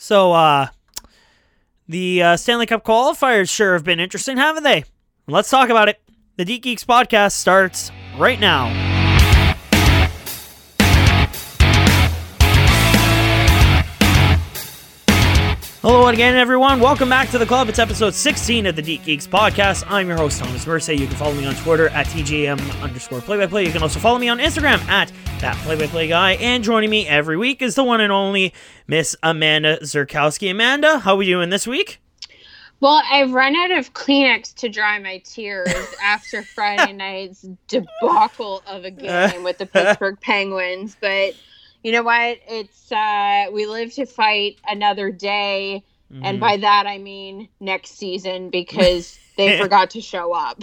So, uh, the uh, Stanley Cup qualifiers sure have been interesting, haven't they? Let's talk about it. The Deke Geeks podcast starts right now. Hello again, everyone. Welcome back to the club. It's episode 16 of the Deke Geeks podcast. I'm your host, Thomas Mercer. You can follow me on Twitter at TJM underscore play by play. You can also follow me on Instagram at that play by play guy. And joining me every week is the one and only Miss Amanda Zerkowski. Amanda, how are we doing this week? Well, I've run out of Kleenex to dry my tears after Friday night's debacle of a game with the Pittsburgh Penguins. But you know what? It's uh, we live to fight another day, mm-hmm. and by that I mean next season because they forgot to show up.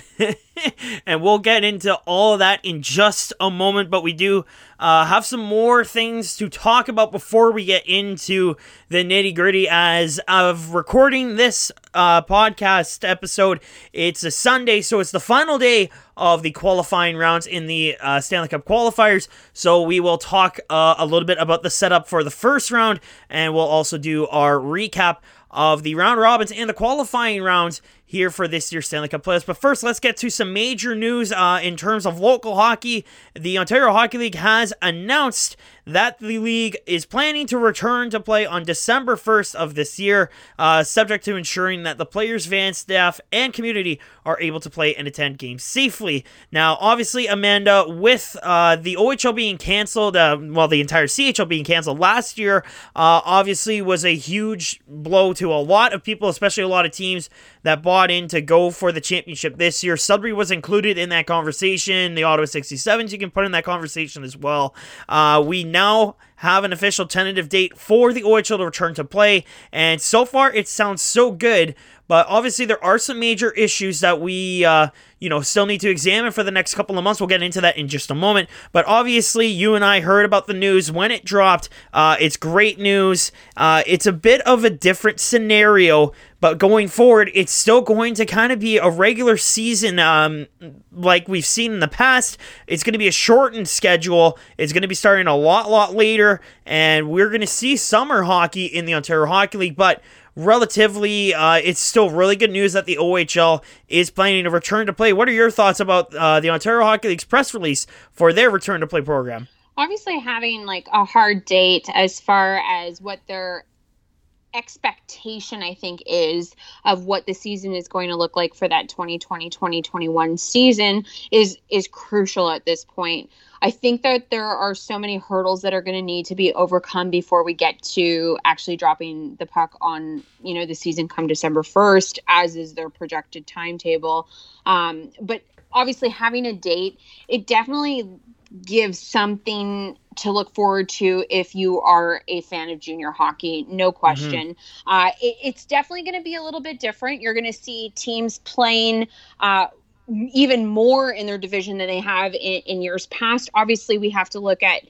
and we'll get into all of that in just a moment, but we do uh, have some more things to talk about before we get into the nitty gritty. As of recording this uh, podcast episode, it's a Sunday, so it's the final day of the qualifying rounds in the uh, Stanley Cup qualifiers. So we will talk uh, a little bit about the setup for the first round, and we'll also do our recap of the round robins and the qualifying rounds here for this year's Stanley Cup playoffs. But first, let's get to some major news uh, in terms of local hockey. The Ontario Hockey League has announced that the league is planning to return to play on December 1st of this year, uh, subject to ensuring that the players, van staff, and community are able to play and attend games safely. Now, obviously, Amanda, with uh, the OHL being canceled, uh, well, the entire CHL being canceled last year, uh, obviously was a huge blow to a lot of people, especially a lot of teams that bought in to go for the championship this year. Sudbury was included in that conversation. The Ottawa 67s you can put in that conversation as well. Uh, we now have an official tentative date for the OHL to return to play, and so far it sounds so good. But obviously, there are some major issues that we, uh, you know, still need to examine for the next couple of months. We'll get into that in just a moment. But obviously, you and I heard about the news when it dropped. Uh, it's great news. Uh, it's a bit of a different scenario but going forward, it's still going to kind of be a regular season um, like we've seen in the past. It's going to be a shortened schedule. It's going to be starting a lot, lot later. And we're going to see summer hockey in the Ontario Hockey League. But relatively, uh, it's still really good news that the OHL is planning to return to play. What are your thoughts about uh, the Ontario Hockey League's press release for their return to play program? Obviously, having like a hard date as far as what their expectation i think is of what the season is going to look like for that 2020 2021 season is is crucial at this point. I think that there are so many hurdles that are going to need to be overcome before we get to actually dropping the puck on you know the season come december 1st as is their projected timetable. Um, but obviously having a date it definitely gives something to look forward to if you are a fan of junior hockey, no mm-hmm. question. Mm-hmm. Uh, it, it's definitely going to be a little bit different. You're going to see teams playing. Uh, even more in their division than they have in, in years past. Obviously, we have to look at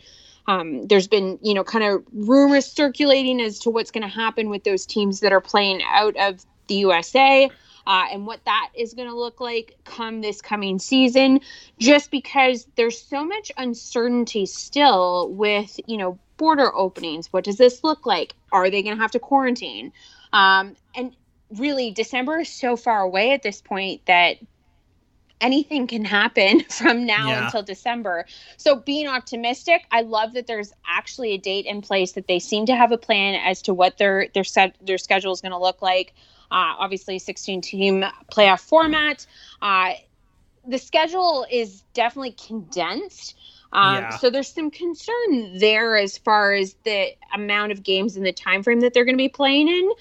um, there's been you know kind of rumors circulating as to what's going to happen with those teams that are playing out of the USA uh, and what that is going to look like come this coming season, just because there's so much uncertainty still with, you know, border openings. What does this look like? Are they going to have to quarantine? Um, and really, December is so far away at this point that anything can happen from now yeah. until December. So being optimistic, I love that there's actually a date in place that they seem to have a plan as to what their their set their schedule is going to look like. Uh, obviously, 16 team playoff format. Uh, the schedule is definitely condensed. Um, yeah. So there's some concern there as far as the amount of games and the time frame that they're going to be playing in.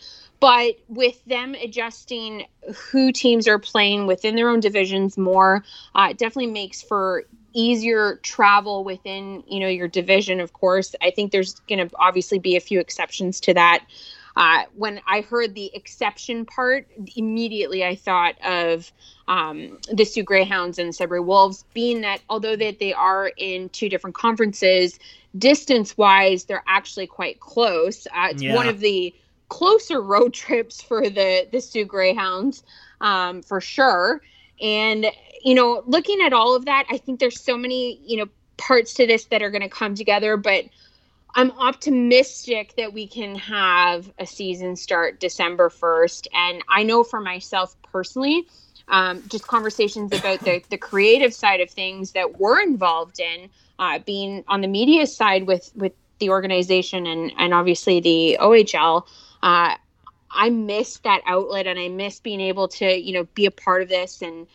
But with them adjusting who teams are playing within their own divisions more, uh, it definitely makes for easier travel within you know your division. Of course, I think there's going to obviously be a few exceptions to that. Uh, when I heard the exception part, immediately I thought of um, the Soo Greyhounds and the Sudbury Wolves, being that although that they are in two different conferences, distance wise, they're actually quite close. Uh, it's yeah. one of the closer road trips for the the Soo Greyhounds, um, for sure. And you know, looking at all of that, I think there's so many you know parts to this that are going to come together, but I'm optimistic that we can have a season start December 1st. And I know for myself personally, um, just conversations about the, the creative side of things that we're involved in, uh, being on the media side with, with the organization and, and obviously the OHL. Uh, I miss that outlet and I miss being able to, you know, be a part of this and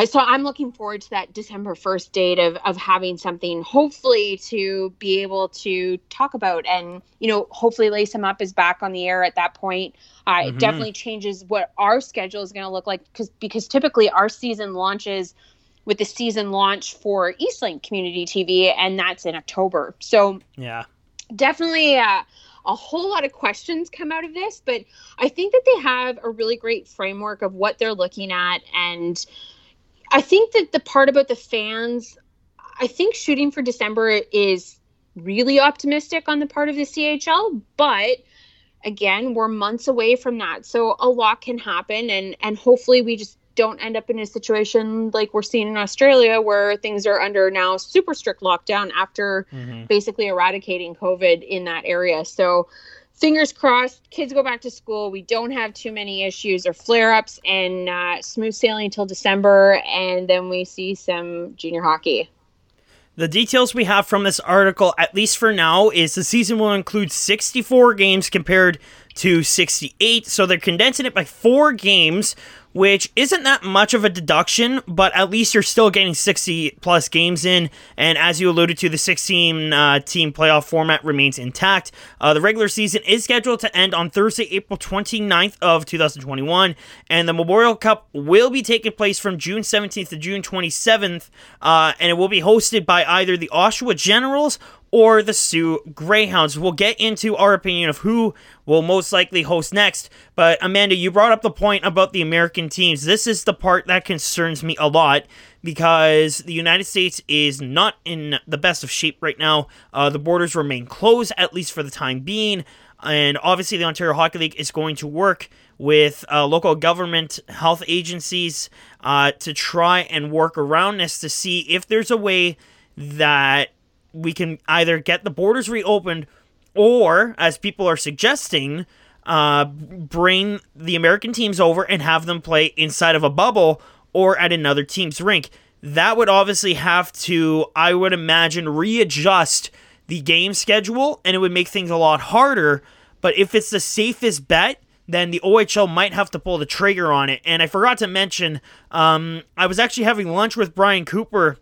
I so I'm looking forward to that December 1st date of of having something hopefully to be able to talk about and you know hopefully Lace Em Up is back on the air at that point. Uh, mm-hmm. It definitely changes what our schedule is going to look like because because typically our season launches with the season launch for Eastlink Community TV and that's in October. So yeah, definitely. Uh, a whole lot of questions come out of this, but I think that they have a really great framework of what they're looking at and I think that the part about the fans, I think shooting for December is really optimistic on the part of the CHL, but again, we're months away from that. So a lot can happen and and hopefully we just don't end up in a situation like we're seeing in Australia where things are under now super strict lockdown after mm-hmm. basically eradicating COVID in that area. So fingers crossed, kids go back to school. We don't have too many issues or flare ups, and uh, smooth sailing until December. And then we see some junior hockey. The details we have from this article, at least for now, is the season will include 64 games compared to 68. So they're condensing it by four games, which isn't that much of a deduction, but at least you're still getting 60 plus games in. And as you alluded to, the 16 uh, team playoff format remains intact. Uh, the regular season is scheduled to end on Thursday, April 29th of 2021, and the Memorial Cup will be taking place from June 17th to June 27th, uh, and it will be hosted by either the Oshawa Generals or the Soo Greyhounds. We'll get into our opinion of who will most likely host next. But Amanda, you brought up the point about the American teams. This is the part that concerns me a lot because the United States is not in the best of shape right now. Uh, the borders remain closed, at least for the time being. And obviously, the Ontario Hockey League is going to work with uh, local government health agencies uh, to try and work around this to see if there's a way that we can either get the borders reopened or, as people are suggesting, uh, bring the American teams over and have them play inside of a bubble or at another team's rink. That would obviously have to, I would imagine, readjust the game schedule and it would make things a lot harder. But if it's the safest bet, then the OHL might have to pull the trigger on it. And I forgot to mention, um, I was actually having lunch with Brian Cooper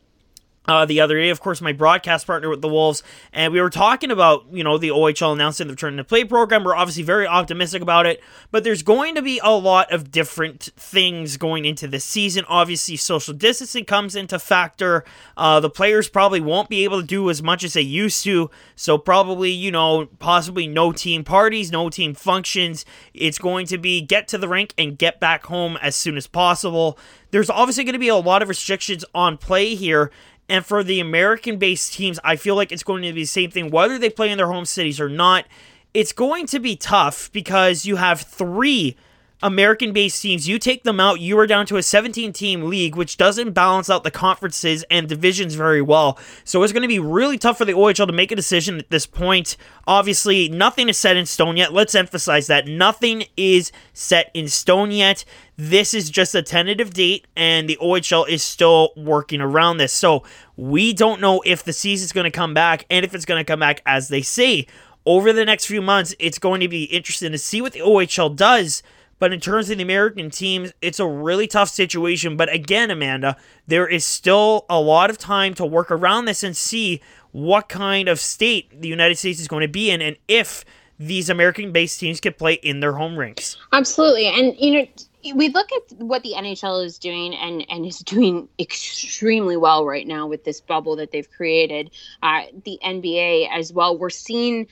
uh, the other day, of course, my broadcast partner with the Wolves, and we were talking about, you know, the OHL announcing the return to play program. We're obviously very optimistic about it, but there's going to be a lot of different things going into the season. Obviously, social distancing comes into factor. Uh, the players probably won't be able to do as much as they used to, so probably, you know, possibly no team parties, no team functions. It's going to be get to the rink and get back home as soon as possible. There's obviously going to be a lot of restrictions on play here, and for the American based teams, I feel like it's going to be the same thing, whether they play in their home cities or not. It's going to be tough because you have three American based teams, you take them out, you are down to a 17 team league, which doesn't balance out the conferences and divisions very well. So it's going to be really tough for the OHL to make a decision at this point. Obviously, nothing is set in stone yet. Let's emphasize that. Nothing is set in stone yet. This is just a tentative date, and the OHL is still working around this. So we don't know if the season's going to come back and if it's going to come back as they say. Over the next few months, it's going to be interesting to see what the OHL does but in terms of the American teams, it's a really tough situation. But again, Amanda, there is still a lot of time to work around this and see what kind of state the United States is going to be in and if these American based teams can play in their home rinks. Absolutely. And, you know, we look at what the NHL is doing and, and is doing extremely well right now with this bubble that they've created. Uh, the NBA as well. We're seeing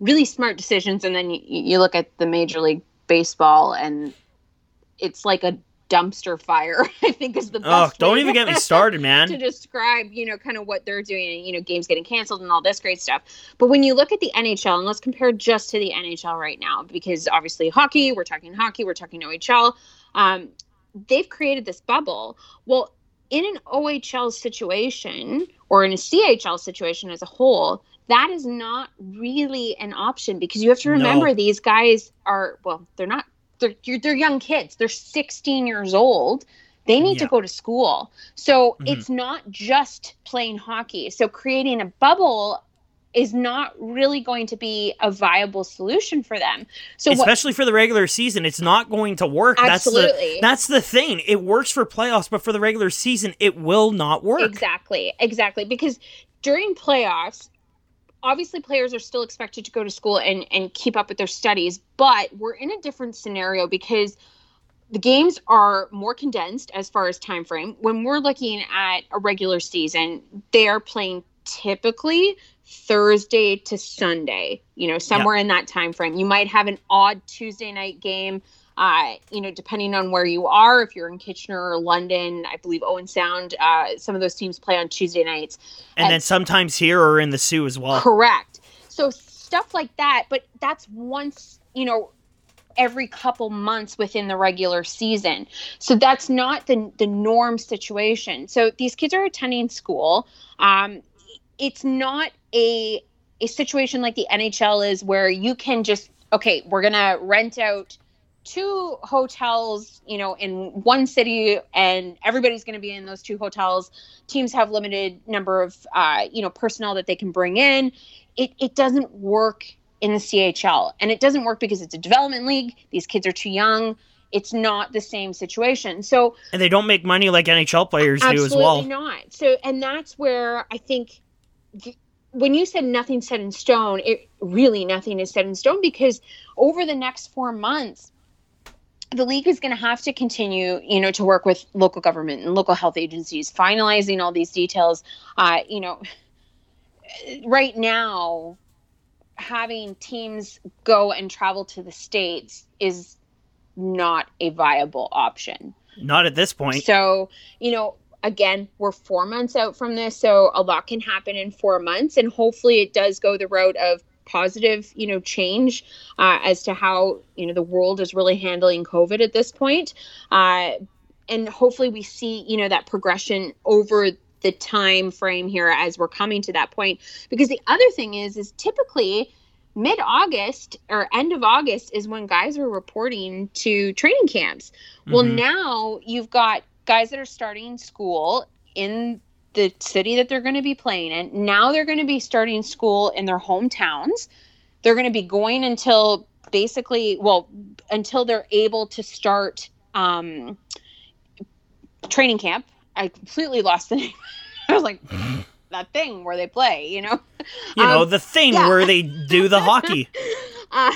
really smart decisions. And then you, you look at the Major League baseball and it's like a dumpster fire i think is the best oh don't even get me started man. to describe you know kind of what they're doing you know games getting canceled and all this great stuff. But when you look at the nhl and let's compare just to the nhl right now because obviously hockey we're talking hockey we're talking ohl um, they've created this bubble. Well in an ohl situation or in a chl situation as a whole that is not really an option because you have to remember no. these guys are well, they're not they're they're young kids. They're 16 years old. They need yeah. to go to school. So mm-hmm. it's not just playing hockey. So creating a bubble is not really going to be a viable solution for them. So especially what, for the regular season, it's not going to work. Absolutely. That's the, that's the thing. It works for playoffs, but for the regular season, it will not work. Exactly. Exactly. Because during playoffs, obviously players are still expected to go to school and, and keep up with their studies, but we're in a different scenario because the games are more condensed as far as time frame. When we're looking at a regular season, they are playing typically Thursday to Sunday, you know, somewhere yep. in that time frame. You might have an odd Tuesday night game, uh, you know, depending on where you are. If you're in Kitchener or London, I believe Owen Sound, uh, some of those teams play on Tuesday nights. And, and then sometimes here or in the Soo as well. Correct. So stuff like that, but that's once, you know, every couple months within the regular season. So that's not the the norm situation. So these kids are attending school. Um, it's not a a situation like the NHL is where you can just okay, we're gonna rent out two hotels, you know, in one city, and everybody's going to be in those two hotels. Teams have limited number of, uh, you know, personnel that they can bring in. It it doesn't work in the CHL, and it doesn't work because it's a development league. These kids are too young. It's not the same situation. So and they don't make money like NHL players do as well. Absolutely not. So and that's where I think when you said nothing set in stone, it really nothing is set in stone because over the next four months, the league is going to have to continue, you know, to work with local government and local health agencies, finalizing all these details. Uh, you know, right now, having teams go and travel to the states is not a viable option. Not at this point. So, you know, again, we're four months out from this, so a lot can happen in four months, and hopefully it does go the route of positive, you know, change uh, as to how you know the world is really handling COVID at this point, uh, and hopefully we see you know that progression over the time frame here as we're coming to that point. Because the other thing is, is typically mid August or end of August is when guys are reporting to training camps. Mm-hmm. Well, now you've got guys that are starting school in the city that they're going to be playing in. Now they're going to be starting school in their hometowns. They're going to be going until basically, well, until they're able to start um, training camp. I completely lost the name. I was like, that thing where they play, you know? You um, know, the thing yeah. where they do the hockey. Uh,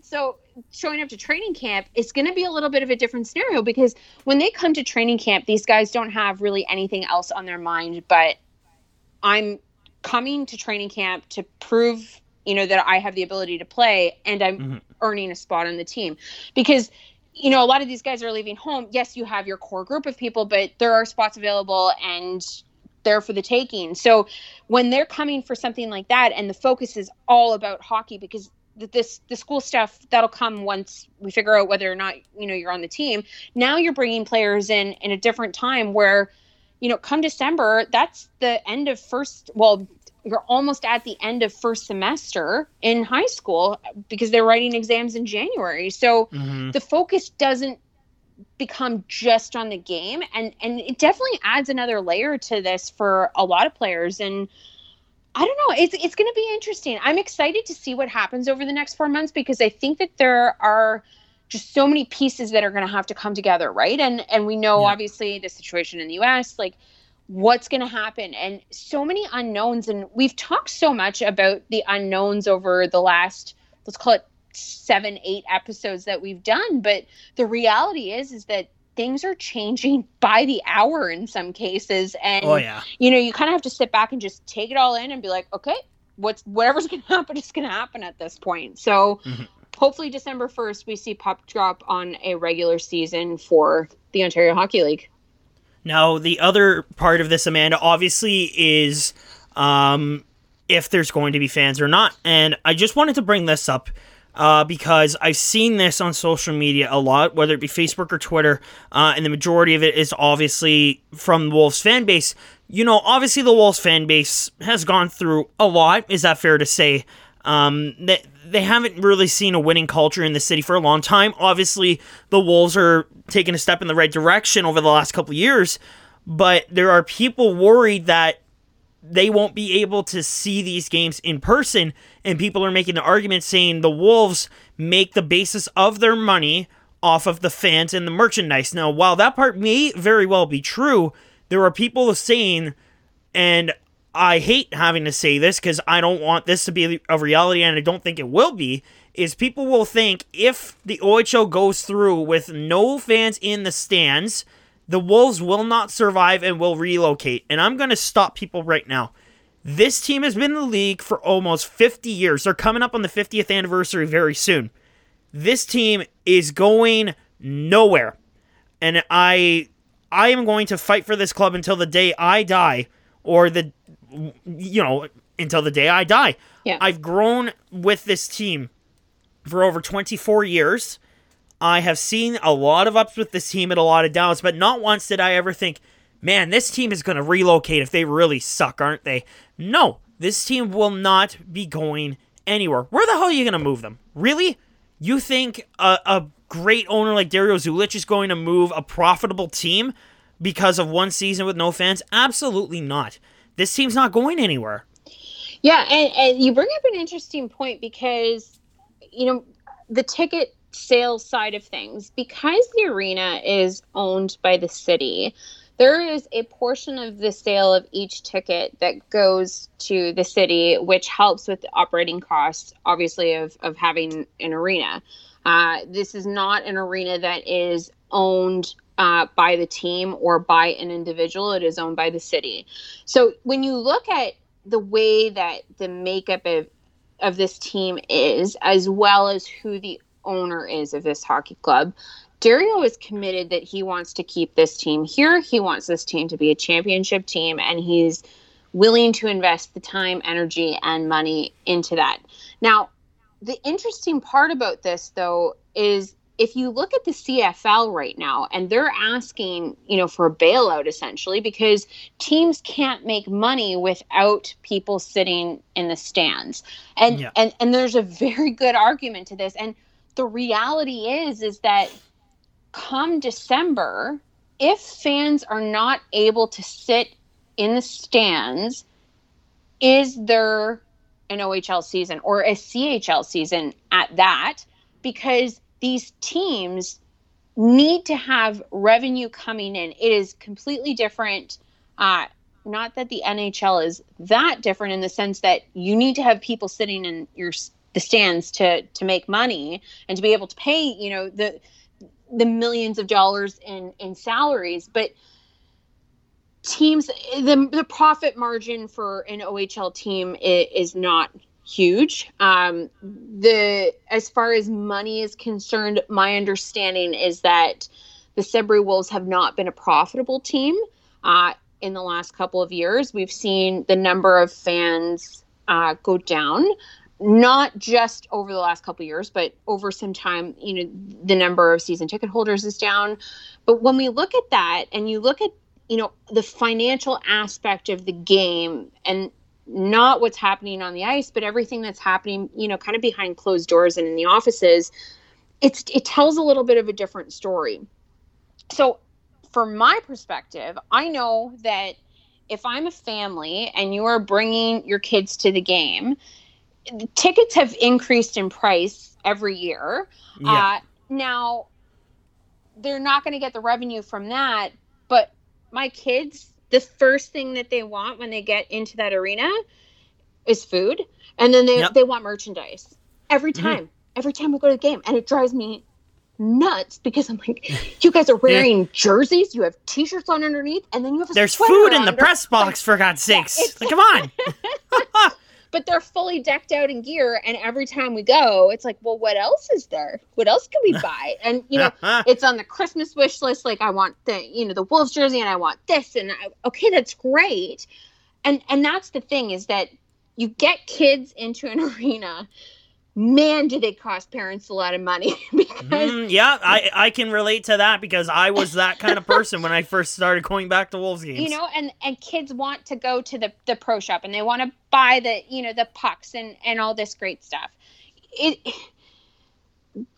so showing up to training camp is going to be a little bit of a different scenario because when they come to training camp, these guys don't have really anything else on their mind. But I'm coming to training camp to prove, you know, that I have the ability to play and I'm mm-hmm. earning a spot on the team because. You know, a lot of these guys are leaving home. Yes, you have your core group of people, but there are spots available and there for the taking. So when they're coming for something like that and the focus is all about hockey because this the school stuff that'll come once we figure out whether or not you know you're on the team. Now you're bringing players in in a different time where you know come december that's the end of first well you're almost at the end of first semester in high school because they're writing exams in january. So mm-hmm. the focus doesn't become just on the game. And and it definitely adds another layer to this for a lot of players. And I don't know. It's it's going to be interesting. I'm excited to see what happens over the next four months because I think that there are just so many pieces that are going to have to come together, right? And and we know yeah. obviously the situation in the U.S. like what's going to happen and so many unknowns and we've talked so much about the unknowns over the last let's call it seven eight episodes that we've done but the reality is is that things are changing by the hour in some cases and oh, yeah. you know you kind of have to sit back and just take it all in and be like okay what's whatever's going to happen is going to happen at this point so mm-hmm. hopefully december 1st we see puck drop on a regular season for the ontario hockey league now the other part of this amanda obviously is um, if there's going to be fans or not and i just wanted to bring this up uh, because I've seen this on social media a lot, whether it be Facebook or Twitter, uh, and the majority of it is obviously from the Wolves fan base you know, obviously the Wolves fan base has gone through a lot. Is that fair to say? Um, they, they haven't really seen a winning culture in the city for a long time. Obviously, the Wolves are taking a step in the right direction over the last couple years, but there are people worried that they won't be able to see these games in person, and people are making the argument saying the Wolves make the basis of their money off of the fans and the merchandise. Now, while that part may very well be true, there are people saying, and I hate having to say this because I don't want this to be a reality and I don't think it will be, is people will think if the OHL goes through with no fans in the stands, the Wolves will not survive and will relocate. And I'm going to stop people right now. This team has been in the league for almost 50 years. They're coming up on the 50th anniversary very soon. This team is going nowhere. And I I am going to fight for this club until the day I die or the you know, until the day I die. Yeah. I've grown with this team for over 24 years. I have seen a lot of ups with this team and a lot of downs, but not once did I ever think, man, this team is going to relocate if they really suck, aren't they? No, this team will not be going anywhere. Where the hell are you going to move them? Really? You think a, a great owner like Dario Zulich is going to move a profitable team because of one season with no fans? Absolutely not. This team's not going anywhere. Yeah, and, and you bring up an interesting point because, you know, the ticket sales side of things, because the arena is owned by the city, there is a portion of the sale of each ticket that goes to the city, which helps with the operating costs, obviously, of, of having an arena. Uh, this is not an arena that is owned uh, by the team or by an individual, it is owned by the city. So when you look at the way that the makeup of, of this team is, as well as who the owner is of this hockey club, Dario is committed that he wants to keep this team here. He wants this team to be a championship team, and he's willing to invest the time, energy, and money into that. Now, the interesting part about this, though, is if you look at the CFL right now, and they're asking, you know, for a bailout essentially because teams can't make money without people sitting in the stands, and yeah. and and there's a very good argument to this. And the reality is, is that come December, if fans are not able to sit in the stands, is there an OHL season or a CHL season at that? Because these teams need to have revenue coming in. It is completely different. Uh, not that the NHL is that different in the sense that you need to have people sitting in your the stands to to make money and to be able to pay you know the the millions of dollars in in salaries but teams the the profit margin for an OHL team is, is not huge. Um the as far as money is concerned my understanding is that the Sudbury Wolves have not been a profitable team uh in the last couple of years. We've seen the number of fans uh, go down not just over the last couple years, but over some time, you know, the number of season ticket holders is down. But when we look at that and you look at, you know, the financial aspect of the game and not what's happening on the ice, but everything that's happening, you know, kind of behind closed doors and in the offices, it's it tells a little bit of a different story. So, from my perspective, I know that if I'm a family and you are bringing your kids to the game, tickets have increased in price every year. Yeah. Uh, now, they're not going to get the revenue from that, but my kids, the first thing that they want when they get into that arena is food, and then they yep. they want merchandise every mm-hmm. time. Mm-hmm. Every time we go to the game, and it drives me nuts because I'm like, you guys are wearing yeah. jerseys, you have t-shirts on underneath, and then you have a there's food in the press box like, for God's sakes. Yeah, like, come on. but they're fully decked out in gear and every time we go it's like well what else is there? What else can we buy? And you know it's on the christmas wish list like i want the you know the wolves jersey and i want this and I, okay that's great. And and that's the thing is that you get kids into an arena man, do they cost parents a lot of money. Because Mm, yeah, I I can relate to that because I was that kind of person when I first started going back to Wolves games. you know and and kids want to go to the the pro shop and they want to buy the you know the pucks and and all this great stuff. It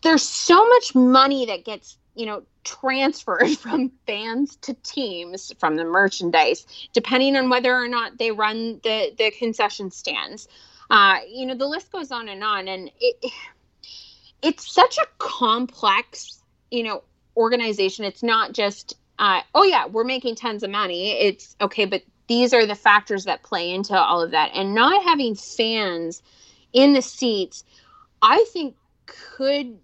there's so much money that gets you know transferred from fans to teams from the merchandise depending on whether or not they run the the concession stands uh you know the list goes on and on and it it's such a complex you know organization. It's not just uh, oh yeah we're making tons of money. It's okay but these are the factors that play into all of that. And not having fans in the seats i think could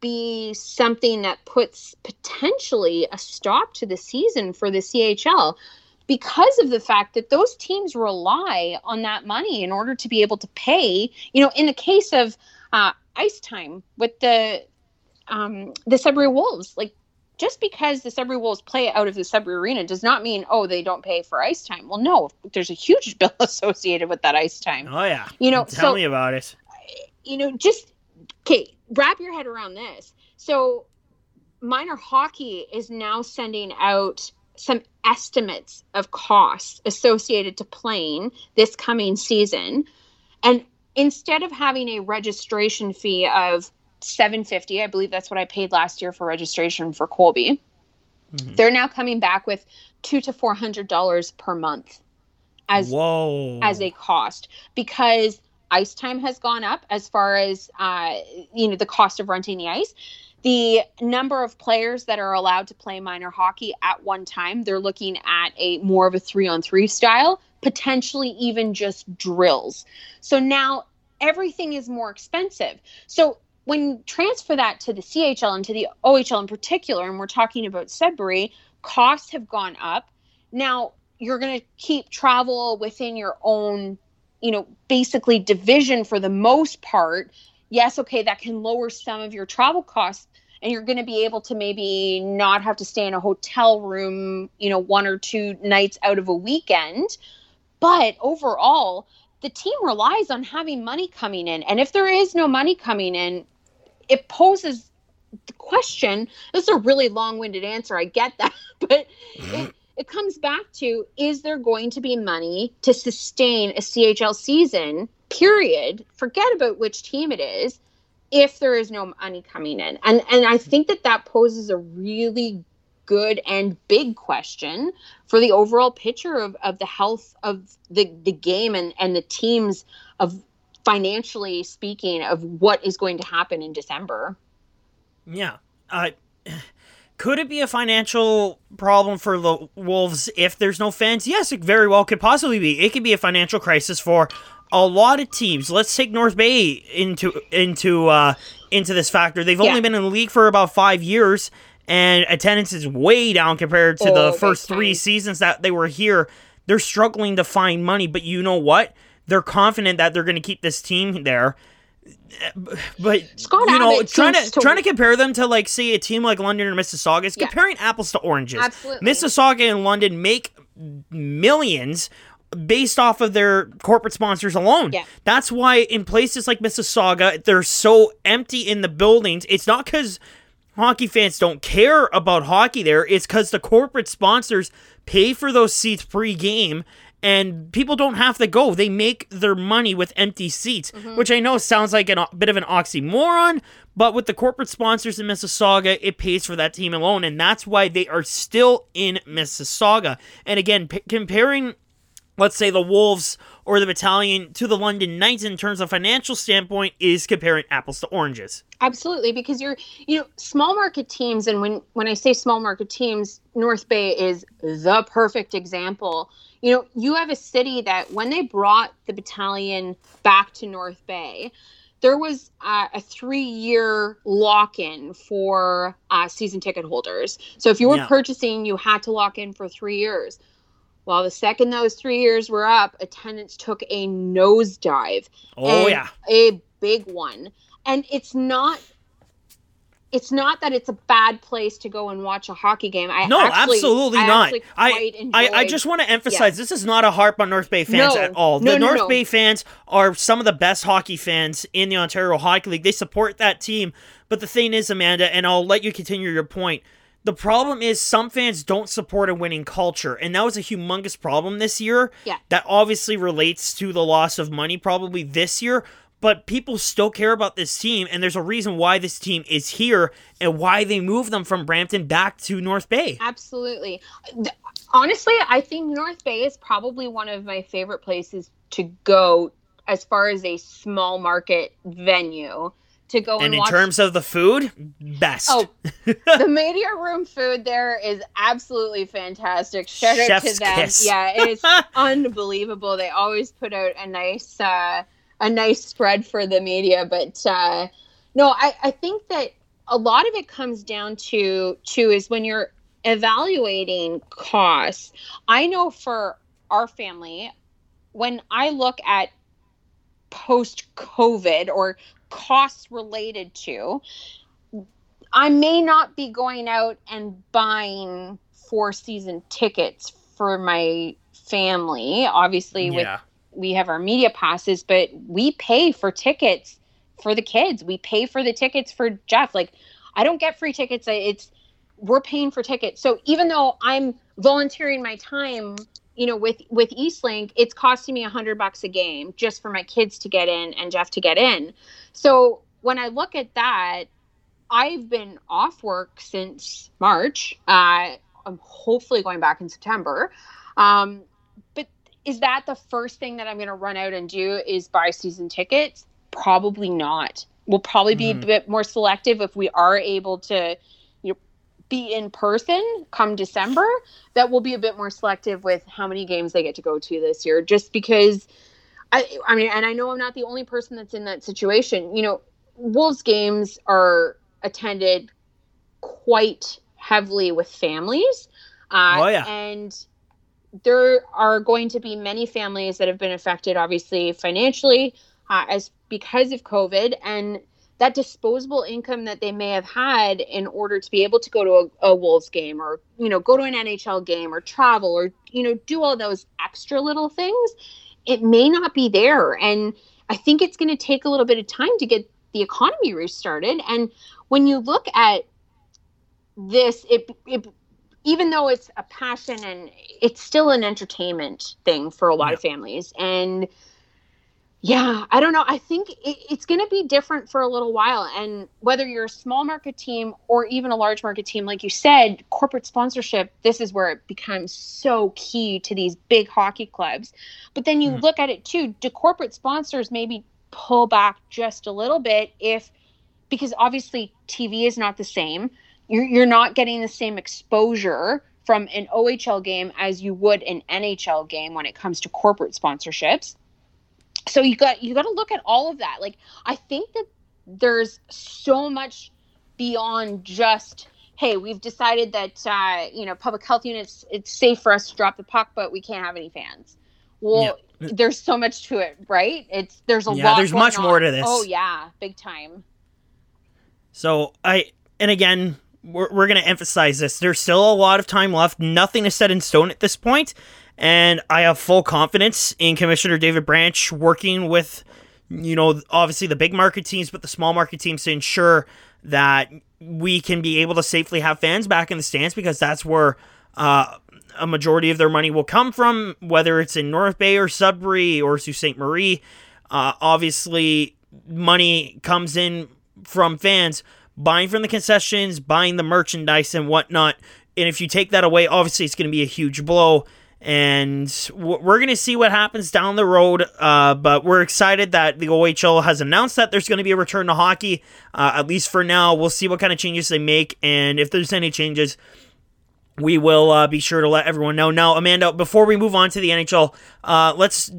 be something that puts potentially a stop to the season for the chl because of the fact that those teams rely on that money in order to be able to pay you know in the case of uh, ice time with the um, the Sudbury Wolves. Like just because the Sudbury Wolves play out of the Sudbury Arena does not mean oh they don't pay for ice time. Well, no, there's a huge bill associated with that ice time. Oh yeah, You know, tell so- me about it. You know, just okay, wrap your head around this. So minor hockey is now sending out some estimates of costs associated to playing this coming season and instead of having a registration fee of 750 i believe that's what i paid last year for registration for colby Mhm. they're now coming back with two to four hundred dollars per month as Whoa. as a cost because ice time has gone up as far as uh, you know the cost of renting the ice the number of players that are allowed to play minor hockey at one time they're looking at a more of a three on three style potentially even just drills. So now everything is more expensive. So when you transfer that to the chl and to the ohl in particular and we're talking about sudbury costs have gone up. Now you're going to keep travel within your own you know basically division for the most part yes okay that can lower some of your travel costs and you're going to be able to maybe not have to stay in a hotel room you know one or two nights out of a weekend. But overall the team relies on having money coming in and if there is no money coming in it poses the question this is a really long-winded answer i get that but mm-hmm. it, it comes back to is there going to be money to sustain a CHL season, period? Forget about which team it is if there is no money coming in. And and I think that that poses a really good and big question for the overall picture of, of the health of the, the game and, and the teams of financially speaking of what is going to happen in December. Yeah. Uh, could it be a financial problem for the Wolves if there's no fans? Yes, it very well could possibly be. It could be a financial crisis for a lot of teams. Let's take North Bay into into uh, into this factor. They've only been in the league for about five years, and attendance is way down compared to Oh, the first three seasons that they were here. They're struggling to find money, but you know what? They're confident that they're going to keep this team there but Scott you know, Abbott trying to, to- trying to compare them to like say a team like London or Mississauga is Yeah. comparing apples to oranges. Absolutely. Mississauga and London make millions based off of their corporate sponsors alone. Yeah. That's why in places like Mississauga, they're so empty in the buildings. It's not because hockey fans don't care about hockey there. It's because the corporate sponsors pay for those seats pre-game and people don't have to go. They make their money with empty seats, mm-hmm. which I know sounds like a bit of an oxymoron, but with the corporate sponsors in Mississauga, it pays for that team alone, and that's why they are still in Mississauga. And again, p- comparing let's say the Wolves or the Battalion to the London Knights in terms of financial standpoint is comparing apples to oranges. Absolutely, because you're, you know, small market teams, and when when I say small market teams, North Bay is the perfect example. You know, you have a city that when they brought the battalion back to North Bay, there was uh, a three-year lock-in for uh, season ticket holders. So if you were Yeah. purchasing, you had to lock in for three years. Well, the second those three years were up, attendance took a nosedive Oh yeah. a big one and it's not it's not that it's a bad place to go and watch a hockey game. I no, actually, absolutely I not. I, I, I just want to emphasize this is not a harp on North Bay fans No. at all. No, the no, North no. Bay fans are some of the best hockey fans in the Ontario Hockey League. They support that team. But the thing is, Amanda, and I'll let you continue your point. The problem is some fans don't support a winning culture, and that was a humongous problem this year. Yeah. That obviously relates to the loss of money probably this year, but people still care about this team, and there's a reason why this team is here and why they moved them from Brampton back to North Bay. Absolutely. Honestly, I think North Bay is probably one of my favorite places to go as far as a small market venue to go and, And in watch. terms of the food, best. Oh, the media room food there is absolutely fantastic. Shout out to them. kiss. Yeah, it is unbelievable. They always put out a nice uh, a nice spread for the media. But uh, no, I, I think that a lot of it comes down to to is when you're evaluating costs. I know for our family, when I look at post COVID or costs related to, I may not be going out and buying four season tickets for my family. Obviously, with we have our media passes, but we pay for tickets for the kids. We pay for the tickets for Jeff. Like, I don't get free tickets. It's we're paying for tickets. So even though I'm volunteering my time, you know, with with Eastlink, it's costing me a hundred bucks a game just for my kids to get in and Jeff to get in. So when I look at that, I've been off work since March. Uh, I'm hopefully going back in September. Um, but is that the first thing that I'm going to run out and do is buy season tickets? Probably not. We'll probably be Mhm. a bit more selective if we are able to, be in person come December. That will be a bit more selective with how many games they get to go to this year, just because. I, I mean, and I know I'm not the only person that's in that situation. You know, Wolves games are attended quite heavily with families. Uh, Oh, yeah. And there are going to be many families that have been affected, obviously, financially, uh, as because of COVID, and that disposable income that they may have had in order to be able to go to a, a Wolves game, or you know, go to an NHL game, or travel, or you know, do all those extra little things, it may not be there. And I think it's going to take a little bit of time to get the economy restarted. And when you look at this, it, it even though it's a passion and it's still an entertainment thing for a lot of families. And yeah, I don't know. I think it, it's going to be different for a little while. And whether you're a small market team or even a large market team, like you said, corporate sponsorship, this is where it becomes so key to these big hockey clubs. But then you Mhm. look at it too do corporate sponsors maybe pull back just a little bit if, because obviously TV is not the same. You're, you're not getting the same exposure from an OHL game as you would an NHL game when it comes to corporate sponsorships so you got you got to look at all of that. Like i think that there's so much beyond just hey we've decided that uh, you know public health units it's safe for us to drop the puck but we can't have any fans. Well there's so much to it right? It's there's a Yeah, lot there's much more to this. oh yeah big time. So I and again we're, we're going to emphasize this. There's still a lot of time left. Nothing is set in stone at this point, and I have full confidence in Commissioner David Branch working with you know obviously the big market teams, but the small market teams to ensure that we can be able to safely have fans back in the stands because that's where. Uh, a majority of their money will come from, whether it's in North Bay or Sudbury or Sault Ste. Marie. Uh, obviously, money comes in from fans buying from the concessions, buying the merchandise and whatnot. And if you take that away, obviously it's going to be a huge blow. And we're going to see what happens down the road. Uh, but we're excited that the OHL has announced that there's going to be a return to hockey, uh, at least for now. We'll see what kind of changes they make. And if there's any changes, we will uh, be sure to let everyone know. Now, Amanda, before we move on to the NHL, uh, let's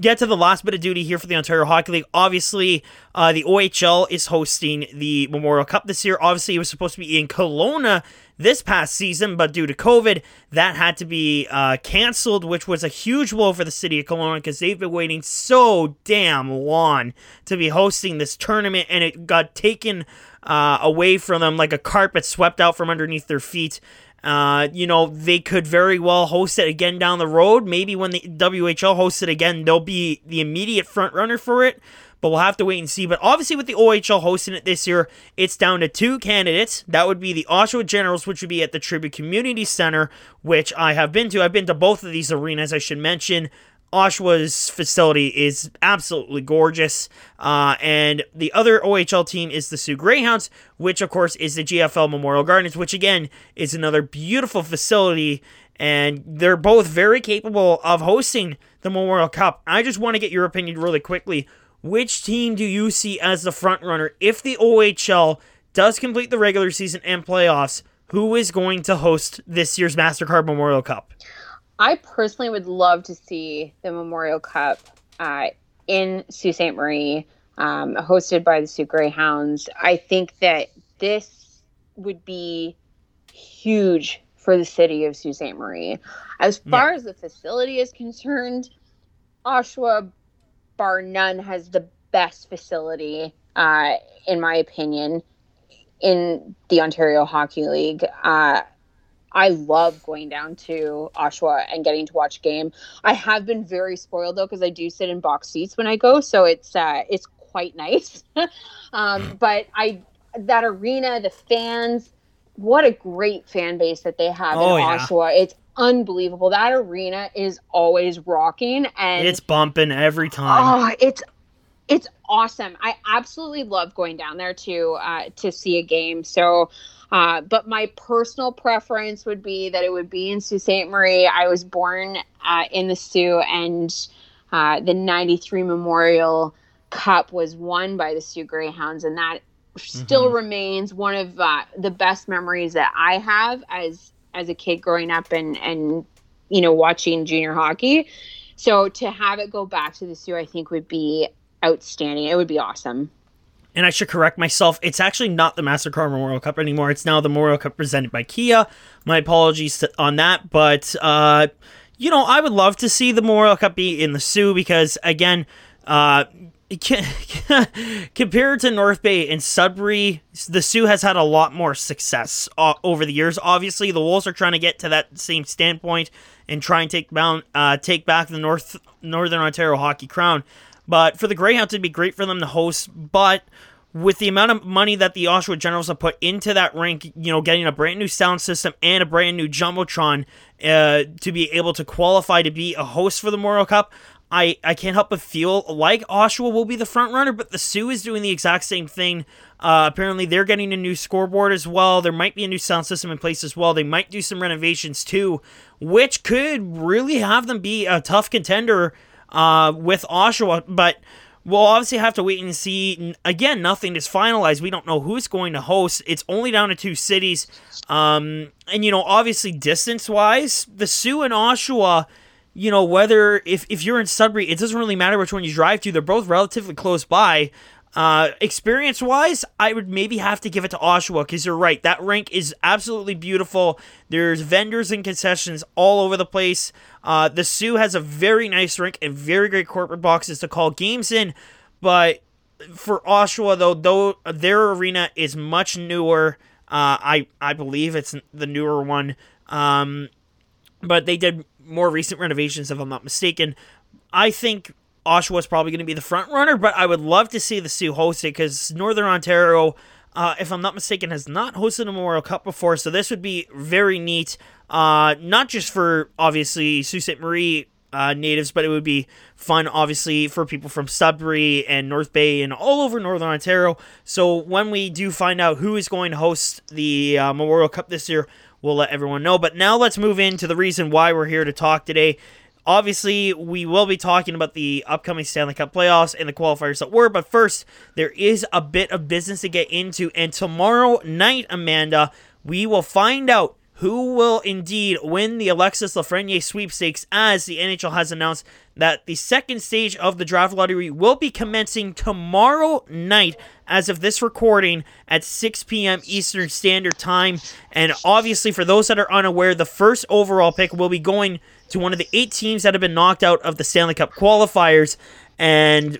get to the last bit of duty here for the Ontario Hockey League. Obviously, uh, the OHL is hosting the Memorial Cup this year. Obviously, it was supposed to be in Kelowna this past season, but due to COVID, that had to be uh, canceled, which was a huge blow for the city of Kelowna because they've been waiting so damn long to be hosting this tournament, and it got taken uh, away from them like a carpet swept out from underneath their feet. Uh, you know, they could very well host it again down the road. Maybe when the WHL hosts it again, they'll be the immediate front runner for it but we'll have to wait and see. But obviously, with the OHL hosting it this year, it's down to two candidates. That would be the Oshawa Generals, which would be at the Tribute Community Center, which I have been to. I've been to both of these arenas, I should mention. Oshawa's facility is absolutely gorgeous. Uh, and the other OHL team is the Soo Greyhounds, which, of course, is the GFL Memorial Gardens, which, again, is another beautiful facility. And they're both very capable of hosting the Memorial Cup. I just want to get your opinion really quickly. Which team do you see as the front runner if the OHL does complete the regular season and playoffs? Who is going to host this year's MasterCard Memorial Cup? I personally would love to see the Memorial Cup uh, in Sault Ste. Marie, um, hosted by the Soo Greyhounds. I think that this would be huge for the city of Sault Ste. Marie. As far yeah. as the facility is concerned, Oshawa bar none, has the best facility, uh, in my opinion, in the Ontario Hockey League. Uh, I love going down to Oshawa and getting to watch game. I have been very spoiled though because I do sit in box seats when I go, so it's uh, it's quite nice. um, but I that arena, the fans, what a great fan base that they have oh, in Oshawa. Yeah. It's unbelievable. That arena is always rocking and it's bumping every time. Oh, it's it's awesome. I absolutely love going down there to uh, to see a game. So, uh, but my personal preference would be that it would be in Sault Ste. Marie. I was born uh, in the Soo, and uh, the '93 Memorial Cup was won by the Soo Greyhounds, and that still mm-hmm. remains one of uh, the best memories that I have as as a kid growing up and and you know watching junior hockey. So to have it go back to the Soo, I think would be outstanding. It would be awesome. And I should correct myself. It's actually not the Mastercard Memorial Cup anymore. It's now the Memorial Cup presented by Kia. My apologies on that, but uh, you know I would love to see the Memorial Cup be in the Soo because again, uh, compared to North Bay and Sudbury, the Soo has had a lot more success uh, over the years. Obviously, the Wolves are trying to get to that same standpoint and try and take down, uh, take back the North Northern Ontario Hockey Crown. But for the Greyhounds, it'd be great for them to host. But with the amount of money that the Oshawa Generals have put into that rink, you know, getting a brand new sound system and a brand new jumbotron uh, to be able to qualify to be a host for the Memorial Cup, I, I can't help but feel like Oshawa will be the front runner, but the Soo is doing the exact same thing. Uh, apparently, they're getting a new scoreboard as well. There might be a new sound system in place as well. They might do some renovations too, which could really have them be a tough contender uh, with Oshawa. But we'll obviously have to wait and see. Again, nothing is finalized. We don't know who's going to host. It's only down to two cities. Um, and, you know, obviously, distance wise, the Soo and Oshawa you know, whether if, if you're in Sudbury, it doesn't really matter which one you drive to. They're both relatively close by. Uh, experience wise, I would maybe have to give it to Oshawa because you're right. That rink is absolutely beautiful. There's vendors and concessions all over the place. Uh, the Soo has a very nice rink and very great corporate boxes to call games in. But for Oshawa, though, though their arena is much newer. Uh, I I believe it's the newer one. Um, but they did more recent renovations, if I'm not mistaken. I think Oshawa is probably going to be the front runner, but I would love to see the Soo host it because Northern Ontario, uh, if I'm not mistaken, has not hosted a Memorial Cup before, so this would be very neat. Uh, not just for obviously Sault Ste. Marie uh, natives, but it would be fun, obviously, for people from Sudbury and North Bay and all over Northern Ontario. So when we do find out who is going to host the uh, Memorial Cup this year, we'll let everyone know. But now let's move into the reason why we're here to talk today. Obviously, we will be talking about the upcoming Stanley Cup playoffs and the qualifiers that were, but first, there is a bit of business to get into. And tomorrow night, Amanda, we will find out who will indeed win the Alexis Lafreniere sweepstakes as the NHL has announced that the second stage of the draft lottery will be commencing tomorrow night as of this recording at 6 p.m. Eastern Standard Time. And obviously, for those that are unaware, the first overall pick will be going to one of the eight teams that have been knocked out of the Stanley Cup qualifiers. And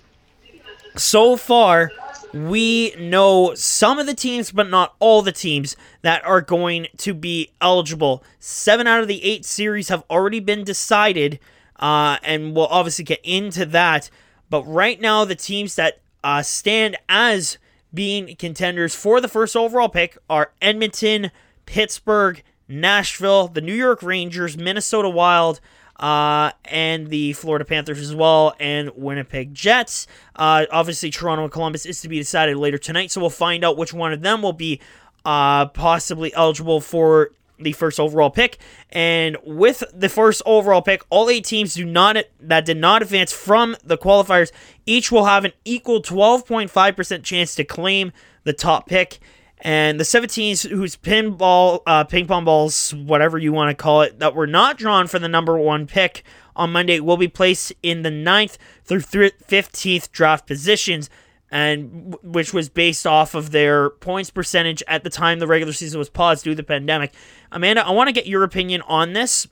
so far, we know some of the teams, but not all the teams that are going to be eligible. Seven out of the eight series have already been decided, uh, and we'll obviously get into that. But right now, the teams that uh, stand as being contenders for the first overall pick are Edmonton, Pittsburgh, Nashville, the New York Rangers, Minnesota Wild, uh, and the Florida Panthers as well, and Winnipeg Jets. Uh, obviously, Toronto and Columbus is to be decided later tonight, so we'll find out which one of them will be uh, possibly eligible for the first overall pick. And with the first overall pick, all eight teams do not that did not advance from the qualifiers each will have an equal 12.5% chance to claim the top pick. And the 17s whose pinball, uh, ping pong balls, whatever you want to call it, that were not drawn for the number one pick on Monday will be placed in the 9th through 15th draft positions, and which was based off of their points percentage at the time the regular season was paused due to the pandemic. Amanda, I want to get your opinion on this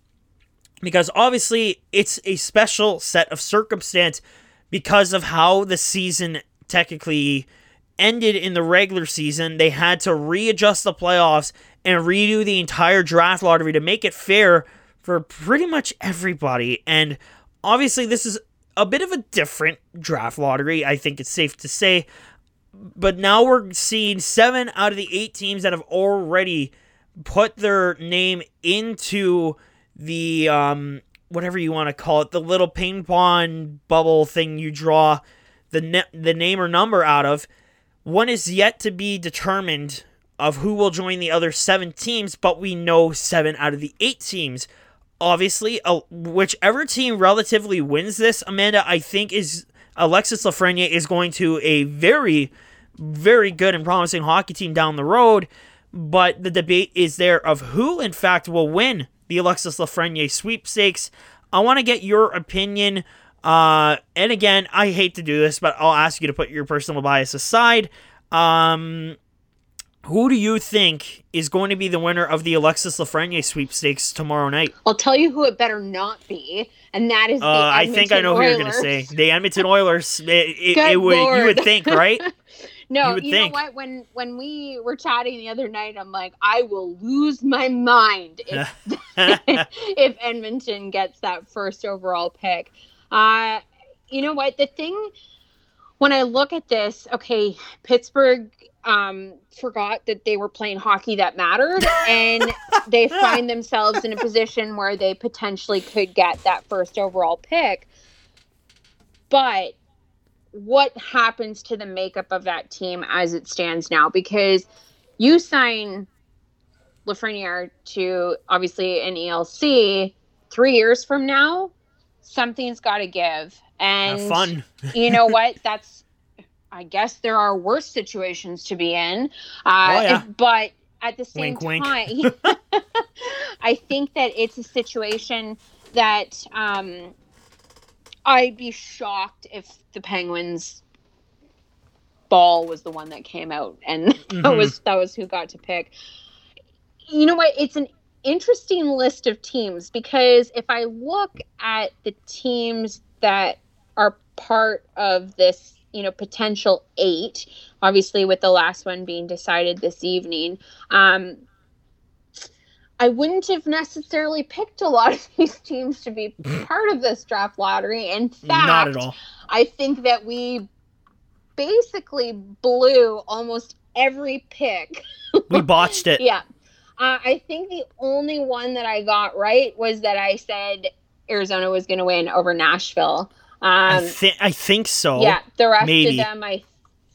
because obviously it's a special set of circumstance because of how the season technically ended in the regular season, they had to readjust the playoffs and redo the entire draft lottery to make it fair for pretty much everybody. And obviously, this is a bit of a different draft lottery, I think it's safe to say. But now we're seeing seven out of the eight teams that have already put their name into the um, whatever you want to call it, the little ping pong bubble thing you draw the ne- the name or number out of. One is yet to be determined of who will join the other seven teams, but we know seven out of the eight teams. Obviously, uh, whichever team relatively wins this, Amanda, I think is Alexis Lafreniere is going to a very, very good and promising hockey team down the road. But the debate is there of who, in fact, will win the Alexis Lafreniere sweepstakes. I want to get your opinion uh, and again, I hate to do this, but I'll ask you to put your personal bias aside. Um, who do you think is going to be the winner of the Alexis Lafreniere sweepstakes tomorrow night? I'll tell you who it better not be, and that is the uh, I think I know Oilers. who you're going to say. The Edmonton Oilers. It, it, it would Lord. you would think, right? no, you, you know what? When when we were chatting the other night, I'm like, I will lose my mind if if Edmonton gets that first overall pick. Uh, you know what? The thing when I look at this, okay, Pittsburgh um, forgot that they were playing hockey that mattered, and they find themselves in a position where they potentially could get that first overall pick. But what happens to the makeup of that team as it stands now? Because you sign Lafreniere to obviously an ELC three years from now, something's got to give. And Have fun. you know what? That's, I guess there are worse situations to be in. Uh, oh, yeah. But at the same wink, time, wink. I think that it's a situation that um, I'd be shocked if the Penguins ball was the one that came out and mm-hmm. that was that was who got to pick. You know what? It's an interesting list of teams because if I look at the teams that are part of this, you know, potential eight, obviously with the last one being decided this evening, um, I wouldn't have necessarily picked a lot of these teams to be part of this draft lottery. In fact, not at all. I think that we basically blew almost every pick. we botched it. yeah. Uh, I think the only one that I got right was that I said Arizona was going to win over Nashville. Um, I, th- I think so. Yeah, the rest Maybe. of them I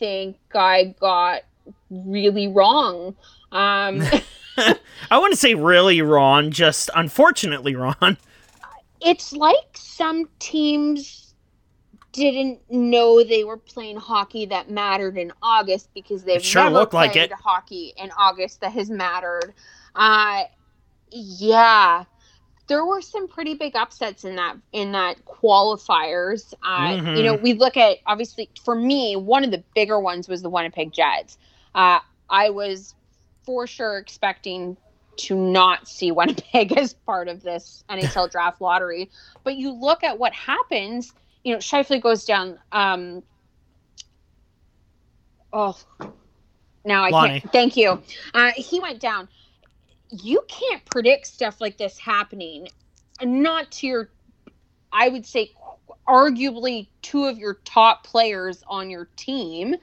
think I got really wrong. Um, I wouldn't say really wrong, just unfortunately wrong. It's like some teams didn't know they were playing hockey that mattered in August because they've sure never played like hockey in August that has mattered. Uh, Yeah. There were some pretty big upsets in that in that qualifiers. Uh, Mhm. You know, we look at obviously for me, one of the bigger ones was the Winnipeg Jets. Uh, I was for sure expecting to not see Winnipeg as part of this NHL draft lottery, but you look at what happens. You know, Scheifele goes down. Um, oh, now I Lonnie. can't. Thank you. Uh, he went down. You can't predict stuff like this happening. Not to your, I would say, arguably two of your top players on your team.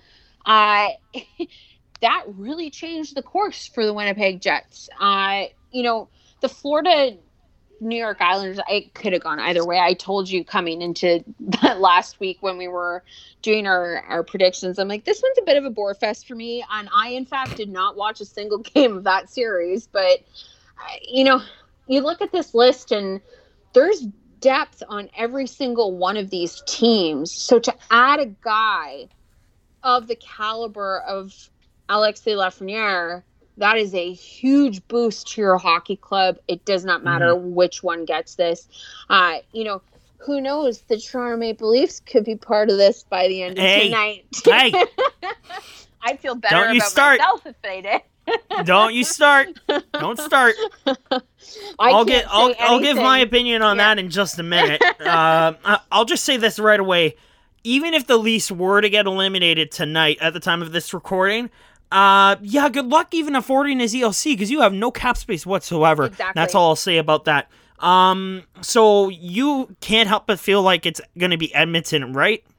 Uh, that really changed the course for the Winnipeg Jets. Uh, you know, the Florida New York Islanders, I could have gone either way. I told you coming into that last week when we were doing our, our predictions, I'm like, this one's a bit of a bore fest for me. And I, in fact, did not watch a single game of that series. But, uh, you know, you look at this list and there's depth on every single one of these teams. So to add a guy of the caliber of Alexei Lafreniere, that is a huge boost to your hockey club. It does not matter which one gets this. Uh, you know, who knows? The Toronto Maple Leafs could be part of this by the end of Hey. tonight. Hey, I'd feel better Don't you about start. myself if they did. don't you start. Don't start. I I'll get. I'll, I'll give my opinion on Yeah. that in just a minute. I- I'll just say this right away. Even if the Leafs were to get eliminated tonight at the time of this recording, uh, yeah, good luck even affording his ELC because you have no cap space whatsoever. Exactly. That's all I'll say about that. Um, so you can't help but feel like it's gonna be Edmonton, right?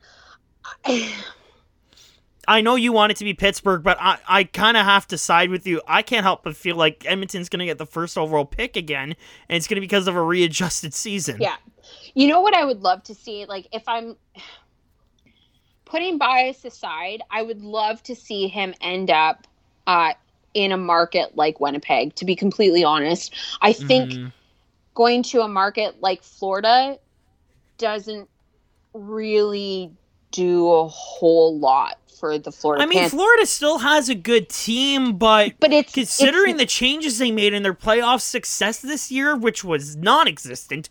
I know you want it to be Pittsburgh, but I, I kind of have to side with you. I can't help but feel like Edmonton's going to get the first overall pick again, and it's going to be because of a readjusted season. Yeah. You know what I would love to see? Like, if I'm putting bias aside, I would love to see him end up uh, in a market like Winnipeg, to be completely honest. I think Mhm. going to a market like Florida doesn't really do a whole lot for the Florida I mean, Panthers. Florida still has a good team, but but it's considering it's, the changes they made in their playoff success this year, which was non existent,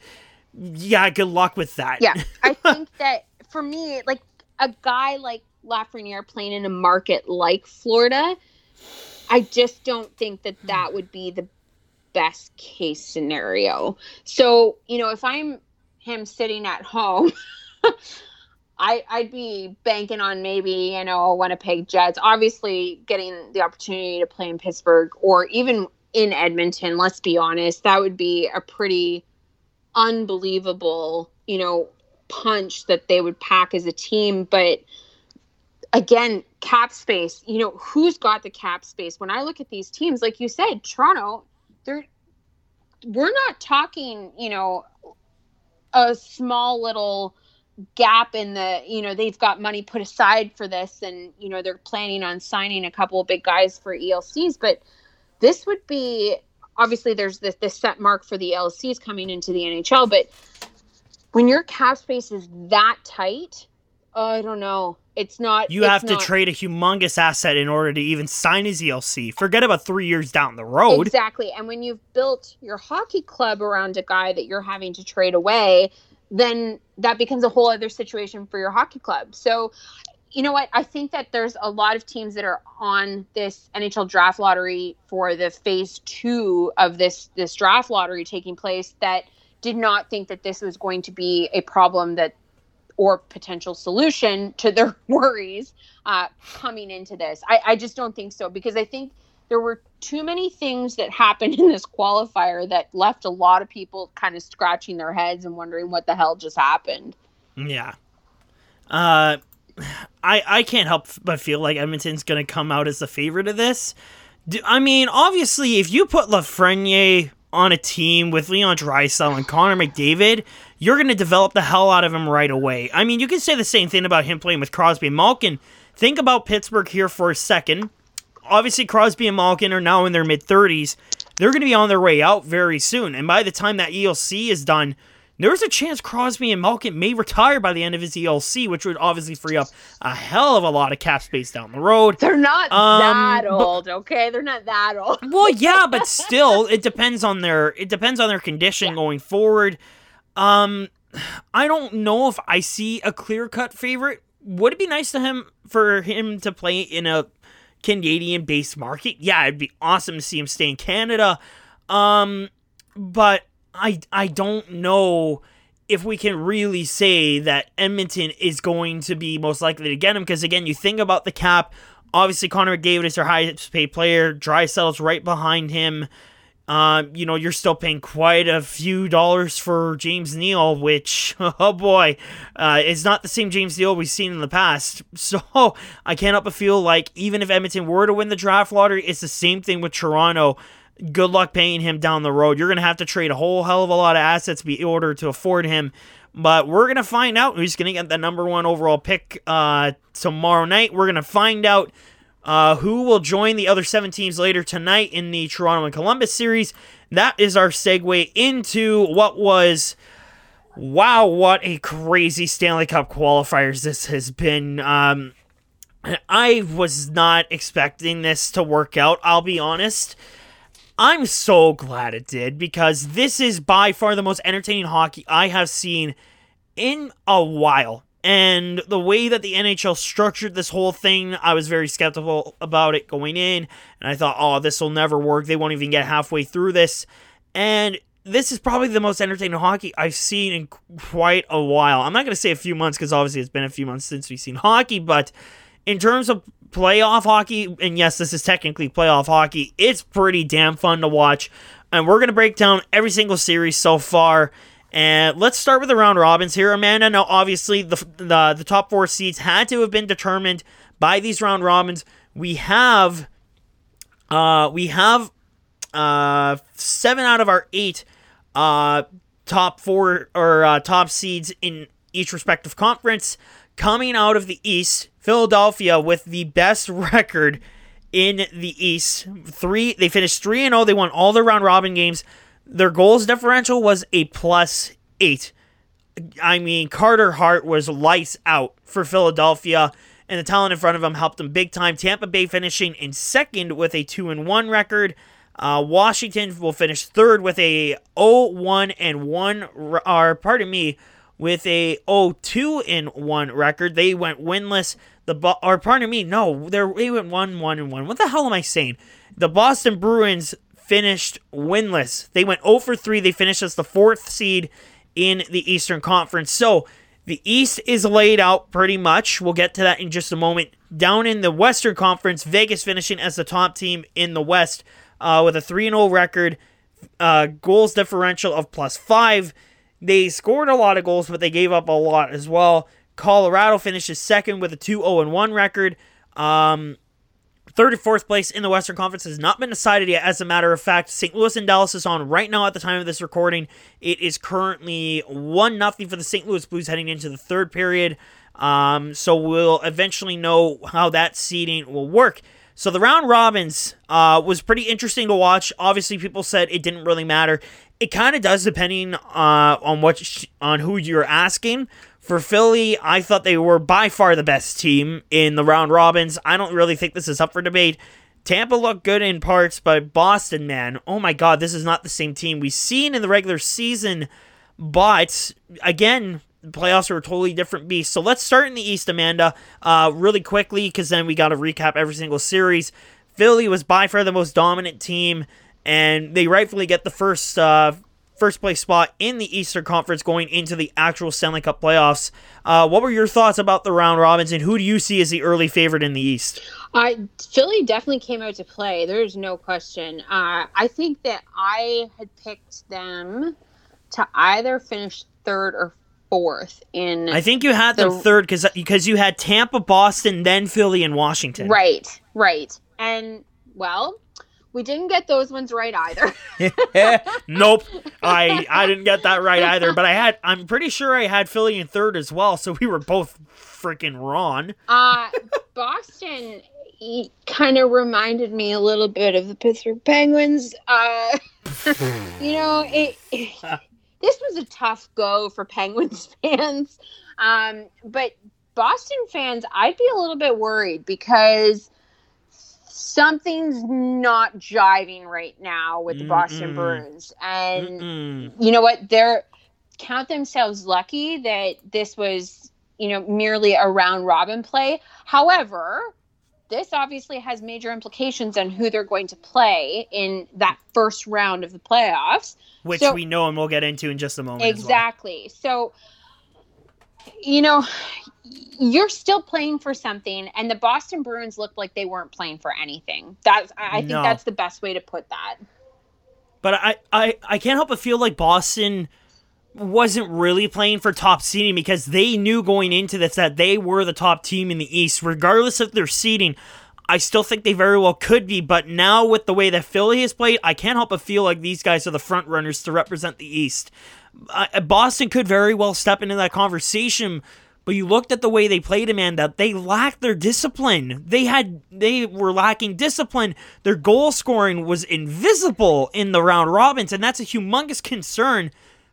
yeah, good luck with that. yeah, I think that for me, like a guy like Lafreniere playing in a market like Florida, I just don't think that that would be the best case scenario. So, you know, if I'm him sitting at home, I, I'd be banking on maybe, you know, Winnipeg Jets. Obviously, getting the opportunity to play in Pittsburgh or even in Edmonton, let's be honest, that would be a pretty unbelievable, you know, punch that they would pack as a team. But again, cap space, you know, who's got the cap space? When I look at these teams, like you said, Toronto, they're we're not talking, you know, a small little gap in the, you know, they've got money put aside for this and, you know, they're planning on signing a couple of big guys for ELCs, but this would be obviously there's this this set mark for the LCs coming into the NHL, but when your cap space is that tight, I don't know. It's not. You it's have to trade a humongous asset in order to even sign a ELC. Forget about three years down the road. Exactly. And when you've built your hockey club around a guy that you're having to trade away, then that becomes a whole other situation for your hockey club. So, you know what? I think that there's a lot of teams that are on this NHL draft lottery for the phase two of this this draft lottery taking place that did not think that this was going to be a problem that or potential solution to their worries uh, coming into this. I, I just don't think so because I think there were too many things that happened in this qualifier that left a lot of people kind of scratching their heads and wondering what the hell just happened. Yeah. Uh, I I can't help but feel like Edmonton's gonna come out as the favorite of this. I mean, obviously, if you put Lafreniere on a team with Leon Draisaitl and Connor McDavid, you're gonna develop the hell out of him right away. I mean, you can say the same thing about him playing with Crosby and Malkin. Think about Pittsburgh here for a second. Obviously, Crosby and Malkin are now in their mid 30s. They're going to be on their way out very soon. And by the time that ELC is done, there's a chance Crosby and Malkin may retire by the end of his ELC, which would obviously free up a hell of a lot of cap space down the road. They're not um, that old, but, okay? They're not that old. well, yeah, but still, it depends on their it depends on their condition yeah. going forward. Um, I don't know if I see a clear cut favorite. Would it be nice to him for him to play in a Canadian based market? Yeah, it'd be awesome to see him stay in Canada. Um, but I I don't know if we can really say that Edmonton is going to be most likely to get him because again, you think about the cap. Obviously, Connor McDavid is their highest paid player. Dry Draisaitl's right behind him. Uh, you know, you're still paying quite a few dollars for James Neal, which, oh boy, uh, is not the same James Neal we've seen in the past. So I help but feel like even if Edmonton were to win the draft lottery, it's the same thing with Toronto. Good luck paying him down the road. You're going to have to trade a whole hell of a lot of assets in order to afford him. But we're going to find out who's going to get the number one overall pick uh, tomorrow night. We're going to find out uh, who will join the other seven teams later tonight in the Toronto and Columbus series. That is our segue into what was. Wow, what a crazy Stanley Cup qualifiers this has been. Um, I was not expecting this to work out, I'll be honest. I'm so glad it did because this is by far the most entertaining hockey I have seen in a while. And the way that the NHL structured this whole thing, I was very skeptical about it going in. And I thought, oh, this will never work. They won't even get halfway through this. And this is probably the most entertaining hockey I've seen in quite a while. I'm not going to say a few months because obviously it's been a few months since we've seen hockey, but in terms of playoff hockey, and yes, this is technically playoff hockey, it's pretty damn fun to watch. And we're going to break down every single series so far and let's start with the round robins here, Amanda. Now, obviously, the, the, the top four seeds had to have been determined by these round robins. We have uh, we have uh, seven out of our eight uh, top four or uh, top seeds in each respective conference coming out of the East. Philadelphia with the best record in the East. Three, they finished three and zero. Oh. They won all their round robin games. Their goals differential was a plus eight. I mean, Carter Hart was lights out for Philadelphia, and the talent in front of him helped them big time. Tampa Bay finishing in second with a 2 and 1 record. Uh, Washington will finish third with a 0-1 and 1 or pardon me, with a 0-2 and 1 record. They went winless. The or pardon me, no, they went 1-1 and 1. What the hell am I saying? The Boston Bruins finished winless. They went 0 for 3. They finished as the fourth seed in the Eastern Conference. So the East is laid out pretty much. We'll get to that in just a moment. Down in the Western Conference, Vegas finishing as the top team in the West uh, with a 3 0 record, uh, goals differential of plus 5. They scored a lot of goals, but they gave up a lot as well. Colorado finishes second with a 2 0 1 record. Um, Third and fourth place in the Western Conference has not been decided yet. As a matter of fact, St. Louis and Dallas is on right now at the time of this recording. It is currently 1 0 for the St. Louis Blues heading into the third period. Um, so we'll eventually know how that seeding will work. So the round robins uh, was pretty interesting to watch. Obviously, people said it didn't really matter. It kind of does, depending uh, on what sh- on who you're asking. For Philly, I thought they were by far the best team in the round robins. I don't really think this is up for debate. Tampa looked good in parts, but Boston, man, oh my God, this is not the same team we've seen in the regular season. But again, the playoffs are a totally different beast. So let's start in the East, Amanda, uh, really quickly, because then we got to recap every single series. Philly was by far the most dominant team, and they rightfully get the first uh, first place spot in the Eastern Conference going into the actual Stanley Cup playoffs. Uh, what were your thoughts about the round robins, and who do you see as the early favorite in the East? I Philly definitely came out to play. There's no question. Uh, I think that I had picked them to either finish third or fourth in. I think you had the, them third because because you had Tampa, Boston, then Philly, and Washington. Right, right, and well, we didn't get those ones right either. nope. I I didn't get that right either, but I had I'm pretty sure I had Philly in third as well, so we were both freaking wrong. uh Boston kind of reminded me a little bit of the Pittsburgh Penguins. Uh you know, it, it this was a tough go for Penguins fans. Um, but Boston fans, I'd be a little bit worried because something's not jiving right now with the Boston Mm-mm. Bruins. And Mm-mm. you know what? They're count themselves lucky that this was, you know, merely a round robin play. However, this obviously has major implications on who they're going to play in that first round of the playoffs. which So- we know and we'll get into in just a moment. as well. Exactly. So, you know, you're still playing for something, and the Boston Bruins looked like they weren't playing for anything. That's I I think No. that's the best way to put that. But I, I, I can't help but feel like Boston wasn't really playing for top seeding because they knew going into this that they were the top team in the East, regardless of their seeding. I still think they very well could be, but now with the way that Philly has played, I can't help but feel like these guys are the front runners to represent the East. Uh, Boston could very well step into that conversation, but you looked at the way they played, Amanda. They lacked their discipline. They had they were lacking discipline. Their goal scoring was invisible in the round robins, and that's a humongous concern.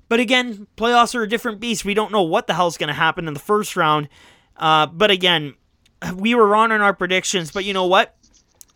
But again, playoffs are a different beast. We don't know what the hell's going to happen in the first round. Uh, but again, we were wrong in our predictions. But you know what?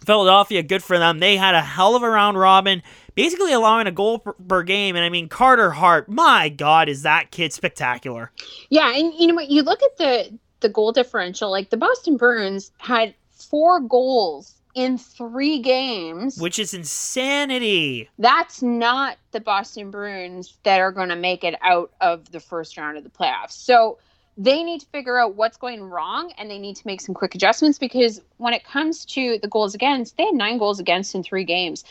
Philadelphia, good for them. They had a hell of a round robin, basically allowing a goal per, per game. And I mean, Carter Hart, my God, is that kid spectacular? Yeah, and you know what? You look at the the goal differential. Like the Boston Bruins had four goals in three games. Which is insanity. That's not the Boston Bruins that are going to make it out of the first round of the playoffs. So they need to figure out what's going wrong and they need to make some quick adjustments because when it comes to the goals against, they had nine goals against in three games.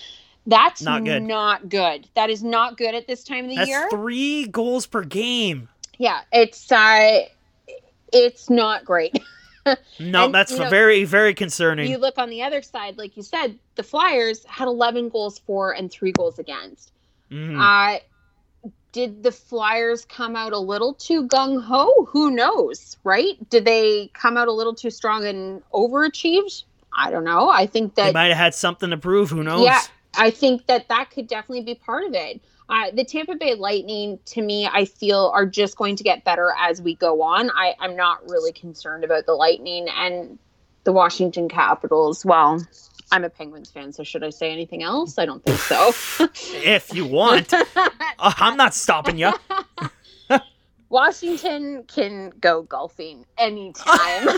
That's Not good. Not good. That is not good at this time of the That's year. three goals per game. yeah, it's uh it's not great. No, And, that's you know, very, very concerning. you look on the other side, like you said, the Flyers had 11 goals for and three goals against. Mhm. Uh, did the Flyers come out a little too gung ho? Who knows, right? Did they come out a little too strong and overachieved? I don't know. I think they might have had something to prove. Who knows? yeah, I think that that could definitely be part of it. Uh, the Tampa Bay Lightning, to me, I feel are just going to get better as we go on. I, I'm not really concerned about the Lightning and the Washington Capitals. Well, I'm a Penguins fan, so should I say anything else? I don't think so. If you want, Uh, I'm not stopping you. Washington can go golfing anytime.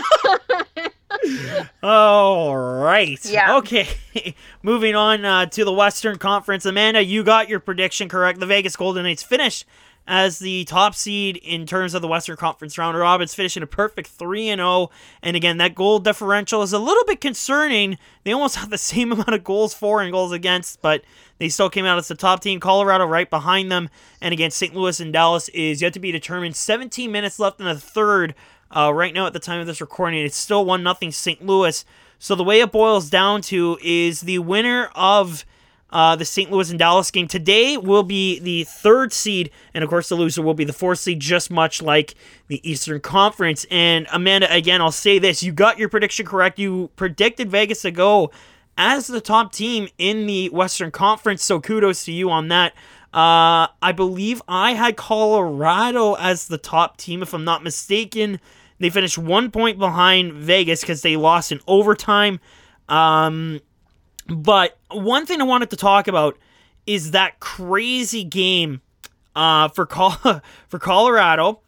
All right. Yeah. Okay. Moving on uh, to the Western Conference. Amanda, you got your prediction correct. The Vegas Golden Knights finished as the top seed in terms of the Western Conference round robins, finishing a perfect 3 and 0. And again, that goal differential is a little bit concerning. They almost have the same amount of goals for and goals against, but they still came out as the top team. Colorado right behind them. And again, St. Louis and Dallas is yet to be determined. 17 minutes left in the third. Uh, right now, at the time of this recording, it's still 1 0 St. Louis. So the way it boils down to is the winner of uh, the St. Louis and Dallas game today will be the third seed, and of course the loser will be the fourth seed, just much like the Eastern Conference. And Amanda, again, I'll say this: you got your prediction correct. You predicted Vegas to go as the top team in the Western Conference, so kudos to you on that. Uh, I believe I had Colorado as the top team, if I'm not mistaken. They finished one point behind Vegas because they lost in overtime. Um, but one thing I wanted to talk about is that crazy game uh, for Col- for Colorado,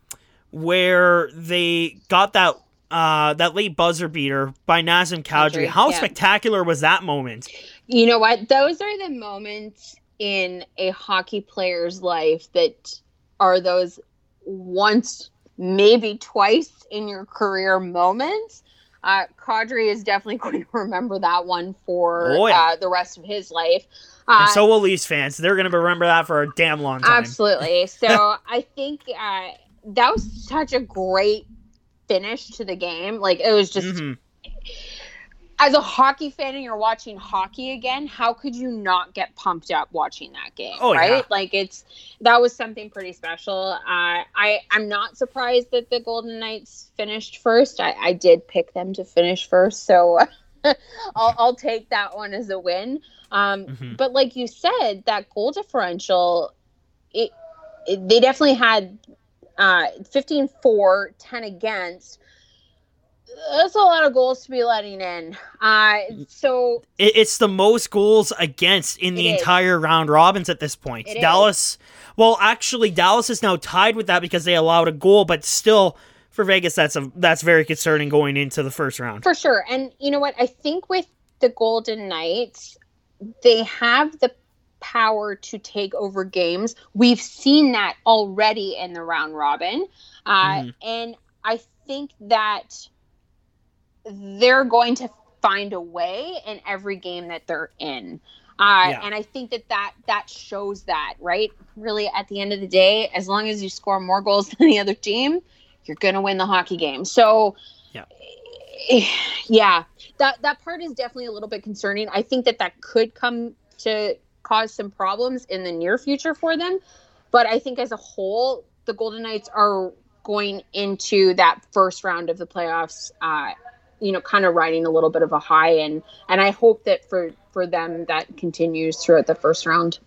where they got that uh, that late buzzer beater by Nazem Kadri. How yeah. spectacular was that moment? you know what? Those are the moments in a hockey player's life that are those once, maybe twice in your career moments. Uh, Kadri is definitely going to remember that one for Oh, yeah. uh, the rest of his life. Uh, And so will Leafs fans. They're going to remember that for a damn long time. Absolutely. So I think uh, that was such a great finish to the game. Like it was just Mhm. As a hockey fan and you're watching hockey again, how could you not get pumped up watching that game? Oh, right? yeah. Like it's that was something pretty special. Uh, I I'm not surprised that the Golden Knights finished first. I, I did pick them to finish first, so I'll I'll take that one as a win. Um, Mhm. But like you said, that goal differential, it they definitely had uh, 15 4, 10 against. That's a lot of goals to be letting in. Uh, so It, it's the most goals against in the It is. entire round robins at this point. It is. Dallas, well, actually, Dallas is now tied with that because they allowed a goal, but still, for Vegas, that's a that's very concerning going into the first round. For sure. And you know what? I think with the Golden Knights, they have the power to take over games. We've seen that already in the round robin. Uh, Mhm. And I think that they're going to find a way in every game that they're in. Uh, Yeah. And I think that, that that shows that, right? Really, at the end of the day, as long as you score more goals than the other team, you're going to win the hockey game. So, Yeah. yeah, that that part is definitely a little bit concerning. I think that that could come to cause some problems in the near future for them. But I think as a whole, the Golden Knights are going into that first round of the playoffs, uh, you know, kind of riding a little bit of a high, and and I hope that for for them that continues throughout the first round.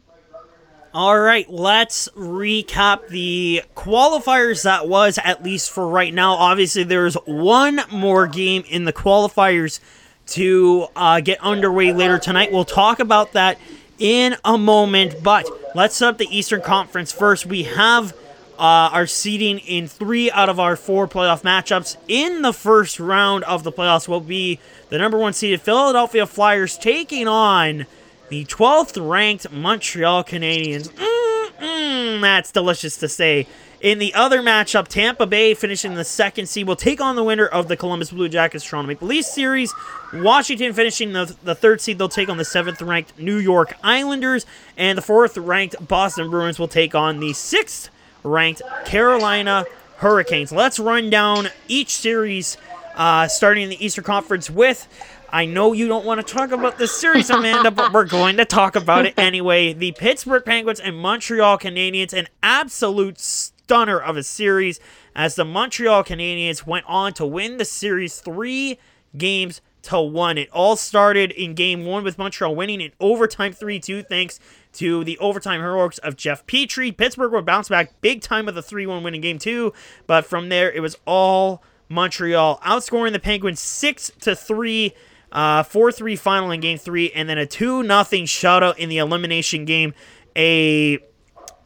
All right, let's recap the qualifiers that was, at least for right now. Obviously, there's one more game in the qualifiers to uh, get underway later tonight. We'll talk about that in a moment, but let's set up the Eastern Conference first. We have uh, seeding in three out of our four playoff matchups. In the first round of the playoffs will be the number one seeded Philadelphia Flyers taking on the 12th ranked Montreal Canadiens. Mm-mm, that's delicious to say. In the other matchup, Tampa Bay finishing the second seed will take on the winner of the Columbus Blue Jackets Toronto Maple Leafs series. Washington finishing the, the third seed, they'll take on the seventh ranked New York Islanders. And the fourth ranked Boston Bruins will take on the sixth ranked Carolina Hurricanes. Let's run down each series, uh, starting in the Eastern Conference with. I know you don't want to talk about this series, Amanda, but we're going to talk about it anyway. The Pittsburgh Penguins and Montreal Canadiens, an absolute stunner of a series, as the Montreal Canadiens went on to win the series three games to one. It all started in game one with Montreal winning in overtime 3 2, thanks to the overtime heroics of Jeff Petry. Pittsburgh would bounce back big time with a 3 1 win in game two, but from there it was all Montreal outscoring the Penguins 6 to 3. Uh, 4-3 final in game three, and then a 2 nothing shutout in the elimination game. A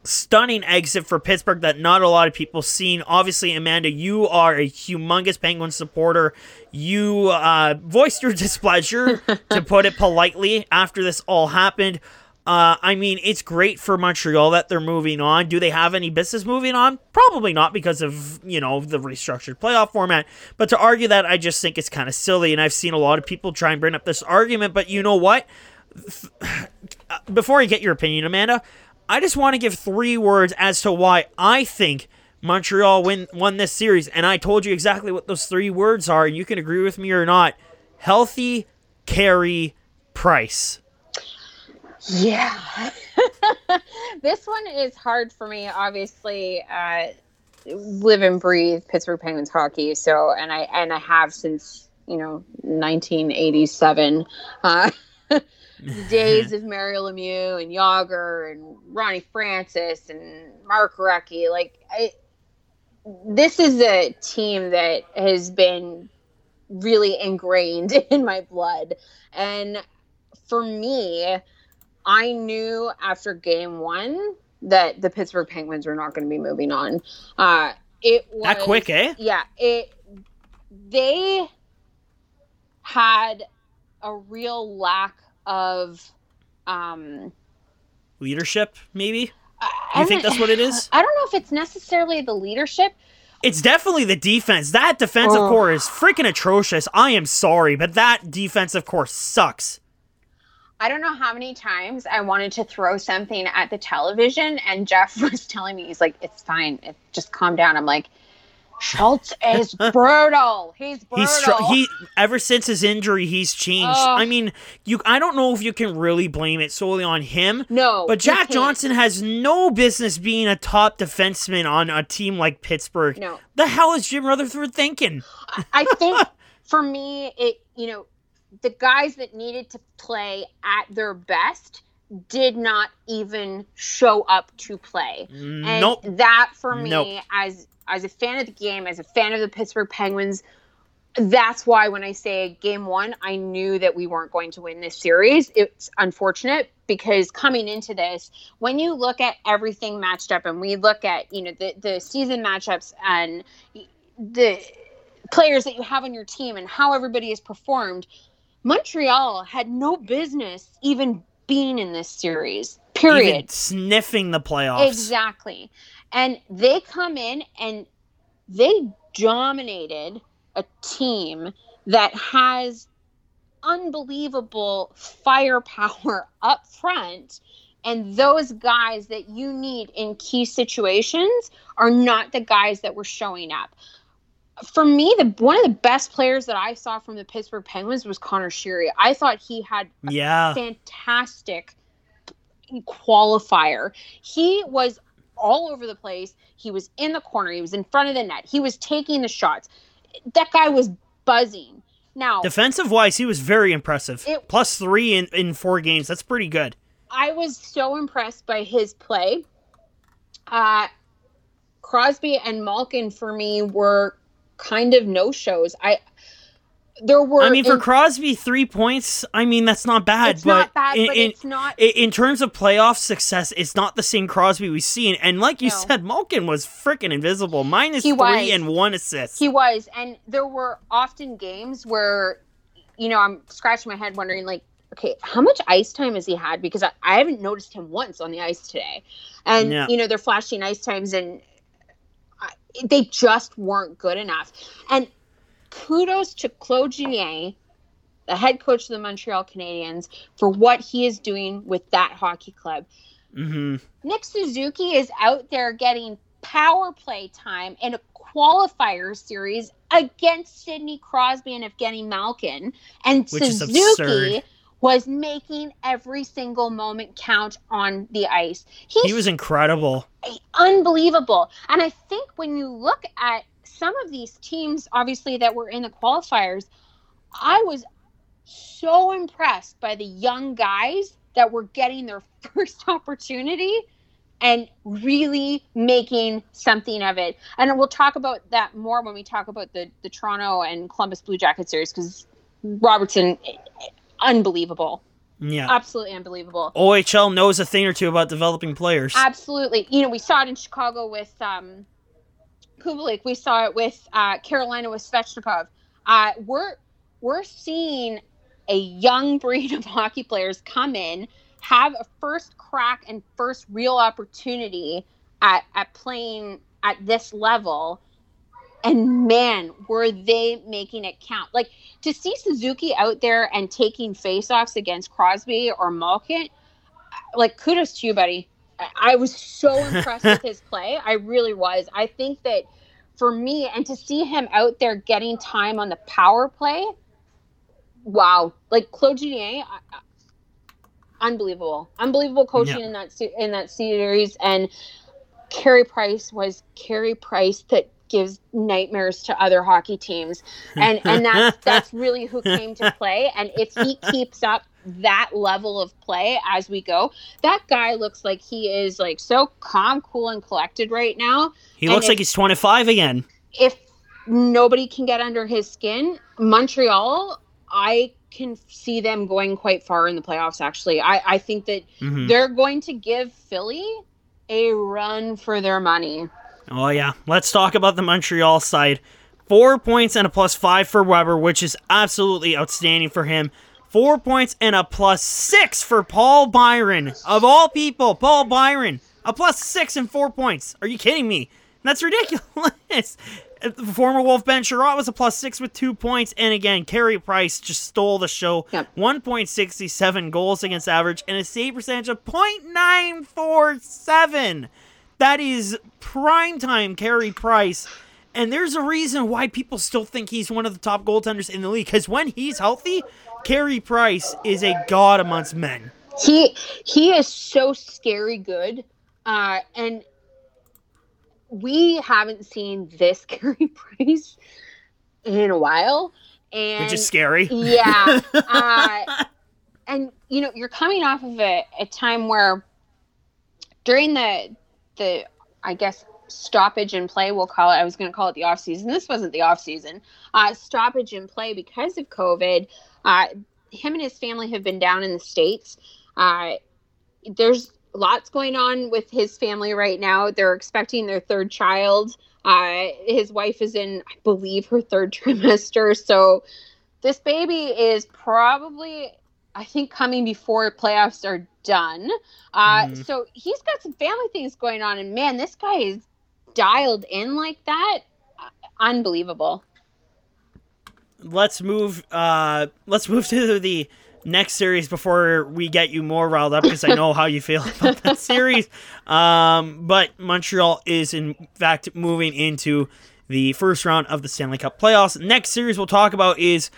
stunning exit for Pittsburgh that not a lot of people seen. Obviously, Amanda, you are a humongous Penguin supporter. You uh, voiced your displeasure, to put it politely, after this all happened. Uh, I mean, it's great for Montreal that they're moving on. Do they have any business moving on? Probably not because of, you know, the restructured playoff format. But to argue that, I just think it's kind of silly. And I've seen a lot of people try and bring up this argument. But you know what? Before I get your opinion, Amanda, I just want to give three words as to why I think Montreal win won this series, and I told you exactly what those three words are, and you can agree with me or not. Healthy, Carey, price. Yeah. this one is hard for me. Obviously, uh, live and breathe Pittsburgh Penguins hockey. So, and I and I have since you know 1987. Uh, the days of Mario Lemieux and Jagr and Ronnie Francis and Mark Recchi. Like, I, this is a team that has been really ingrained in my blood, and for me. I knew after game one that the Pittsburgh Penguins were not going to be moving on. Uh, it was That quick, eh? Yeah, it. They had a real lack of. Um, Leadership, maybe? I- You think that's what it is? I don't know if it's necessarily the leadership. It's definitely the defense. That defensive Oh. core is freaking atrocious. I am sorry, but that defensive core sucks. I don't know how many times I wanted to throw something at the television, and Jeff was telling me, he's like, "It's fine, it, just calm down." I'm like, Schultz is brutal. He's brutal. He's str- he ever since his injury, he's changed. Ugh. I mean, you I don't know if you can really blame it solely on him. no, But Jack. Johnson has no business being a top defenseman on a team like Pittsburgh. No, The hell is Jim Rutherford thinking? I think for me, it you know, the guys that needed to play at their best did not even show up to play. And Nope. that for me Nope. as as a fan of the game, as a fan of the Pittsburgh Penguins, that's why when I say game 1, I knew that we weren't going to win this series. It's unfortunate because coming into this, when you look at everything matched up and we look at, you know, the the season matchups and the players that you have on your team and how everybody has performed, Montreal had no business even being in this series. Period. Even sniffing the playoffs. Exactly. And they come in and they dominated a team that has unbelievable firepower up front. And those guys that you need in key situations are not the guys that were showing up. For me, the one of the best players that I saw from the Pittsburgh Penguins was Conor Sheary. I thought he had Yeah. fantastic qualifier. He was all over the place. He was in the corner. He was in front of the net. He was taking the shots. That guy was buzzing. Now, Defensive wise, he was very impressive. It- Plus three in, in four games. That's pretty good. I was so impressed by his play. Uh, Crosby and Malkin for me were kind of no shows. I there were. I mean, for in- Crosby, three points. I mean, that's not bad. it's but not bad, in, but in, it's not. in- in terms of playoff success, it's not the same Crosby we've seen. And like you No. said, Malkin was freaking invisible. Minus He three was. and one assist. He was, and there were often games where, you know, I'm scratching my head wondering, like, okay, how much ice time has he had? Because I, I haven't noticed him once on the ice today, and Yeah. you know they're flashing ice times, and they just weren't good enough. And kudos to Claude Julien, the head coach of the Montreal Canadiens, for what he is doing with that hockey club. hmm Nick Suzuki is out there getting power play time in a qualifier series against Sidney Crosby and Evgeny Malkin. And Which Suzuki. Was making every single moment count on the ice. He's He was incredible. unbelievable. And I think when you look at some of these teams, obviously, that were in the qualifiers, I was so impressed by the young guys that were getting their first opportunity and really making something of it. And we'll talk about that more when we talk about the, the Toronto and Columbus Blue Jacket series because Robertson, unbelievable. Yeah. Absolutely unbelievable. OHL knows a thing or two about developing players. Absolutely. You know, we saw it in Chicago with um, Kubalik. We saw it with uh, Carolina with Svechnikov. Uh, we're we're seeing a young breed of hockey players come in, have a first crack and first real opportunity at at playing at this level. And man, were they making it count. Like to see Suzuki out there and taking faceoffs against Crosby or Malkin, like kudos to you, buddy. I- was so impressed with his play. I really was. I think that for me, and to see him out there getting time on the power play, wow! Like Claude Julien, unbelievable, unbelievable coaching Yeah. in that in that series. And Carey Price was Carey Price that gives nightmares to other hockey teams, and and that's that's really who came to play. And if he keeps up that level of play as we go, that guy looks like he is like so calm, cool, and collected right now. he and looks if- like he's 25 again. If nobody can get under his skin, Montreal, I can see them going quite far in the playoffs. Actually, I I think that Mhm. they're going to give Philly a run for their money. Oh yeah, let's talk about the Montreal side. Four points and a plus five for Weber, which is absolutely outstanding for him. Four points and a plus six for Paul Byron. Of all people, Paul Byron. A plus six and four points. Are you kidding me? That's ridiculous. The former Wolf Ben Chiarot was a plus six with two points. And again, Carey Price just stole the show. Yep. 1.67 goals against average and a save percentage of 0.947. That is prime time Carey Price. And there's a reason why people still think he's one of the top goaltenders in the league. Because when he's healthy, Carey Price is a god amongst men. He he is so scary good, uh, and we haven't seen this Carey Price in a while. And Which is scary. yeah, uh, and you know, you're coming off of a, a time where during the the I guess stoppage in play we'll call it i was going to call it the off season. This wasn't the off season. Uh, stoppage in play because of covid uh, him and his family have been down in the states. Uh, there's lots going on with his family right now. They're expecting their third child. Uh, his wife is in i believe her third trimester. So this baby is probably I think coming before playoffs are done. Uh, mm. So he's got some family things going on, and man, this guy is dialed in like that, unbelievable. Let's move. Uh, let's move to the next series before we get you more riled up because I know how you feel about that series. Um, but Montreal is in fact moving into the first round of the Stanley Cup playoffs. Next series we'll talk about is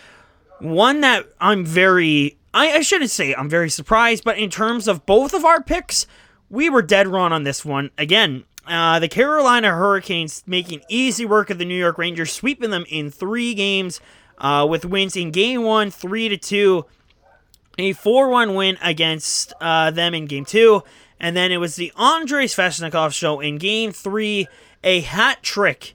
one that I'm very. I, I shouldn't say I'm very surprised, but in terms of both of our picks, we were dead wrong on this one. Again, uh, the Carolina Hurricanes making easy work of the New York Rangers, sweeping them in three games uh, with wins in Game One, three to two, a four-one win against uh, them in Game Two, and then it was the Andrei Svechnikov show in Game Three, a hat trick,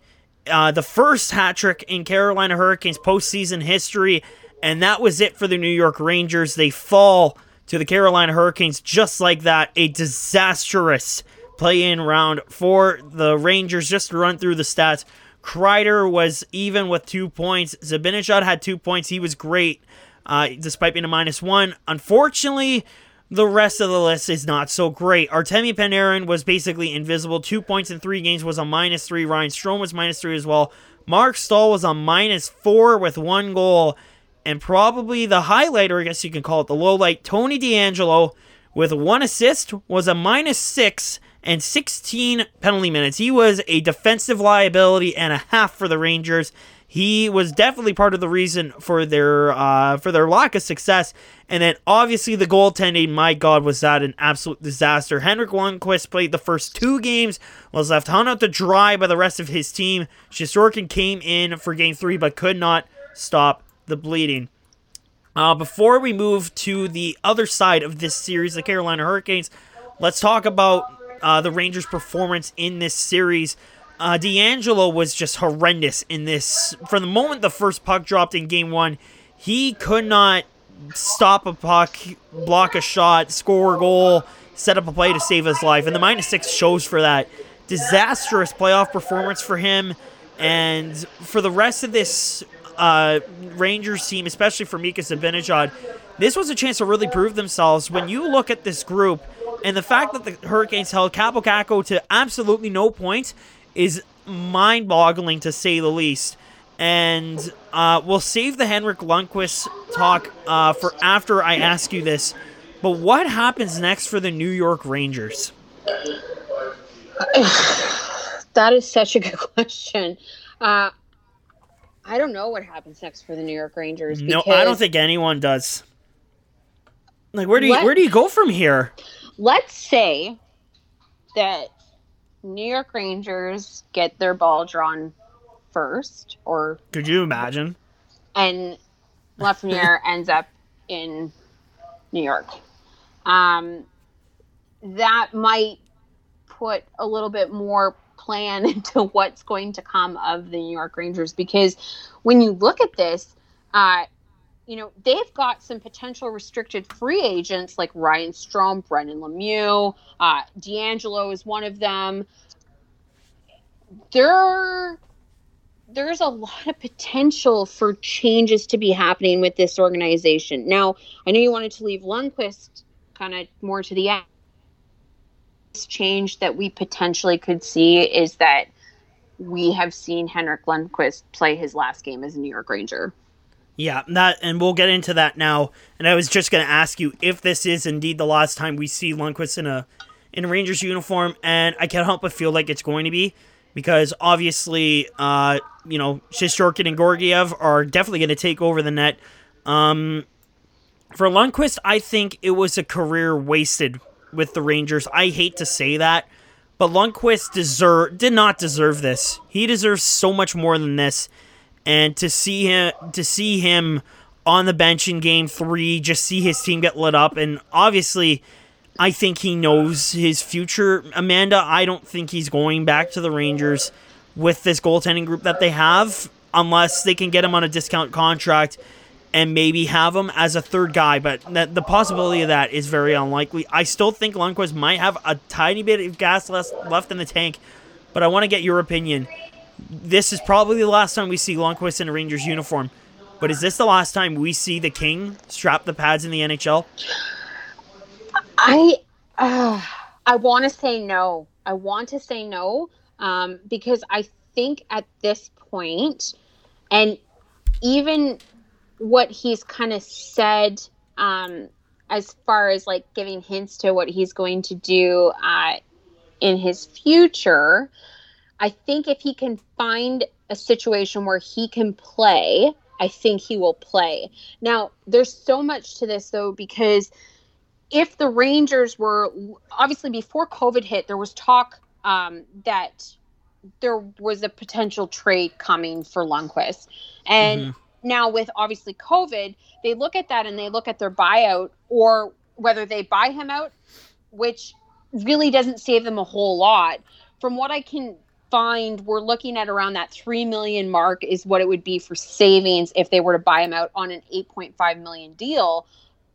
uh, the first hat trick in Carolina Hurricanes postseason history, and that was it for the New York Rangers. They fall to the Carolina Hurricanes just like that, a disastrous play in round for the Rangers. Just to run through the stats, Kreider was even with two points. Zibanejad had two points. He was great uh, despite being a minus one. Unfortunately, the rest of the list is not so great. Artemi Panarin was basically invisible. Two points in three games was a minus three. Ryan Strome was minus three as well. Marc Staal was a minus four with one goal. And probably the highlighter, I guess you can call it the low light, Tony DeAngelo with one assist was a minus six and 16 penalty minutes. He was a defensive liability and a half for the Rangers. He was definitely part of the reason for their uh, for their lack of success. And then obviously the goaltending, my God, was that an absolute disaster. Henrik Lundqvist played the first two games, was left hung out to dry by the rest of his team. Shesterkin came in for game three, but could not stop the bleeding. Uh, before we move to the other side of this series, the Carolina Hurricanes, let's talk about uh, the Rangers' performance in this series. Uh, DeAngelo was just horrendous in this. From the moment the first puck dropped in game one, he could not stop a puck, block a shot, score a goal, set up a play to save his life. And the minus six shows for that. Disastrous playoff performance for him. And for the rest of this uh, Rangers team, especially for Mika Zibanejad, this was a chance to really prove themselves. When you look at this group, and the fact that the Hurricanes held Kaapo Kakko to absolutely no points is mind boggling to say the least. And uh, we'll save the Henrik Lundqvist talk uh, for after I ask you this. But what happens next for the New York Rangers? that is such a good question. Uh, I don't know what happens next for the New York Rangers. No, I don't think anyone does. Like, where do you where do you go from here? let's say that New York Rangers get their ball drawn first, or could you imagine? And Lafreniere ends up in New York. Um, that might put a little bit more plan into what's going to come of the New York Rangers because when you look at this, uh, you know, they've got some potential restricted free agents like Ryan Strome, Brendan Lemieux, uh, DeAngelo is one of them. There, there's a lot of potential for changes to be happening with this organization. Now, I know you wanted to leave Lundqvist kind of more to the end. Change that we potentially could see is that we have seen Henrik Lundqvist play his last game as a New York Ranger. Yeah, that and we'll get into that now. And I was just going to ask you if this is indeed the last time we see Lundqvist in a in a Rangers uniform, and I can't help but feel like it's going to be because obviously, uh, you know, Shesterkin and Georgiev are definitely going to take over the net. Um, for Lundqvist, I think it was a career wasted with the Rangers. I hate to say that, but Lundqvist deserve did not deserve this. He deserves so much more than this and to see him to see him on the bench in game three, just see his team get lit up. And obviously, I think he knows his future. Amanda, I don't think he's going back to the Rangers with this goaltending group that they have, unless they can get him on a discount contract and maybe have him as a third guy. But that, the possibility of that is very unlikely. I still think Lundqvist might have a tiny bit of gas left in the tank, but I want to get your opinion. This is probably the last time we see Lundqvist in a Rangers uniform. But is this the last time we see the King strap the pads in the NHL? I uh, I want to say no. I want to say no um, because I think at this point, and even what he's kind of said um, as far as like giving hints to what he's going to do uh, in his future, I think if he can find a situation where he can play, I think he will play. Now, there's so much to this though because if the Rangers were obviously before COVID hit, there was talk um, that there was a potential trade coming for Lundqvist, and mm-hmm. Now with obviously COVID, they look at that and they look at their buyout or whether they buy him out, which really doesn't save them a whole lot. From what I can find, we're looking at around that three million mark is what it would be for savings if they were to buy him out on an 8.5 million deal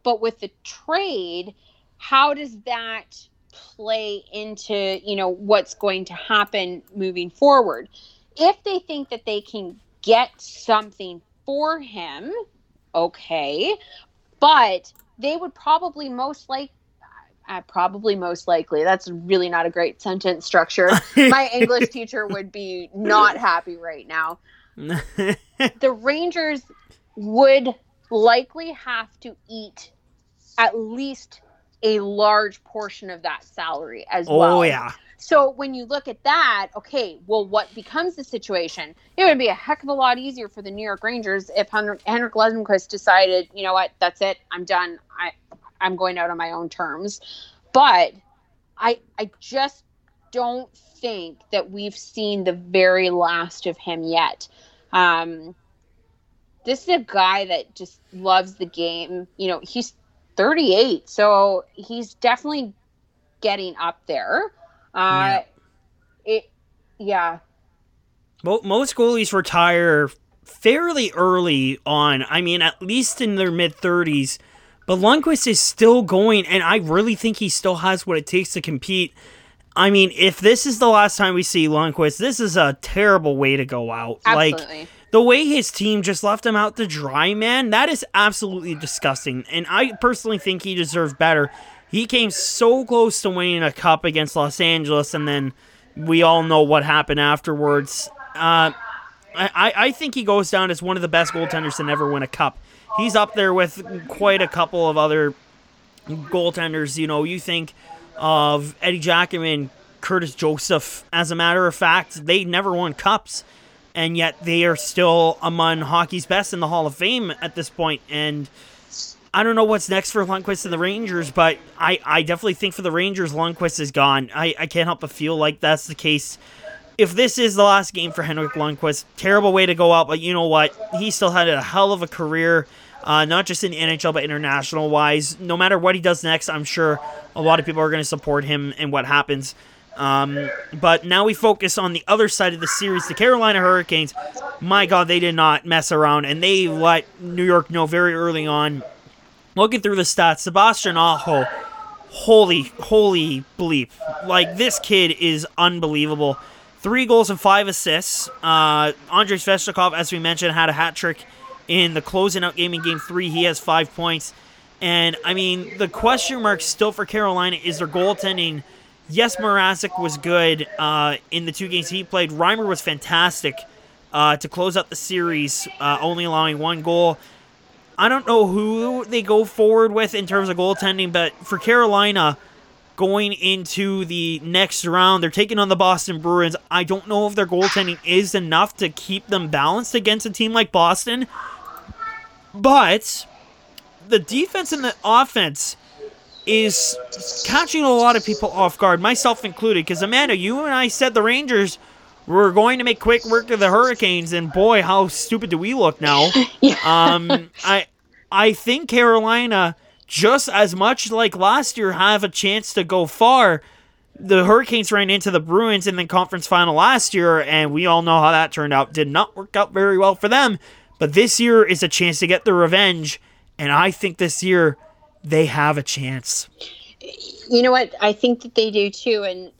but with the trade, how does that play into, you know, what's going to happen moving forward? If they think that they can get something for him, okay, but they would probably most like uh, probably most likely. That's really not a great sentence structure. My English teacher would be not happy right now. the Rangers would likely have to eat at least a large portion of that salary as oh, well. Oh yeah. So when you look at that, okay, well, what becomes the situation? It would be a heck of a lot easier for the New York Rangers if Henrik, Lundqvist decided, you know what, that's it, I'm done. I, I'm going out on my own terms. But I, I just don't think that we've seen the very last of him yet. Um, this is a guy that just loves the game. You know, he's 38. So he's definitely getting up there. Uh, yeah. It, yeah. Most goalies retire fairly early on. I mean, at least in their mid 30s. But Lundqvist is still going, and I really think he still has what it takes to compete. I mean, if this is the last time we see Lundqvist, this is a terrible way to go out. Absolutely. Like, the way his team just left him out to dry, man, that is absolutely disgusting. And I personally think he deserved better. He came so close to winning a cup against Los Angeles, and then we all know what happened afterwards. Uh, I, I think he goes down as one of the best goaltenders to never win a cup. He's up there with quite a couple of other goaltenders. You know, you think of Eddie Giacomin, Curtis Joseph. As a matter of fact, they never won cups and yet they are still among hockey's best in the Hall of Fame at this point. And I don't know what's next for Lundqvist and the Rangers, but I, I definitely think for the Rangers, Lundqvist is gone. I, I can't help but feel like that's the case. If this is the last game for Henrik Lundqvist, terrible way to go out, but you know what? He still had a hell of a career. Uh, not just in the NHL but international wise. No matter what he does next, I'm sure a lot of people are going to support him and what happens. Um, but now we focus on the other side of the series. The Carolina Hurricanes, my God, they did not mess around, and they let New York know very early on. Looking through the stats, Sebastian Aho, holy, holy bleep. Like, this kid is unbelievable. Three goals and five assists. Uh, Andrei Svechnikov, as we mentioned, had a hat trick in the closing out game in game three. He has five points. And, I mean, the question mark still for Carolina is their goaltending – yes, Mrazek was good uh, in the two games he played. Reimer was fantastic uh, to close out the series, uh, only allowing one goal. I don't know who they go forward with in terms of goaltending, but for Carolina, going into the next round, they're taking on the Boston Bruins. I don't know if their goaltending is enough to keep them balanced against a team like Boston, but the defense and the offense is catching a lot of people off guard, myself included. Because Amanda, you and I said the Rangers were going to make quick work of the Hurricanes, and boy, how stupid do we look now? yeah. Um, I I think Carolina, just as much like last year, have a chance to go far. The Hurricanes ran into the Bruins in the conference final last year, and we all know how that turned out. Did not work out very well for them. But this year is a chance to get the revenge, and I think this year they have a chance. You know what? I think that they do too. And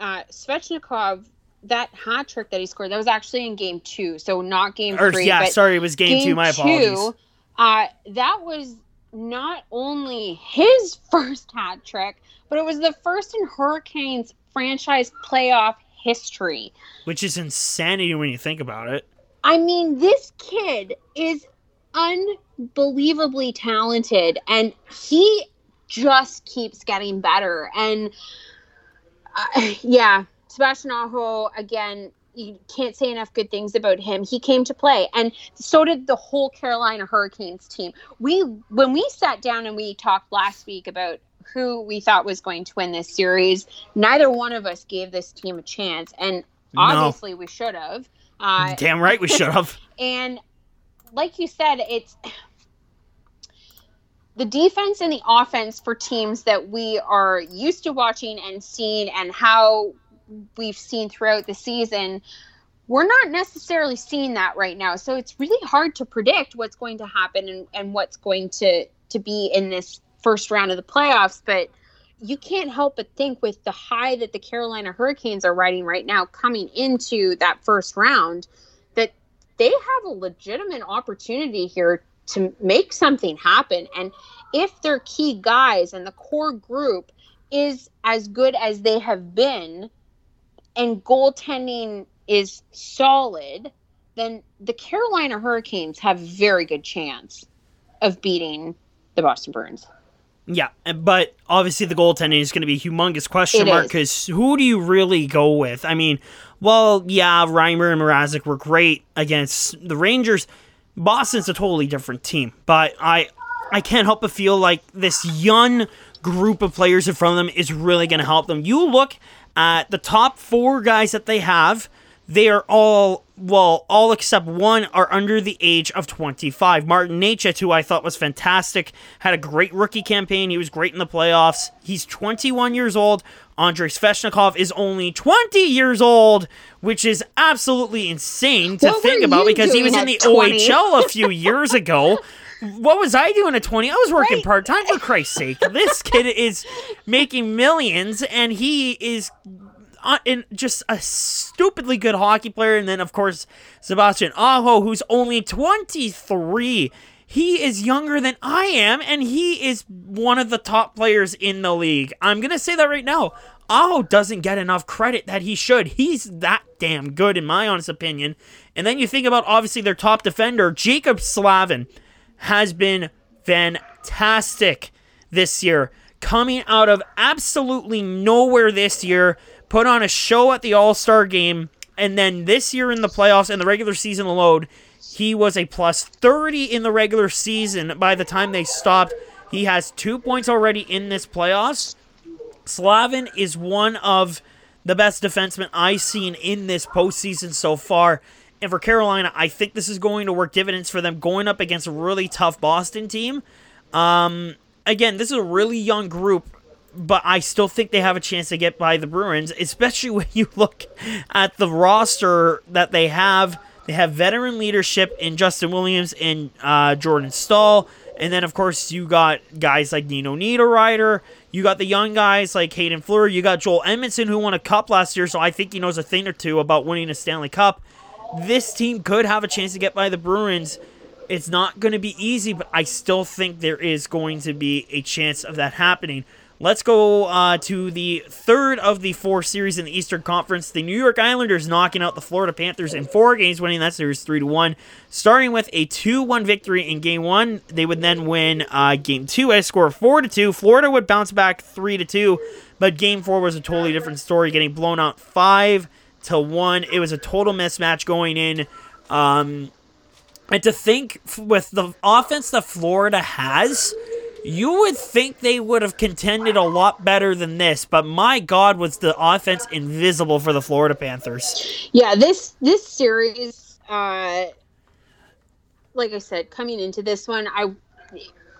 uh, Svechnikov, that hat trick that he scored, that was actually in game two, so not game Or, three. yeah, sorry, it was game, two. My apologies. uh, that was not only his first hat trick, but it was the first in Hurricanes franchise playoff history. Which is insanity when you think about it. I mean, this kid is unbelievably talented, and he just keeps getting better. And uh, yeah, Sebastian Aho again. You can't say enough good things about him. He came to play, and so did the whole Carolina Hurricanes team. We, when we sat down and we talked last week about who we thought was going to win this series, neither one of us gave this team a chance, and No. obviously we should have. Uh, Damn right we should have. and like you said, it's the defense and the offense for teams that we are used to watching and seeing and how we've seen throughout the season. We're not necessarily seeing that right now. So it's really hard to predict what's going to happen and, and what's going to, to be in this first round of the playoffs. But you can't help but think with the high that the Carolina Hurricanes are riding right now coming into that first round that they have a legitimate opportunity here to make something happen. And if their key guys and the core group is as good as they have been and goaltending is solid, then the Carolina Hurricanes have very good chance of beating the Boston Bruins. Yeah, but obviously the goaltending is going to be a humongous question It mark because who do you really go with? I mean, well, yeah, Reimer and Mrazek were great against the Rangers. Boston's a totally different team, but I, I can't help but feel like this young group of players in front of them is really going to help them. You look at the top four guys that they have. They are all, well, all except one are under the age of 25. Martin Necas, who I thought was fantastic, had a great rookie campaign. He was great in the playoffs. He's 21 years old. Andrei Svechnikov is only 20 years old, which is absolutely insane to What think about because he was in the 20? OHL a few years ago. What was I doing at 20? I was working Right. part time for Christ's sake. This kid is making millions and he is uh, in just a stupidly good hockey player. And then, of course, Sebastian Aho, who's only 23. He is younger than I am, and he is one of the top players in the league. I'm going to say that right now. Aho doesn't get enough credit that he should. He's that damn good, in my honest opinion. And then you think about, obviously, their top defender, Jaccob Slavin, has been fantastic this year. Coming out of absolutely nowhere this year, put on a show at the All Star game, and then this year in the playoffs and the regular season alone, he was a plus 30 in the regular season by the time they stopped. He has two points already in this playoffs. Slavin is one of the best defensemen I've seen in this postseason so far. And for Carolina, I think this is going to work dividends for them going up against a really tough Boston team. Um, again, this is a really young group, but I still think they have a chance to get by the Bruins, especially when you look at the roster that they have. They have veteran leadership in Justin Williams and uh, Jordan Staal. And then, of course, you got guys like Nino Niederreiter. You got the young guys like Haydn Fleury. You got Joel Edmundson, who won a cup last year, so I think he knows a thing or two about winning a Stanley Cup. This team could have a chance to get by the Bruins. It's not going to be easy, but I still think there is going to be a chance of that happening. Let's go uh, to the third of the four series in the Eastern Conference. The New York Islanders knocking out the Florida Panthers in four games, winning that series three to one. Starting with a two-one victory in Game One, they would then win uh, Game Two at a score of four to two. Florida would bounce back three to two, but Game Four was a totally different story, getting blown out five to one. It was a total mismatch going in. Um, and to think with the offense that Florida has, you would think they would have contended a lot better than this, but my God, was the offense invisible for the Florida Panthers. Yeah, this this series, uh, like I said, coming into this one, I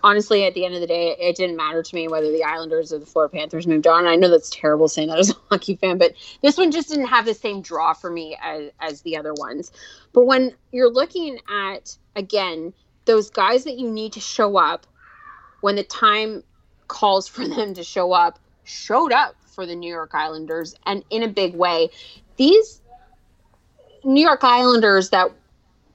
honestly, at the end of the day, it didn't matter to me whether the Islanders or the Florida Panthers moved on. I know that's terrible saying that as a hockey fan, but this one just didn't have the same draw for me as, as the other ones. But when you're looking at, again, those guys that you need to show up when the time calls for them to show up, showed up for the New York Islanders and in a big way. These New York Islanders that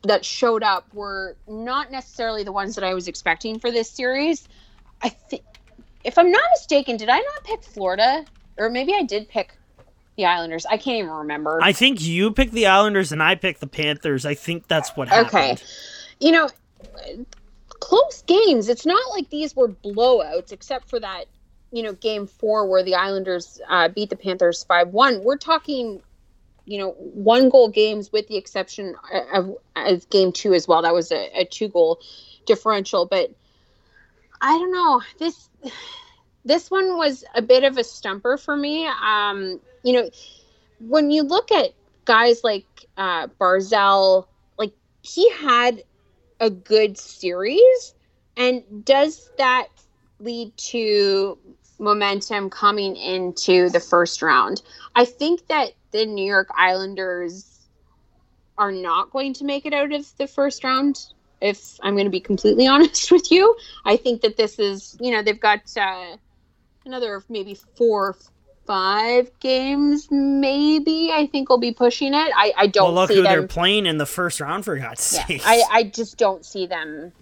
that showed up were not necessarily the ones that I was expecting for this series. I think, if I'm not mistaken, did I not pick Florida, or maybe I did pick the Islanders? I can't even remember. I think you picked the Islanders and I picked the Panthers. I think that's what happened. Okay, you know, close games. It's not like these were blowouts, except for that, you know, game four where the Islanders uh, beat the Panthers five one. We're talking you know, one goal games with the exception of, of game two as well. That was a, a two goal differential. But I don't know. This this one was a bit of a stumper for me. Um, you know, when you look at guys like uh, Barzal, like he had a good series, and does that lead to momentum coming into the first round? I think that the New York Islanders are not going to make it out of the first round. If I'm going to be completely honest with you, I think that this is, you know, they've got uh, another maybe four, five games, maybe. I think we'll be pushing it. I, I don't. Well, look who them... they're playing in the first round for God's sake. I, I just don't see them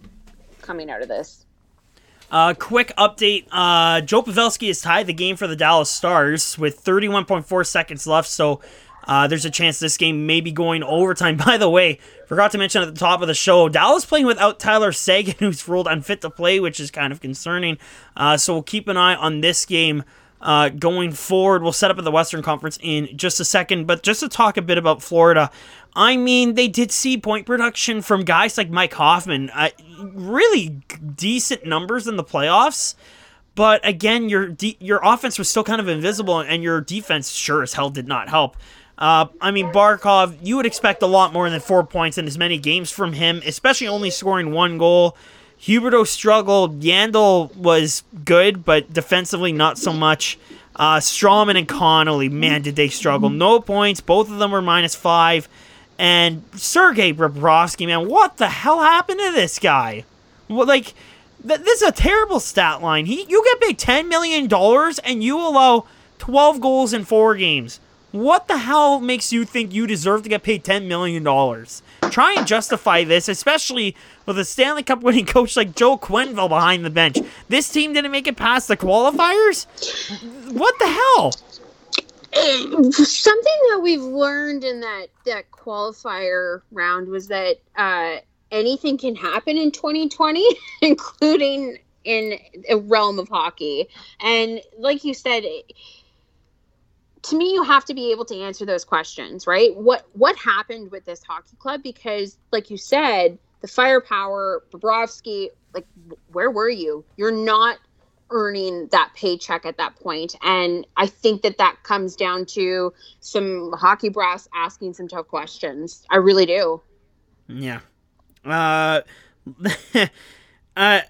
coming out of this. Uh, quick update: uh, Joe Pavelski has tied the game for the Dallas Stars with 31.4 seconds left, so uh, there's a chance this game may be going overtime. By the way, forgot to mention at the top of the show, Dallas playing without Tyler Seguin, who's ruled unfit to play, which is kind of concerning. Uh, so we'll keep an eye on this game. Uh, going forward, we'll set up at the Western Conference in just a second. But just to talk a bit about Florida, I mean, they did see point production from guys like Mike Hoffman. Uh, really decent numbers in the playoffs. But again, your de- your offense was still kind of invisible, and your defense sure as hell did not help. Uh, I mean, Barkov, you would expect a lot more than four points in as many games from him, especially only scoring one goal. Huberdeau struggled. Yandle was good, but defensively not so much. Uh, Stralman and Connolly, man, did they struggle. No points. Both of them were minus five. And Sergei Bobrovsky, man, what the hell happened to this guy? Well, like, th- this is a terrible stat line. He, you get paid ten million dollars and you allow twelve goals in four games. What the hell makes you think you deserve to get paid ten million dollars? Try and justify this, especially with a Stanley Cup winning coach like Joe Quenneville behind the bench. This team didn't make it past the qualifiers. What the hell? Something that we've learned in that that qualifier round was that uh, anything can happen in 2020, including in a realm of hockey. And like you said, to me, you have to be able to answer those questions, right? What what happened with this hockey club? Because, like you said, the firepower, Bobrovsky, like where were you? You're not earning that paycheck at that point. And I think that that comes down to some hockey brass asking some tough questions. I really do. Yeah. Uh, uh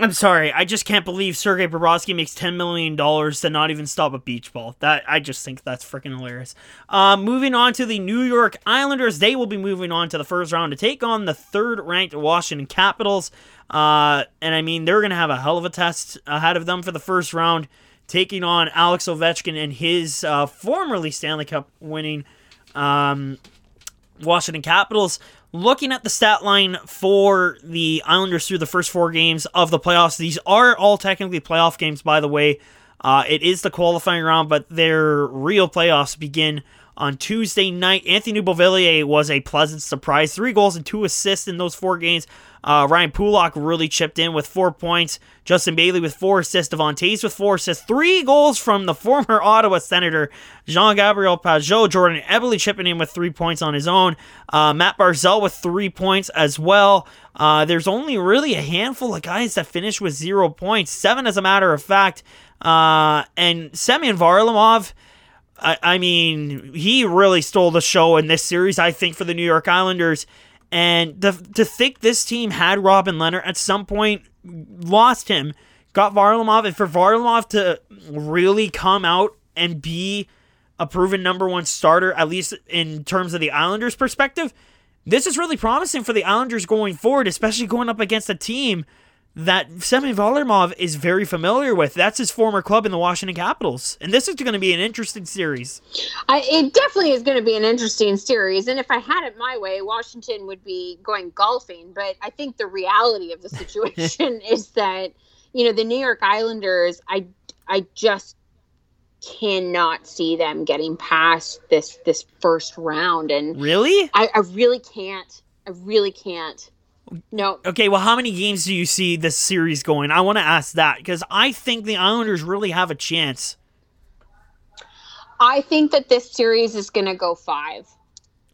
I'm sorry. I just can't believe Sergei Bobrovsky makes ten million dollars to not even stop a beach ball. That I just think that's freaking hilarious. Uh, moving on to the New York Islanders, they will be moving on to the first round to take on the third-ranked Washington Capitals. Uh, and I mean, they're gonna have a hell of a test ahead of them for the first round, taking on Alex Ovechkin and his uh, formerly Stanley Cup winning um, Washington Capitals looking at the stat line for the Islanders through the first four games of the playoffs, these are all technically playoff games, by the way. Uh, it is the qualifying round, but their real playoffs begin on Tuesday night. Anthony Beauvillier was a pleasant surprise. Three goals and two assists in those four games. Uh, Ryan Pulock really chipped in with four points. Justin Bailey with four assists. Devon Toews with four assists. Three goals from the former Ottawa Senator Jean Gabriel Pageau. Jordan Eberle chipping in with three points on his own. Uh, Matt Barzal with three points as well. Uh, there's only really a handful of guys that finished with zero points. Seven, as a matter of fact. Uh, and Semyon Varlamov. I, I mean, he really stole the show in this series, I think, for the New York Islanders. And the, to think this team had Robin Leonard at some point, lost him, got Varlamov, and for Varlamov to really come out and be a proven number one starter, at least in terms of the Islanders' perspective, this is really promising for the Islanders going forward, especially going up against a team that Semyon Varlamov is very familiar with. That's his former club in the Washington Capitals. And this is going to be an interesting series. I, it definitely is going to be an interesting series. And if I had it my way, Washington would be going golfing. But I think the reality of the situation is that, you know, the New York Islanders, I, I just cannot see them getting past this this first round and really I, I really can't i really can't no. Okay, well, how many games do you see this series going? I want to ask that because I think the Islanders really have a chance. I think that this series is going to go five.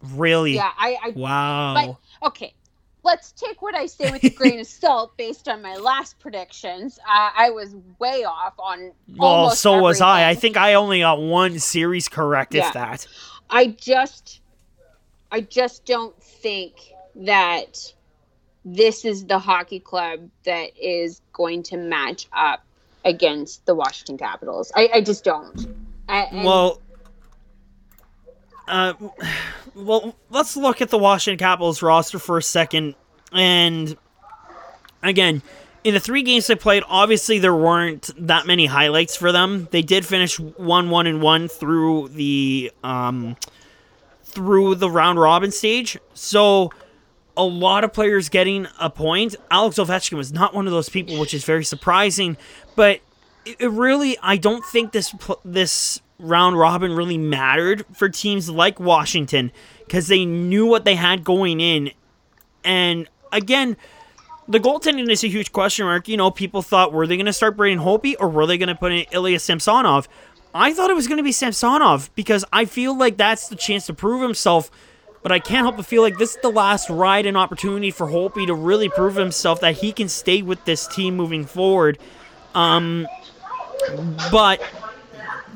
Really? Yeah. I. I wow. But, okay. Let's take what I say with a grain of salt based on my last predictions. Uh, I was way off on. Well, so everything. was I. I think I only got one series correct, yeah. if that. I just, I just don't think that this is the hockey club that is going to match up against the Washington Capitals. I, I just don't. I, well, uh, well, let's look at the Washington Capitals roster for a second. And again, in the three games they played, obviously there weren't that many highlights for them. They did finish one, one, and one through the um, through the round robin stage. So a lot of players getting a point. Alex Ovechkin was not one of those people, which is very surprising. But it really, I don't think this this round robin really mattered for teams like Washington because they knew what they had going in. And again, the goaltending is a huge question mark. You know, people thought were they going to start Braden Holtby or were they going to put in Ilya Samsonov? I thought it was going to be Samsonov because I feel like that's the chance to prove himself but I can't help but feel like this is the last ride and opportunity for Holtby to really prove himself that he can stay with this team moving forward. Um, but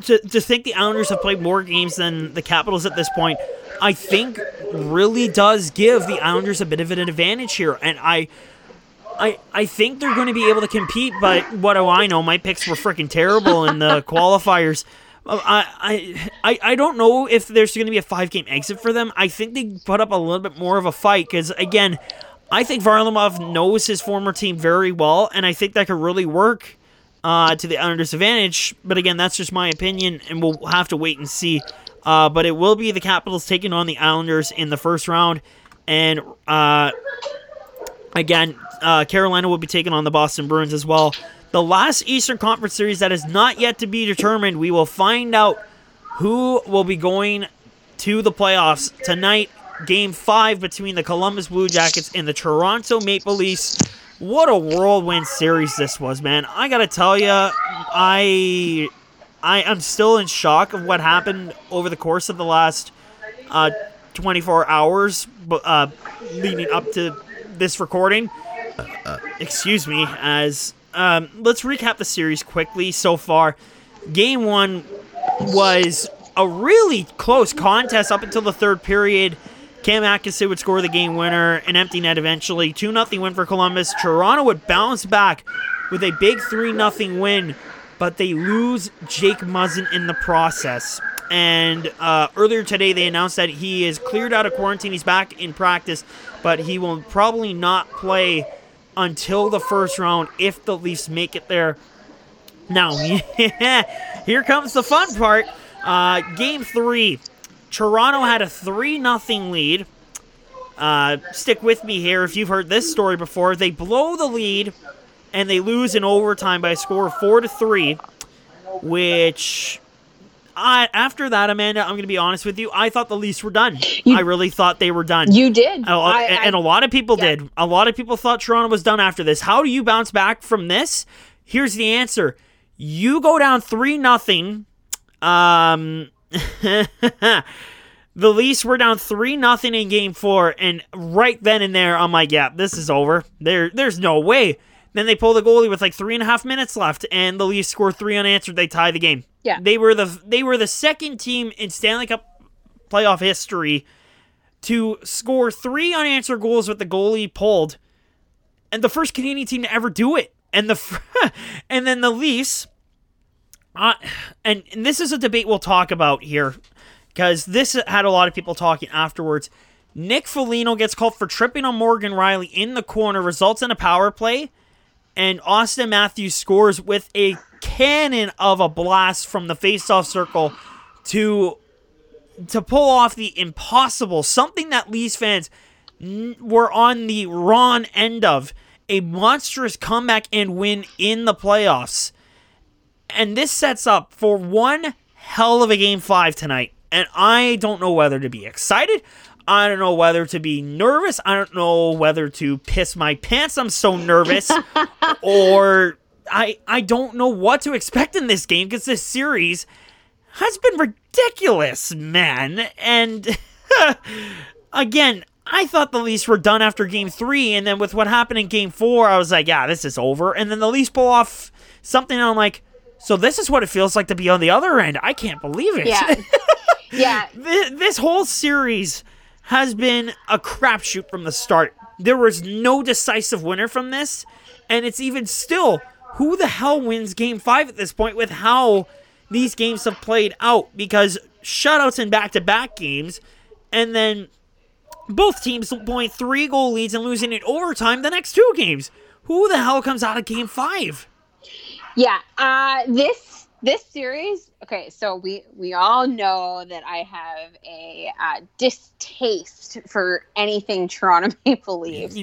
to, to think the Islanders have played more games than the Capitals at this point, I think really does give the Islanders a bit of an advantage here. And I. I, I think they're going to be able to compete, but what do I know? My picks were freaking terrible in the qualifiers. I, I, I don't know if there's going to be a five game exit for them. I think they put up a little bit more of a fight because, again, I think Varlamov knows his former team very well, and I think that could really work uh, to the Islanders' advantage. But again, that's just my opinion, and we'll have to wait and see. Uh, but it will be the Capitals taking on the Islanders in the first round, and uh, again, uh, Carolina will be taking on the Boston Bruins as well the last Eastern Conference series that is not yet to be determined. We will find out who will be going to the playoffs tonight. Game five between the Columbus Blue Jackets and the Toronto Maple Leafs. What a whirlwind series this was, man! I gotta tell you, I I am still in shock of what happened over the course of the last uh, 24 hours, uh, leading up to this recording. Excuse me, as um, let's recap the series quickly so far. Game one was a really close contest up until the third period. Cam Atkinson would score the game winner, an empty net eventually. 2 0 win for Columbus. Toronto would bounce back with a big 3 0 win, but they lose Jake Muzzin in the process. And uh, earlier today, they announced that he is cleared out of quarantine. He's back in practice, but he will probably not play until the first round if the Leafs make it there. Now, here comes the fun part. Uh, game three, Toronto had a 3 0 lead. Uh, stick with me here if you've heard this story before. They blow the lead and they lose in overtime by a score of 4 to 3, which I, after that, Amanda, I'm going to be honest with you. I thought the Leafs were done. You, I really thought they were done. You did. Uh, I, and, a lot of people yeah. did. A lot of people thought Toronto was done after this. How do you bounce back from this? Here's the answer. You go down 3 nothing. Um The Leafs were down 3 nothing in game 4 and right then and there I'm like, yeah, this is over. There there's no way. Then they pull the goalie with like three and a half minutes left, and the Leafs score three unanswered. They tie the game. Yeah, they were the they were the second team in Stanley Cup playoff history to score three unanswered goals with the goalie pulled, and the first Canadian team to ever do it. And the and then the Leafs, uh, and, and this is a debate we'll talk about here because this had a lot of people talking afterwards. Nick Foligno gets called for tripping on Morgan Rielly in the corner, results in a power play, and Auston Matthews scores with a cannon of a blast from the faceoff circle to to pull off the impossible, something that Leafs fans were on the wrong end of, a monstrous comeback and win in the playoffs. And this sets up for one hell of a game 5 tonight. And I don't know whether to be excited. I don't know whether to be nervous. I don't know whether to piss my pants. I'm so nervous. or I I don't know what to expect in this game because this series has been ridiculous, man. And again, I thought the Leafs were done after game three, and then with what happened in game four, I was like, yeah, this is over. And then the Leafs pull off something, and I'm like, so this is what it feels like to be on the other end. I can't believe it. Yeah. yeah. this, this whole series has been a crapshoot from the start. There was no decisive winner from this, and it's even still who the hell wins game five at this point with how these games have played out because shutouts in back to back games, and then both teams three goal leads and losing in overtime the next two games. Who the hell comes out of game five? Yeah, uh, this this series. Okay, so we we all know that I have a uh, distaste for anything Toronto Maple Leafs,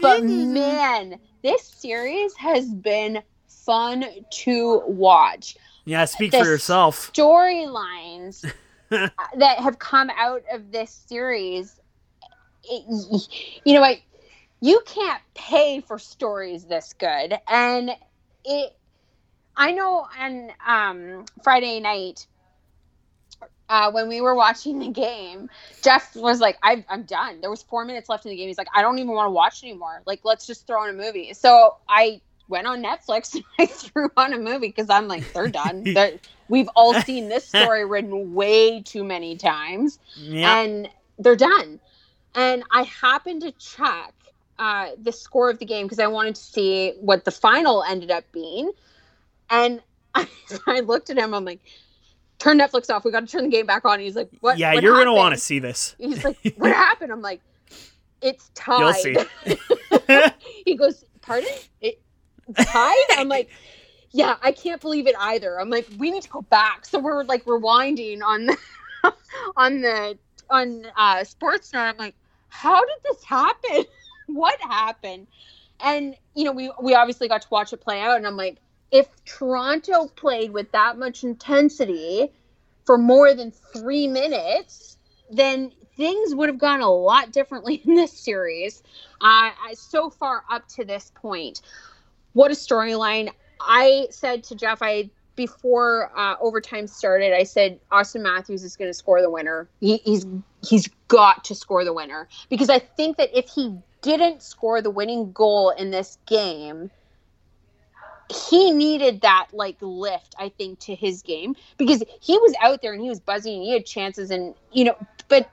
but man, this series has been fun to watch. Yeah, speak the for yourself. Storylines that have come out of this series, it, you know what? You can't pay for stories this good, and it. I know on um, Friday night uh, when we were watching the game, Jeff was like, i am done." There was four minutes left in the game. He's like, "I don't even want to watch anymore. Like, let's just throw in a movie." So I went on Netflix and I threw on a movie because I'm like, they're done. they're, we've all seen this story written way too many times, yep. and they're done. And I happened to check uh, the score of the game because I wanted to see what the final ended up being, and I, I looked at him. I'm like, turn Netflix off. We got to turn the game back on. he's like, what? Yeah, what you're gonna want to see this. He's like, what happened? I'm like, it's tied. You'll see. he goes, pardon? It, tied? I'm like, yeah, I can't believe it either. I'm like, we need to go back. So we're like rewinding on the on the on uh Sportsnet. I'm like, how did this happen? what happened? And you know, we we obviously got to watch it play out, and I'm like, if Toronto played with that much intensity for more than three minutes, then things would have gone a lot differently in this series. Uh, so far up to this point, what a storyline. I said to Jeff, I before uh, overtime started, I said Auston Matthews is going to score the winner. He, he's he's got to score the winner because I think that if he didn't score the winning goal in this game, he needed that like lift. I think to his game because he was out there and he was buzzing and he had chances and you know, but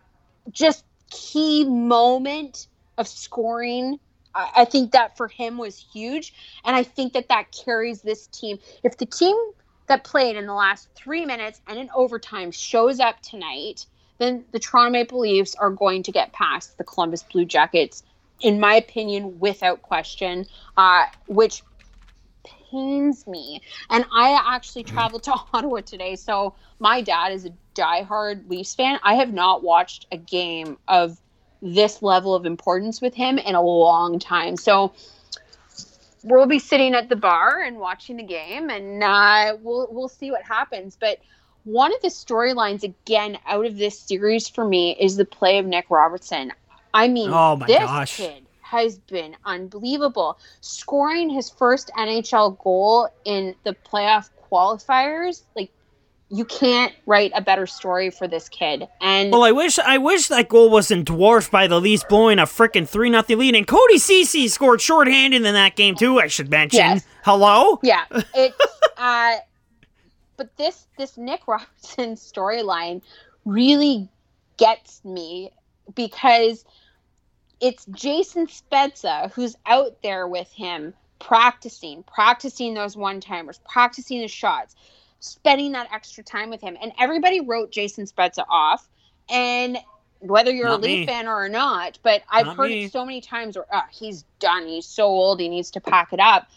just key moment of scoring I, think that for him was huge. And I think that that carries this team. If the team that played in the last three minutes and in overtime shows up tonight, then the Toronto Maple Leafs are going to get past the Columbus Blue Jackets, in my opinion, without question, uh, which pains me. And I actually traveled to Ottawa today. So my dad is a diehard Leafs fan. I have not watched a game of this level of importance with him in a long time. So we'll be sitting at the bar and watching the game, and uh, we'll we'll see what happens. But one of the storylines again out of this series for me is the play of Nick Robertson. I mean, oh my this gosh. kid has been unbelievable. Scoring his first NHL goal in the playoff qualifiers, like you can't write a better story for this kid. And well, I wish I wish that goal wasn't dwarfed by the Leafs blowing a freaking three nothing lead. And Cody Ceci scored shorthanded in that game too. I should mention. Yes. Hello. Yeah. It's uh, but this this Nick Robertson storyline really gets me because it's Jason Spezza who's out there with him practicing, practicing those one timers, practicing the shots, spending that extra time with him. And everybody wrote Jason Spezza off. And whether you're not a Leaf me. fan or not, but I've not heard me. it so many times where oh, he's done, he's so old, he needs to pack it up.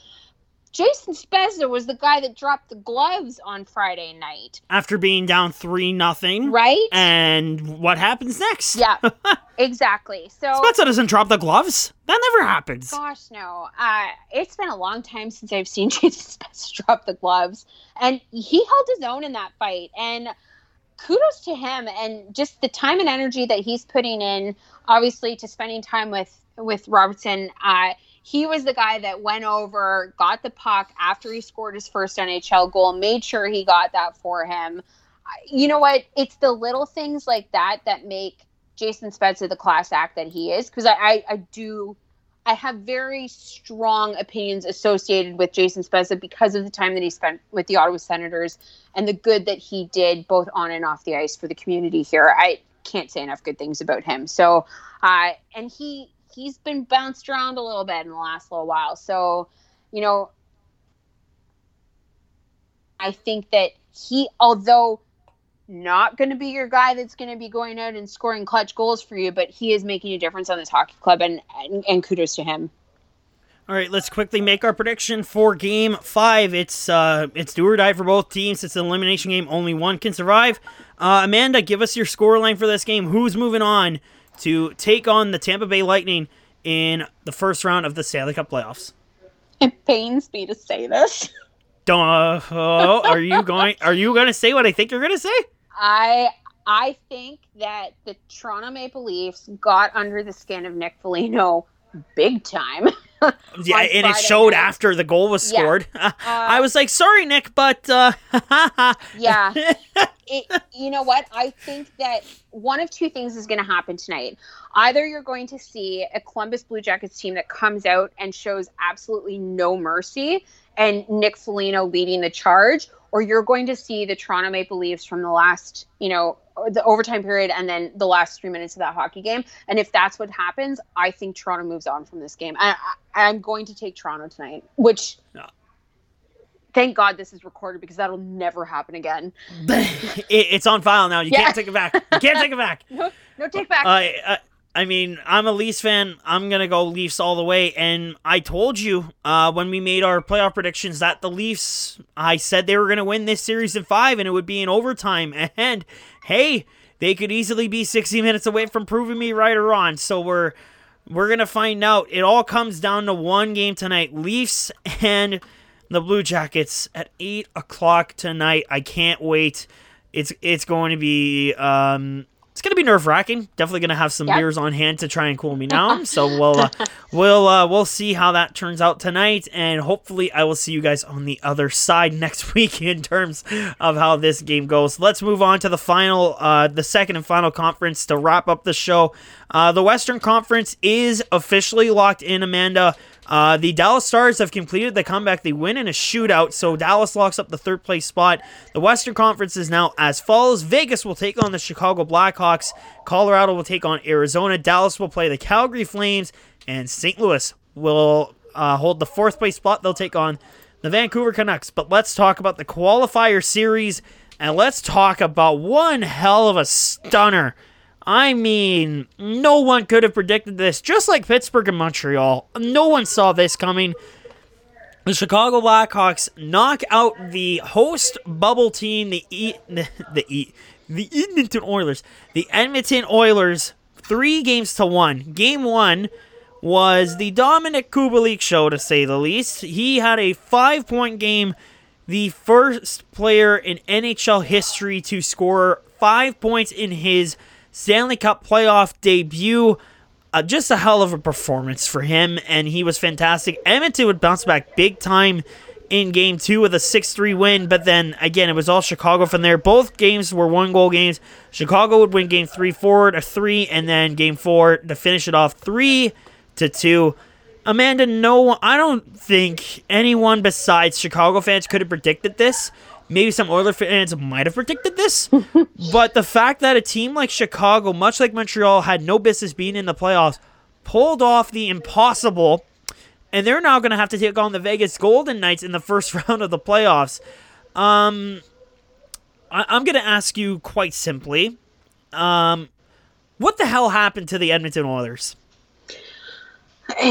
Jason Spezza was the guy that dropped the gloves on Friday night after being down three nothing. Right. And what happens next? Yeah, exactly. So Spezza doesn't drop the gloves. That never happens. Gosh, no. Uh, it's been a long time since I've seen Jason Spezza drop the gloves, and he held his own in that fight. And kudos to him, and just the time and energy that he's putting in, obviously, to spending time with with Robertson. Uh, he was the guy that went over, got the puck after he scored his first NHL goal, made sure he got that for him. You know what? It's the little things like that that make Jason Spezza the class act that he is. Because I, I, I do, I have very strong opinions associated with Jason Spezza because of the time that he spent with the Ottawa Senators and the good that he did both on and off the ice for the community here. I can't say enough good things about him. So, uh, and he he's been bounced around a little bit in the last little while. So, you know, I think that he, although not going to be your guy that's going to be going out and scoring clutch goals for you, but he is making a difference on this hockey club, and, and, and kudos to him. All right, let's quickly make our prediction for Game Five. It's uh, it's do or die for both teams. It's an elimination game. Only one can survive. Uh, Amanda, give us your scoreline for this game. Who's moving on to take on the Tampa Bay Lightning in the first round of the Stanley Cup playoffs. It pains me to say this. Don't. Uh, oh, are you going? Are you going to say what I think you're going to say? I I think that the Toronto Maple Leafs got under the skin of Nick Foligno big time. yeah, and it showed night. after the goal was scored. Yeah. Uh, I was like, "Sorry, Nick, but uh, yeah." It, you know what? I think that one of two things is going to happen tonight. Either you're going to see a Columbus Blue Jackets team that comes out and shows absolutely no mercy, and Nick Foligno leading the charge, or you're going to see the Toronto Maple Leafs from the last, you know, the overtime period and then the last three minutes of that hockey game. And if that's what happens, I think Toronto moves on from this game. I, am going to take Toronto tonight, which. Thank God this is recorded because that'll never happen again. it, it's on file now. You yeah. can't take it back. You can't take it back. no, no take back. Uh, uh, I mean, I'm a Leafs fan. I'm gonna go Leafs all the way. And I told you uh, when we made our playoff predictions that the Leafs, I said they were gonna win this series in five, and it would be in overtime. And hey, they could easily be 60 minutes away from proving me right or wrong. So we're we're gonna find out. It all comes down to one game tonight: Leafs and the Blue Jackets at eight o'clock tonight. I can't wait. It's it's going to be um, it's gonna be nerve wracking. Definitely gonna have some yep. beers on hand to try and cool me down. so we'll uh, we'll uh, we'll see how that turns out tonight, and hopefully I will see you guys on the other side next week in terms of how this game goes. Let's move on to the final, uh, the second and final conference to wrap up the show. Uh, the Western Conference is officially locked in. Amanda. Uh, the Dallas Stars have completed the comeback. They win in a shootout, so Dallas locks up the third place spot. The Western Conference is now as follows Vegas will take on the Chicago Blackhawks, Colorado will take on Arizona, Dallas will play the Calgary Flames, and St. Louis will uh, hold the fourth place spot. They'll take on the Vancouver Canucks. But let's talk about the qualifier series, and let's talk about one hell of a stunner I mean, no one could have predicted this. Just like Pittsburgh and Montreal, no one saw this coming. The Chicago Blackhawks knock out the host bubble team, the e- the e- the Edmonton Oilers. The Edmonton Oilers, three games to one. Game one was the Dominik Kubalik show, to say the least. He had a five point game, the first player in NHL history to score five points in his Stanley Cup playoff debut. Uh, just a hell of a performance for him, and he was fantastic. Edmonton would bounce back big time in game two with a 6 3 win, but then again, it was all Chicago from there. Both games were one goal games. Chicago would win game three, four to three, and then game four to finish it off three to two. Amanda, no, I don't think anyone besides Chicago fans could have predicted this maybe some Oiler fans might have predicted this, but the fact that a team like Chicago, much like Montreal, had no business being in the playoffs, pulled off the impossible, and they're now going to have to take on the Vegas Golden Knights in the first round of the playoffs. Um, I- I'm going to ask you quite simply, um, what the hell happened to the Edmonton Oilers?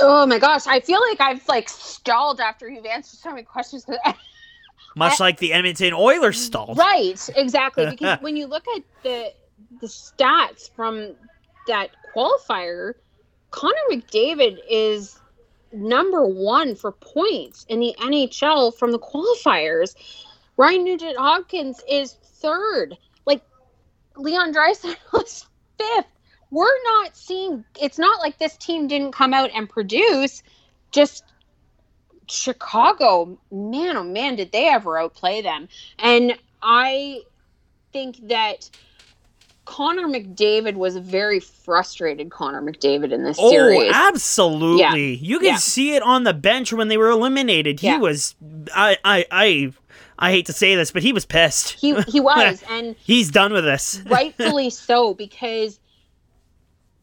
oh my gosh, I feel like I've like stalled after you've answered so many questions. Much like the Edmonton Oilers mm, stalled. Right, exactly. Because when you look at the the stats from that qualifier, Connor McDavid is number one for points in the NHL from the qualifiers. Ryan Nugent Hopkins is third. Like Leon Draisaitl is fifth. We're not seeing. It's not like this team didn't come out and produce. Just Chicago, man, oh man, did they ever outplay them? And I think that Connor McDavid was a very frustrated Connor McDavid in this Oh, series. absolutely. Yeah. You can Yeah. see it on the bench when they were eliminated. He Yeah. was I I I I hate to say this, but he was pissed. He he was, and He's done with this. rightfully so, because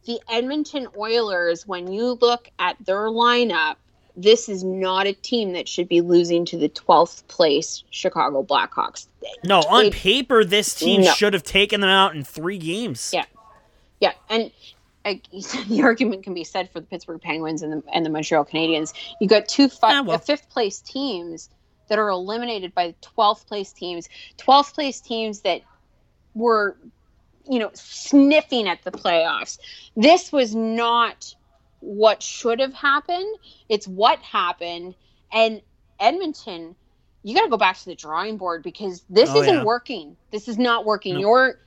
the Edmonton Oilers, when you look at their lineup, this is not a team that should be losing to the 12th place Chicago Blackhawks. No, on It- paper this team No. should have taken them out in 3 games. Yeah. Yeah, and uh, the argument can be said for the Pittsburgh Penguins and the, and the Montreal Canadiens. You got two fi- Ah, well. uh, fifth place teams that are eliminated by the 12th place teams, 12th place teams that were, you know, sniffing at the playoffs. This was not what should have happened. It's what happened. And Edmonton, you got to go back to the drawing board because this Oh, isn't yeah. working. This is not working. Nope. You're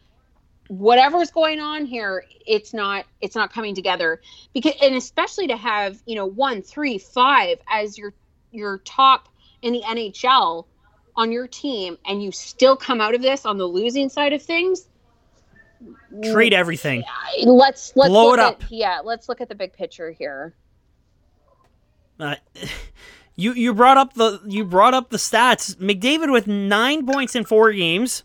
whatever's going on here it's not it's not coming together because and especially to have you know one three five as your your top in the nhl on your team and you still come out of this on the losing side of things Trade everything. let's let's Blow look it at, up. yeah let's look at the big picture here Uh, you you brought up the you brought up the stats. McDavid with 9 points in 4 games.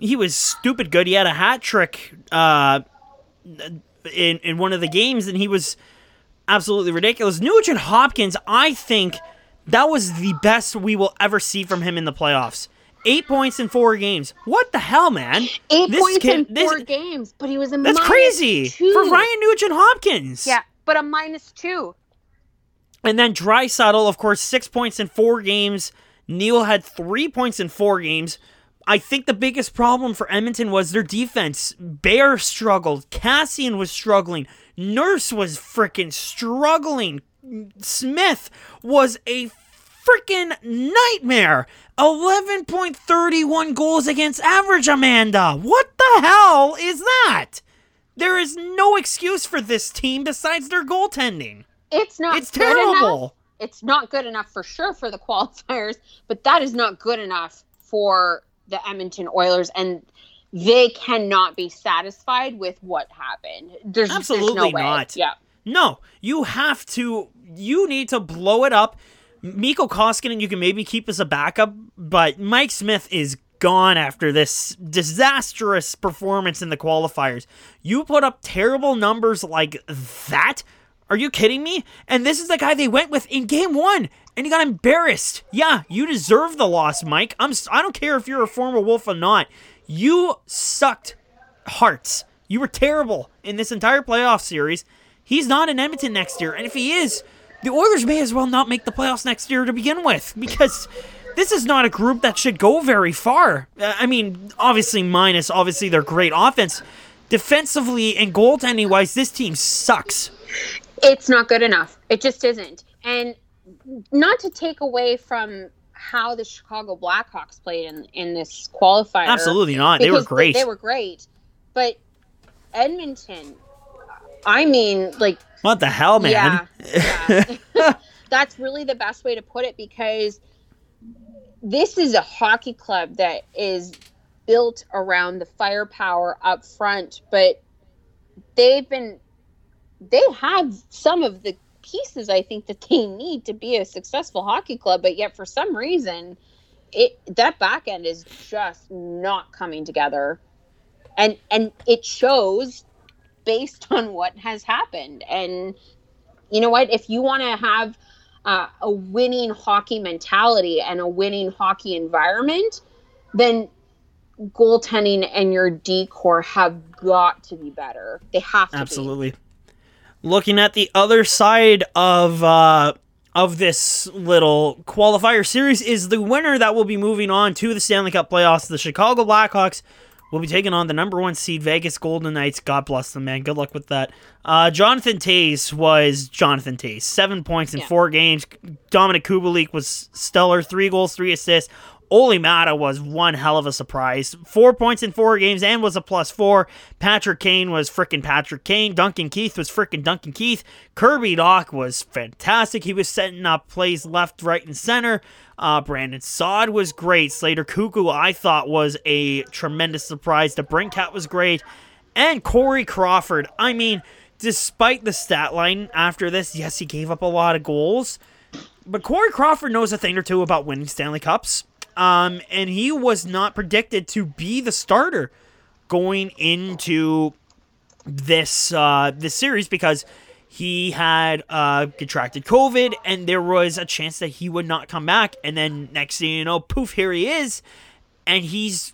He was stupid good. He had a hat trick uh in in one of the games and he was absolutely ridiculous. Nugent Hopkins, I think that was the best we will ever see from him in the playoffs. Eight points in four games. What the hell, man? eight This points kid- in this- four games but he was a That's crazy two. for Ryan Nugent Hopkins. yeah but a minus two And then Dry of course, six points in four games. Neal had three points in four games. I think the biggest problem for Edmonton was their defense. Bear struggled. Cassian was struggling. Nurse was freaking struggling. Smith was a freaking nightmare. 11.31 goals against average, Amanda. What the hell is that? There is no excuse for this team besides their goaltending. it's not It's good enough. terrible. it's not good enough for sure for the qualifiers, but that is not good enough for the Edmonton Oilers, and they cannot be satisfied with what happened. There's there's no Absolutely way. not. Yeah, No, you have to. You need to blow it up. Mikko Koskinen, you can maybe keep as a backup, but Mike Smith is gone after this disastrous performance in the qualifiers. You put up terrible numbers like that. Are you kidding me? And this is the guy they went with in game one, and he got embarrassed. Yeah, you deserve the loss, Mike. I'm. I don't care if you're a former Wolf or not. You sucked hearts. You were terrible in this entire playoff series. He's not in Edmonton next year, and if he is, the Oilers may as well not make the playoffs next year to begin with because this is not a group that should go very far. Uh, I mean, obviously minus obviously their great offense. Defensively and goaltending wise, this team sucks. it's not good enough. It just isn't. And not to take away from how the Chicago Blackhawks played in in this qualifier. Absolutely not. They were great. They, were great, but Edmonton. I mean, like What the hell, man? Yeah, yeah. That's really the best way to put it because this is a hockey club that is built around the firepower up front, but they've been they have some of the pieces I think that they need to be a successful hockey club, but yet for some reason it that back end is just not coming together, and and it shows based on what has happened. And you know what? If you want to have uh, a winning hockey mentality and a winning hockey environment, then goaltending and your decor have got to be better. They have to. Absolutely. Be. Looking at the other side of uh, of this little qualifier series is the winner that will be moving on to the Stanley Cup playoffs. The Chicago Blackhawks will be taking on the number one seed Vegas Golden Knights. God bless them, man. Good luck with that. Uh, Jonathan Toews was Jonathan Toews. Seven points in yeah. four games. Dominik Kubalik was stellar. Three goals, three assists. Olli Maatta was one hell of a surprise. Four points in four games and was a plus four. Patrick Kane was freaking Patrick Kane. Duncan Keith was freaking Duncan Keith. Kirby Dach was fantastic. He was setting up plays left, right, and center. Uh, Brandon Saad was great. Slater Koekkoek, I thought, was a tremendous surprise. DeBrincat was great. And Corey Crawford. I mean, despite the stat line after this, yes, he gave up a lot of goals. But Corey Crawford knows a thing or two about winning Stanley Cups. Um, and he was not predicted to be the starter going into this uh, this series because he had uh, contracted COVID, and there was a chance that he would not come back. And then next thing you know, poof, here he is, and he's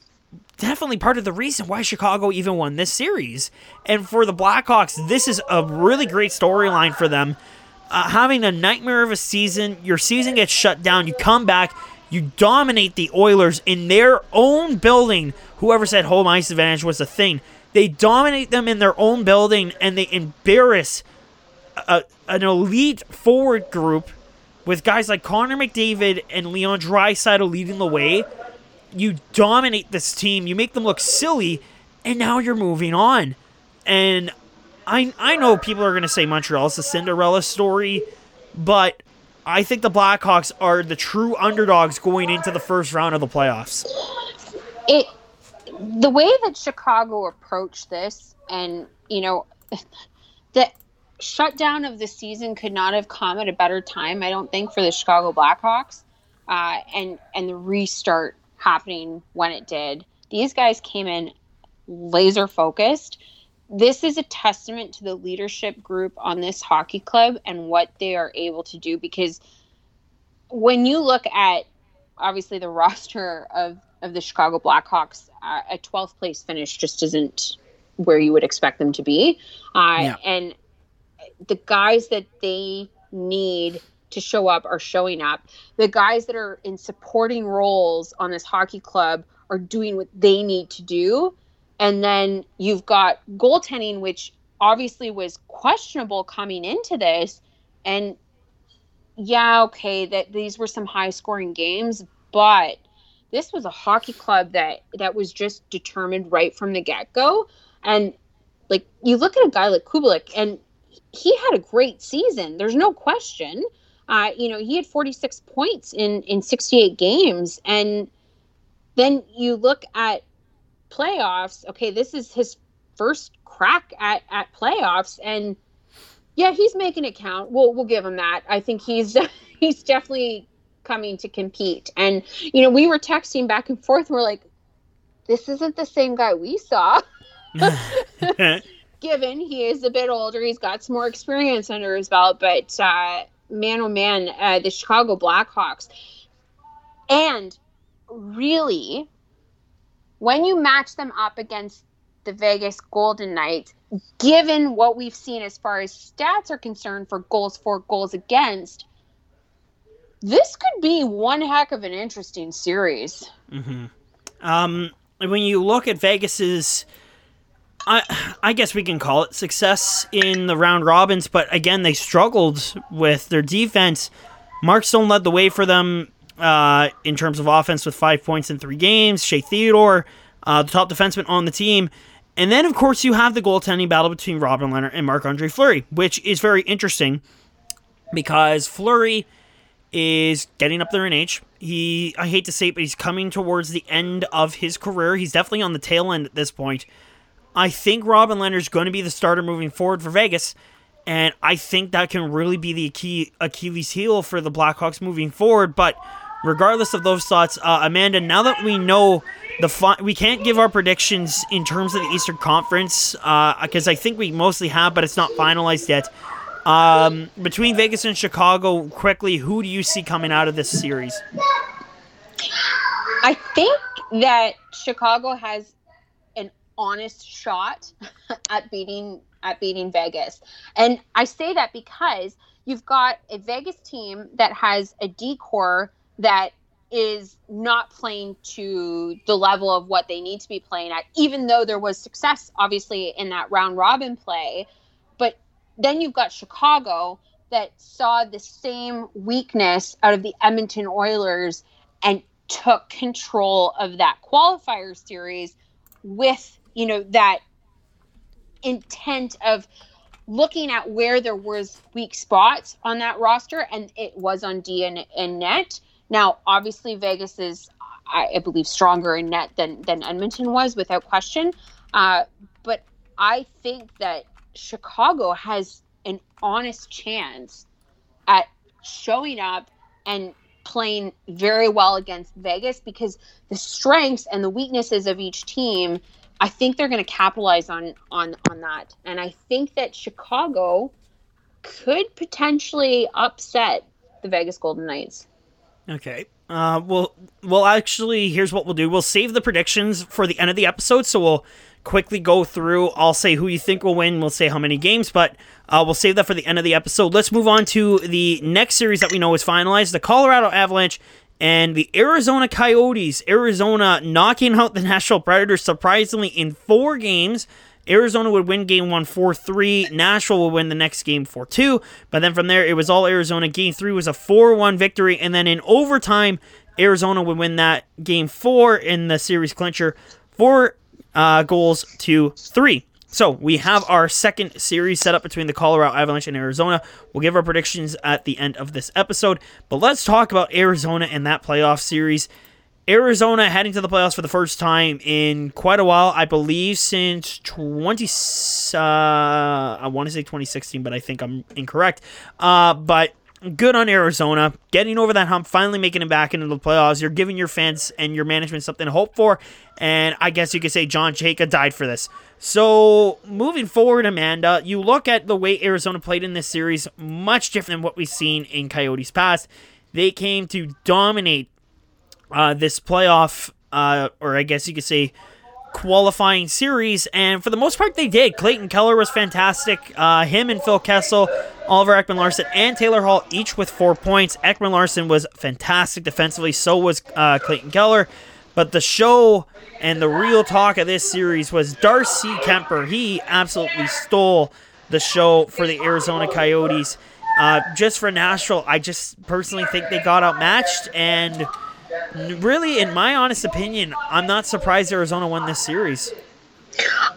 definitely part of the reason why Chicago even won this series. And for the Blackhawks, this is a really great storyline for them. Uh, having a nightmare of a season, your season gets shut down, you come back, you dominate the Oilers in their own building. Whoever said home ice advantage was a thing. They dominate them in their own building and they embarrass a, an elite forward group with guys like Connor McDavid and Leon Draisaitl leading the way. You dominate this team. You make them look silly, and now you're moving on. And I I know people are going to say Montreal's a Cinderella story, but I think the Blackhawks are the true underdogs going into the first round of the playoffs. It the way that Chicago approached this, and you know, the shutdown of the season could not have come at a better time. I don't think for the Chicago Blackhawks, uh, and and the restart happening when it did. These guys came in laser focused this is a testament to the leadership group on this hockey club and what they are able to do because when you look at obviously the roster of of the Chicago Blackhawks, uh, a 12th place finish just isn't where you would expect them to be. Uh, yeah. And the guys that they need to show up are showing up. The guys that are in supporting roles on this hockey club are doing what they need to do and then you've got goaltending, which obviously was questionable coming into this. And yeah, okay, that these were some high scoring games, but this was a hockey club that that was just determined right from the get go. And like you look at a guy like Kubalik, and he had a great season. There's no question. Uh, you know, he had 46 points in in 68 games, and then you look at playoffs, okay, this is his first crack at at playoffs, and yeah, he's making it count. We'll we'll give him that. I think he's he's definitely coming to compete. And you know, we were texting back and forth. we're like, this isn't the same guy we saw. Given he is a bit older, he's got some more experience under his belt. But uh, man, oh man, uh, the Chicago Blackhawks, and really when you match them up against the Vegas Golden Knights, given what we've seen as far as stats are concerned for goals for, goals against, this could be one heck of an interesting series. Mm-hmm. Um, when you look at Vegas's, I I guess we can call it success in the round robins, but again they struggled with their defense. Mark Stone led the way for them uh, in terms of offense with five points in three games. Shea Theodore, uh, the top defenseman on the team. And then, of course, you have the goaltending battle between Robin Lehner and Marc Andre Fleury, which is very interesting because Fleury is getting up there in age. He, I hate to say it, but he's coming towards the end of his career. He's definitely on the tail end at this point. I think Robin Lehner is going to be the starter moving forward for Vegas. And I think that can really be the key Achilles heel for the Blackhawks moving forward. But regardless of those thoughts, uh, Amanda, now that we know the fi- we can't give our predictions in terms of the Eastern Conference because uh, I think we mostly have, but it's not finalized yet. Um, between Vegas and Chicago, quickly, who do you see coming out of this series? I think that Chicago has an honest shot at beating at beating Vegas. And I say that because you've got a Vegas team that has a decor that is not playing to the level of what they need to be playing at, even though there was success, obviously, in that round robin play. But then you've got Chicago that saw the same weakness out of the Edmonton Oilers and took control of that qualifier series with, you know, that intent of looking at where there was weak spots on that roster and it was on D and, and net now, obviously, Vegas is, I, I believe, stronger in net than than Edmonton was, without question. Uh, but I think that Chicago has an honest chance at showing up and playing very well against Vegas because the strengths and the weaknesses of each team, I think they're going to capitalize on on on that. And I think that Chicago could potentially upset the Vegas Golden Knights. Okay. Uh, well, well, actually, here's what we'll do. We'll save the predictions for the end of the episode, so we'll quickly go through. I'll say who you think will win. We'll say how many games, but uh, we'll save that for the end of the episode. Let's move on to the next series that we know is finalized: the Colorado Avalanche and the Arizona Coyotes. Arizona knocking out the Nashville Predators surprisingly in four games. Arizona would win game one 4 3. Nashville would win the next game 4 2. But then from there, it was all Arizona. Game three was a 4 1 victory. And then in overtime, Arizona would win that game four in the series clincher. Four uh, goals to three. So we have our second series set up between the Colorado Avalanche and Arizona. We'll give our predictions at the end of this episode. But let's talk about Arizona and that playoff series. Arizona heading to the playoffs for the first time in quite a while, I believe since 20 uh, I want to say 2016, but I think I'm incorrect. Uh, but good on Arizona getting over that hump, finally making it back into the playoffs. You're giving your fans and your management something to hope for, and I guess you could say John Chayka died for this. So moving forward, Amanda, you look at the way Arizona played in this series, much different than what we've seen in Coyotes past. They came to dominate uh, this playoff, uh, or I guess you could say qualifying series, and for the most part, they did. Clayton Keller was fantastic. Uh, him and Phil Kessel, Oliver Ekman Larsson, and Taylor Hall each with four points. Ekman Larsson was fantastic defensively, so was uh, Clayton Keller. But the show and the real talk of this series was Darcy Kuemper. He absolutely stole the show for the Arizona Coyotes. Uh, just for Nashville, I just personally think they got outmatched and really, in my honest opinion, I'm not surprised Arizona won this series.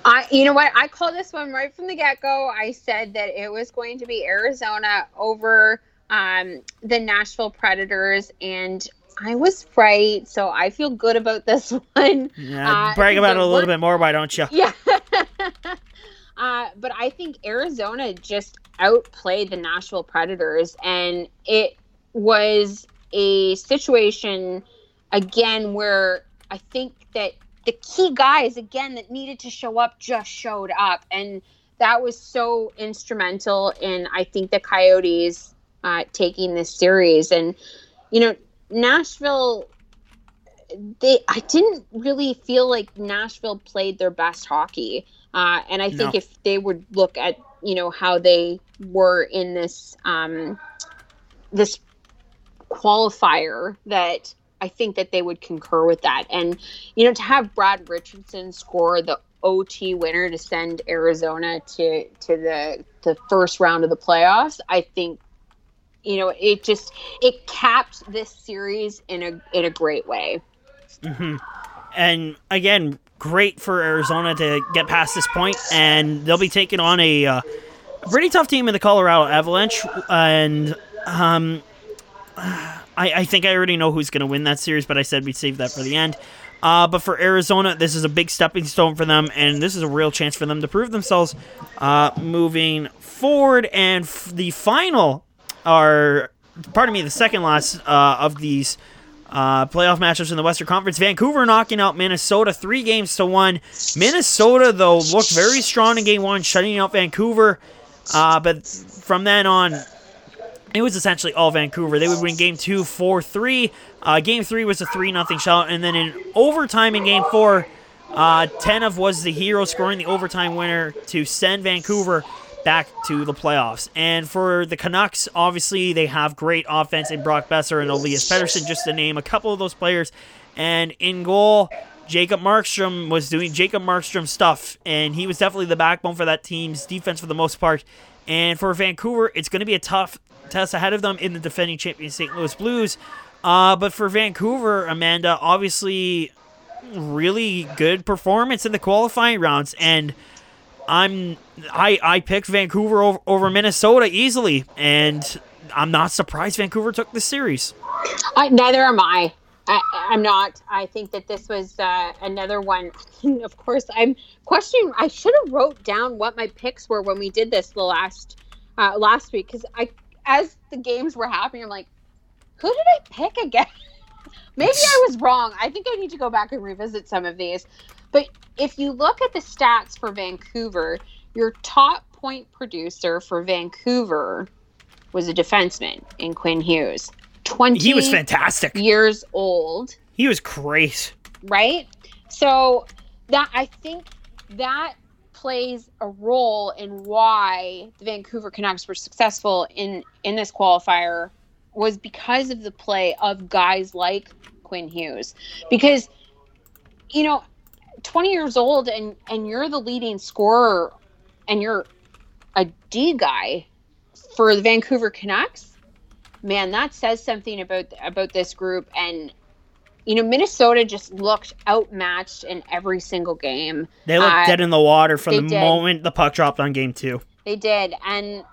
I, you know what? I called this one right from the get go. I said that it was going to be Arizona over um, the Nashville Predators, and I was right. So I feel good about this one. Yeah, uh, brag about it a little bit more, why don't you? Yeah. uh, but I think Arizona just outplayed the Nashville Predators, and it was a situation again where I think that the key guys again that needed to show up just showed up. And that was so instrumental in I think the Coyotes uh, taking this series. And you know Nashville they I didn't really feel like Nashville played their best hockey. Uh, and I think no. if they would look at you know how they were in this um, this qualifier that I think that they would concur with that. And, you know, to have Brad Richardson score the OT winner to send Arizona to to the the first round of the playoffs, I think you know, it just it capped this series in a in a great way. Mm-hmm. And again, great for Arizona to get past this point, and they'll be taking on a uh, pretty tough team in the Colorado Avalanche, and um, I, I think I already know who's going to win that series, but I said we'd save that for the end. Uh, but for Arizona, this is a big stepping stone for them, and this is a real chance for them to prove themselves uh, moving forward. And f- the final, or pardon me, the second last uh, of these Uh, playoff matchups in the Western Conference. Vancouver knocking out Minnesota three games to one. Minnesota, though, looked very strong in game one, shutting out Vancouver. Uh, but from then on, it was essentially all Vancouver. They would win game two, 4 3. Uh, game three was a 3 0 shot. And then in overtime in game four, uh, Tanev was the hero scoring the overtime winner to send Vancouver back to the playoffs. And for the Canucks, obviously, they have great offense in Brock Boeser and Elias Pettersson, just to name a couple of those players. And in goal, Jacob Markstrom was doing Jacob Markstrom stuff, and he was definitely the backbone for that team's defense for the most part. And for Vancouver, it's going to be a tough test ahead of them in the defending champion St. Louis Blues. Uh, but for Vancouver, Amanda, obviously, really good performance in the qualifying rounds, and I'm I I picked Vancouver over, over Minnesota easily, and I'm not surprised Vancouver took the series. I, neither am I. I. am not. I think that this was uh, another one. of course, I'm questioning. I should have wrote down what my picks were when we did this the last uh, last week because I, as the games were happening, I'm like, who did I pick again? Maybe I was wrong. I think I need to go back and revisit some of these. But if you look at the stats for Vancouver, your top point producer for Vancouver was a defenseman in Quinn Hughes. 20 He was fantastic. Years old. He was great. Right? So that I think that plays a role in why the Vancouver Canucks were successful in in this qualifier was because of the play of guys like Quinn Hughes. Because you know, 20 years old and and you're the leading scorer and you're a D guy for the Vancouver Canucks, man, that says something about about this group and you know, Minnesota just looked outmatched in every single game. They looked uh, dead in the water from the did. moment the puck dropped on game 2. They did. And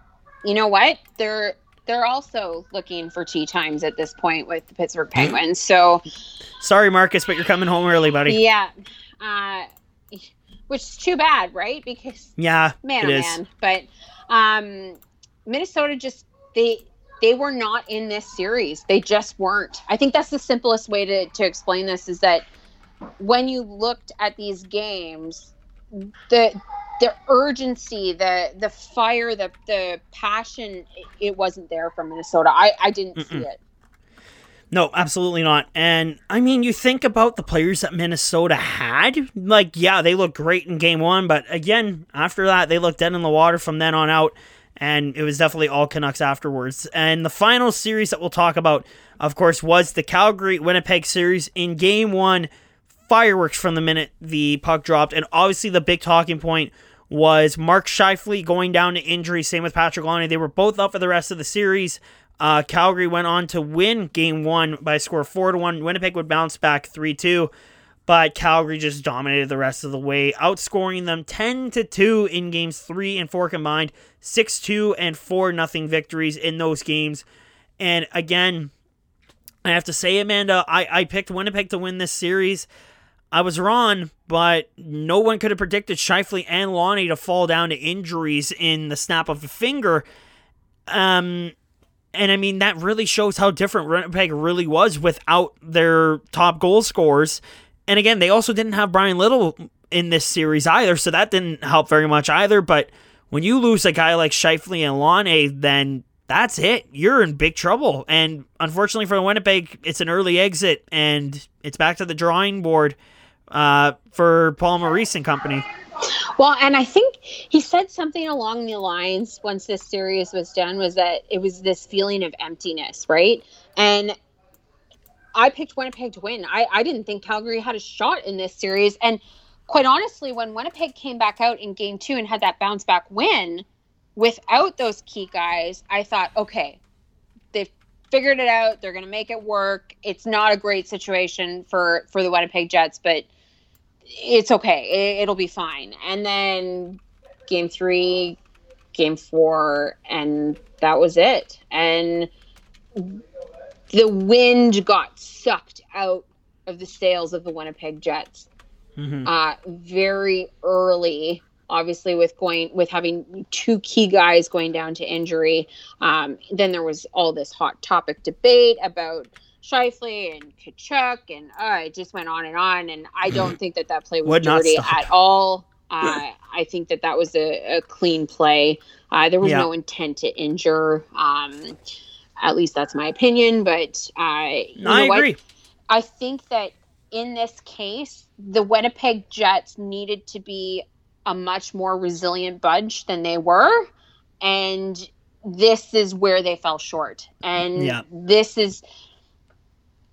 you know what? They're they're also looking for tea times at this point with the Pittsburgh Penguins. So sorry, Marcus, but you're coming home early, buddy. Yeah, uh, which is too bad, right? Because yeah, man, oh man. But um, Minnesota just they they were not in this series. They just weren't. I think that's the simplest way to to explain this is that when you looked at these games, the the urgency, the the fire, the the passion, it wasn't there from Minnesota. I I didn't Mm-mm. see it. No, absolutely not. And I mean, you think about the players that Minnesota had. Like, yeah, they looked great in game one, but again, after that, they looked dead in the water from then on out. And it was definitely all Canucks afterwards. And the final series that we'll talk about, of course, was the Calgary Winnipeg series. In game one, fireworks from the minute the puck dropped. And obviously, the big talking point was Mark Scheifele going down to injury. Same with Patrick Laine. They were both up for the rest of the series. Uh, Calgary went on to win game one by a score four to one. Winnipeg would bounce back three two, but Calgary just dominated the rest of the way, outscoring them ten to two in games three and four combined, six two and four nothing victories in those games. And again, I have to say, Amanda, I, I picked Winnipeg to win this series. I was wrong, but no one could have predicted Scheifele and Lonnie to fall down to injuries in the snap of a finger. Um, and I mean, that really shows how different Winnipeg really was without their top goal scorers. And again, they also didn't have Bryan Little in this series either, so that didn't help very much either. But when you lose a guy like Scheifele and Laine, then that's it. You're in big trouble. And unfortunately for the Winnipeg, it's an early exit, and it's back to the drawing board uh, for Paul Maurice and company. Well, and I think he said something along the lines once this series was done was that it was this feeling of emptiness, right? And I picked Winnipeg to win. I, I didn't think Calgary had a shot in this series. And quite honestly, when Winnipeg came back out in game two and had that bounce back win without those key guys, I thought, okay, they've figured it out. They're going to make it work. It's not a great situation for, for the Winnipeg Jets, but – it's okay. It, will be fine. And then game three, game four, and that was it. And the wind got sucked out of the sails of the Winnipeg Jets mm-hmm. uh, very early. Obviously, with going with having two key guys going down to injury, um, then there was all this hot topic debate about Scheifele and Tkachuk, and uh, it just went on and on. And I don't think that that play was Would dirty at all. Uh, I think that that was a, a clean play. Uh, there was Yeah. no intent to injure. Um, at least that's my opinion. But I what? agree. I think that in this case, the Winnipeg Jets needed to be a much more resilient bunch than they were. And this is where they fell short. And Yeah. this is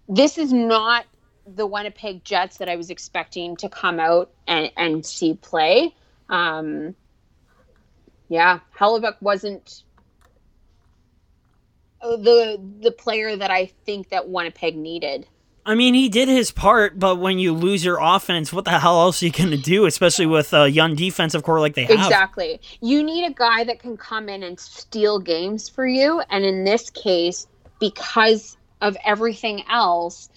this is not the Winnipeg Jets that I was expecting to come out and, and see play. Um, yeah, Hellebuyck wasn't the the player that I think that Winnipeg needed. I mean, he did his part, but when you lose your offense, what the hell else are you going to do, especially with a young defensive core like they have? Exactly. You need a guy that can come in and steal games for you. And in this case, because of everything else,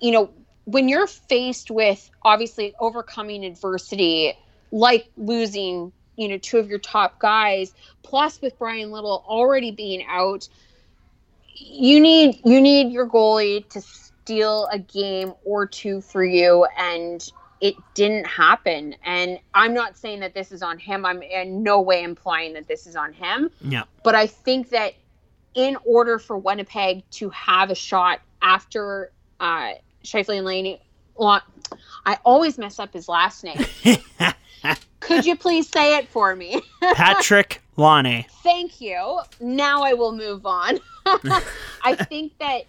you know, when you're faced with obviously overcoming adversity, like losing, you know, two of your top guys, plus with Bryan Little already being out, you need you need your goalie to steal a game or two for you and it didn't happen. And I'm not saying that this is on him. I'm in no way implying that this is on him. Yeah. But I think that in order for Winnipeg to have a shot after uh, Scheifele and Laney, well, I always mess up his last name. Could you please say it for me? Patrick Lane. Thank you. Now I will move on. I think that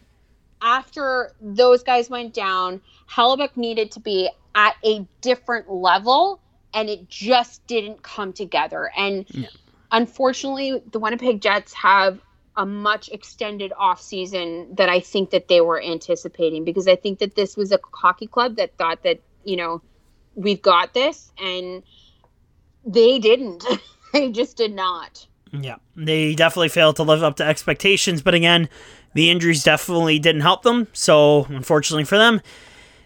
after those guys went down, Hellebuyck needed to be at a different level, and it just didn't come together. And Yeah. unfortunately, the Winnipeg Jets have a much extended off season that I think that they were anticipating because I think that this was a hockey club that thought that you know we've got this, and they didn't. they just did not. Yeah, they definitely failed to live up to expectations, but again, the injuries definitely didn't help them. So, unfortunately for them,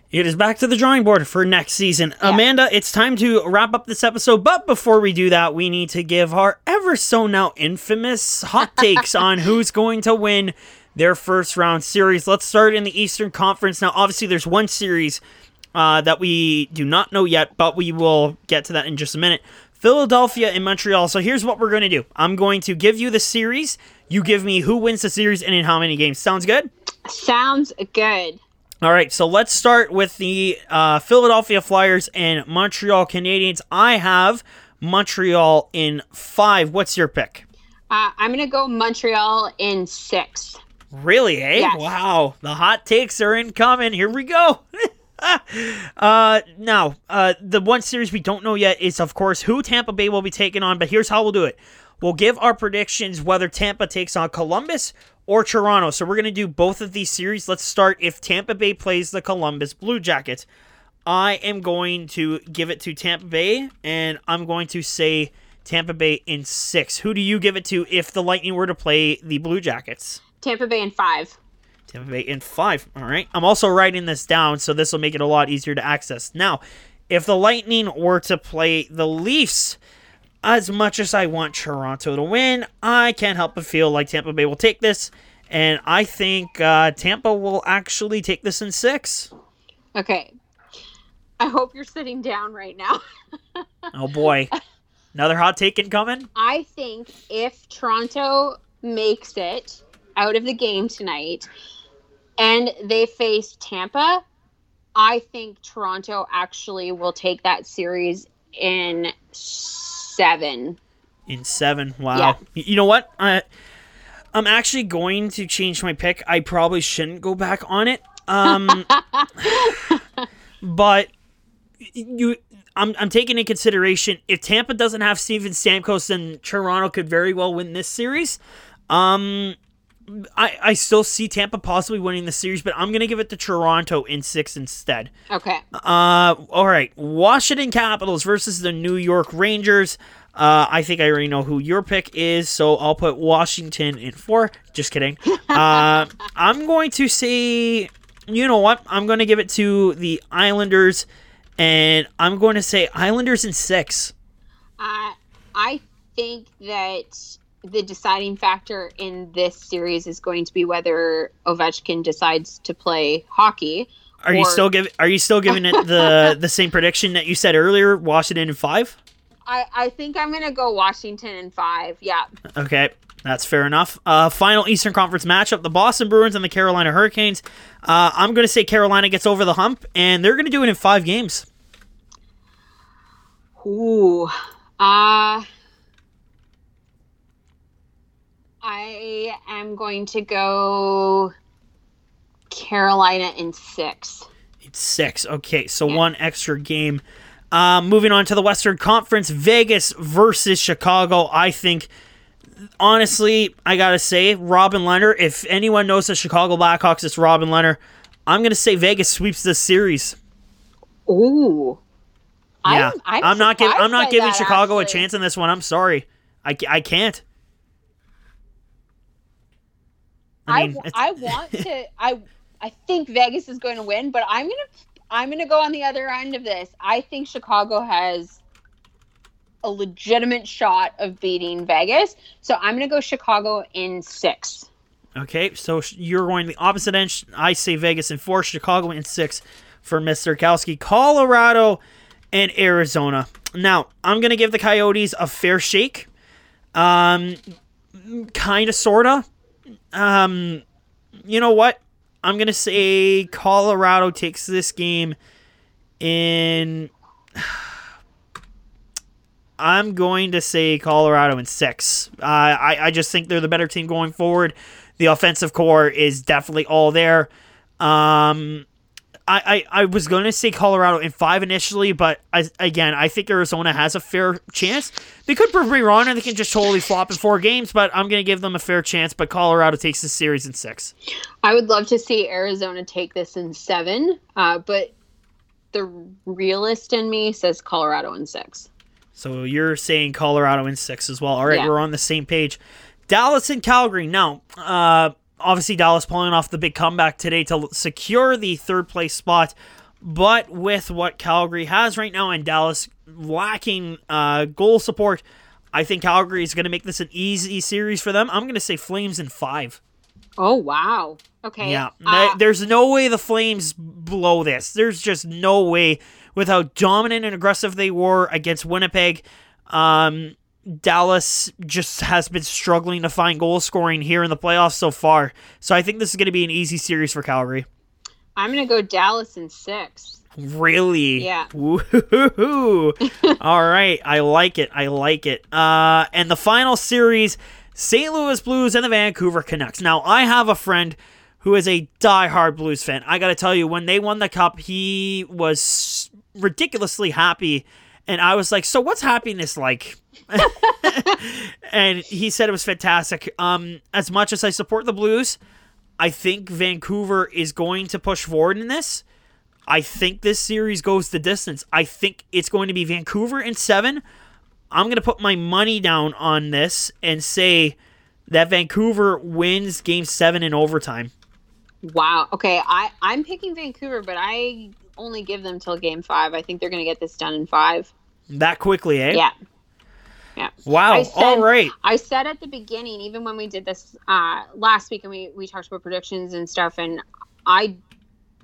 it is back to the drawing board for next season. Yeah. Amanda, it's time to wrap up this episode, but before we do that, we need to give our ever so now infamous hot takes on who's going to win their first round series. Let's start in the Eastern Conference. Now, obviously, there's one series uh, that we do not know yet, but we will get to that in just a minute. Philadelphia and Montreal. So here's what we're going to do I'm going to give you the series. You give me who wins the series and in how many games. Sounds good? Sounds good. All right, so let's start with the uh, Philadelphia Flyers and Montreal Canadiens. I have Montreal in five. What's your pick? Uh, I'm gonna go Montreal in six. Really, eh? Yes. Wow. The hot takes are incoming. Here we go. uh now, uh the one series we don't know yet is of course who Tampa Bay will be taking on, but here's how we'll do it. We'll give our predictions whether Tampa takes on Columbus or Toronto. So we're going to do both of these series. Let's start if Tampa Bay plays the Columbus Blue Jackets. I am going to give it to Tampa Bay and I'm going to say Tampa Bay in 6. Who do you give it to if the Lightning were to play the Blue Jackets? Tampa Bay in five. Bay in five. All right. I'm also writing this down, so this will make it a lot easier to access. Now, if the Lightning were to play the Leafs, as much as I want Toronto to win, I can't help but feel like Tampa Bay will take this. And I think uh, Tampa will actually take this in six. Okay. I hope you're sitting down right now. Oh boy. Another hot take incoming? I think if Toronto makes it out of the game tonight and they face Tampa, I think Toronto actually will take that series in seven. In seven. Wow. Yeah. You know what? I, I'm actually going to change my pick. I probably shouldn't go back on it. Um, but you, I'm, I'm taking into consideration if Tampa doesn't have Steven Stamkos, then Toronto could very well win this series. Um, I, I still see Tampa possibly winning the series, but I'm gonna give it to Toronto in six instead. Okay. Uh, all right. Washington Capitals versus the New York Rangers. Uh, I think I already know who your pick is, so I'll put Washington in four. Just kidding. Uh, I'm going to say, you know what? I'm going to give it to the Islanders, and I'm going to say Islanders in six. Uh, I think that the deciding factor in this series is going to be whether Ovechkin decides to play hockey. Are you still giving? Are you still giving it the the same prediction that you said earlier? Washington in five. I, I think I'm gonna go Washington in five. Yeah. Okay, that's fair enough. Uh, final Eastern Conference matchup: the Boston Bruins and the Carolina Hurricanes. Uh, I'm going to say Carolina gets over the hump, and they're going to do it in five games. Ooh. Uh I am going to go Carolina in six. It's six. Okay, so Yeah. one extra game. Uh, moving on to the Western Conference, Vegas versus Chicago. I think, honestly, I gotta say, Robin Lehner. If anyone knows the Chicago Blackhawks, it's Robin Lehner. I'm gonna say Vegas sweeps this series. Ooh. Yeah, I'm, I'm, not giving. I'm not giving that, Chicago a chance in this one. I'm sorry. I, I can't. I I, mean, it's- I want to I I think Vegas is going to win, but I'm going to I'm going to go on the other end of this. I think Chicago has a legitimate shot of beating Vegas. So I'm going to go Chicago in 6. Okay, so you're going the opposite end. I say Vegas in four, Chicago in six for Mr. Kowski. Colorado and Arizona. Now, I'm going to give the Coyotes a fair shake. Um, kind of, sort of. Um, you know what? I'm to say Colorado takes this game in. I'm going to say Colorado in six. Uh, I, I just think they're the better team going forward. The offensive core is definitely all there. Um, I, I, I was going to say Colorado in five initially, but I, again, I think Arizona has a fair chance. They could prove me wrong and they can just totally flop in four games, but I'm going to give them a fair chance. But Colorado takes the series in six. I would love to see Arizona take this in 7, uh, but the realist in me says Colorado in 6. So you're saying Colorado in six as well. All right, Yeah. we're on the same page. Dallas and Calgary. Now, uh, obviously, Dallas pulling off the big comeback today to secure the third place spot. But with what Calgary has right now and Dallas lacking uh, goal support, I think Calgary is going to make this an easy series for them. I'm going to say Flames in five. Oh, wow. Okay. Yeah, uh, there's no way the Flames blow this. There's just no way with how dominant and aggressive they were against Winnipeg. Um, Dallas just has been struggling to find goal scoring here in the playoffs so far. So I think this is going to be an easy series for Calgary. I'm going to go Dallas in 6. Really? Yeah. Woo-hoo-hoo. All right. I like it. I like it. Uh, and the final series St. Louis Blues and the Vancouver Canucks. Now, I have a friend who is a diehard Blues fan. I got to tell you, when they won the cup, he was ridiculously happy. And I was like, So, what's happiness like? and he said it was fantastic. Um, as much as I support the Blues, I think Vancouver is going to push forward in this. I think this series goes the distance. I think it's going to be Vancouver in seven. I'm going to put my money down on this and say that Vancouver wins game seven in overtime. Wow. Okay. I, I'm picking Vancouver, but I only give them till game 5. I think they're going to get this done in 5. That quickly, eh? Yeah. Yeah. Wow. Said- All right. I said at the beginning, even when we did this uh, last week and we, we talked about predictions and stuff, and I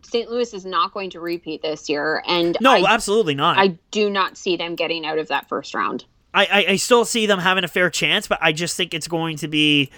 St. Louis is not going to repeat this year, and No, I, absolutely not. I do not see them getting out of that first round. I, I, I still see them having a fair chance, but I just think it's going to be.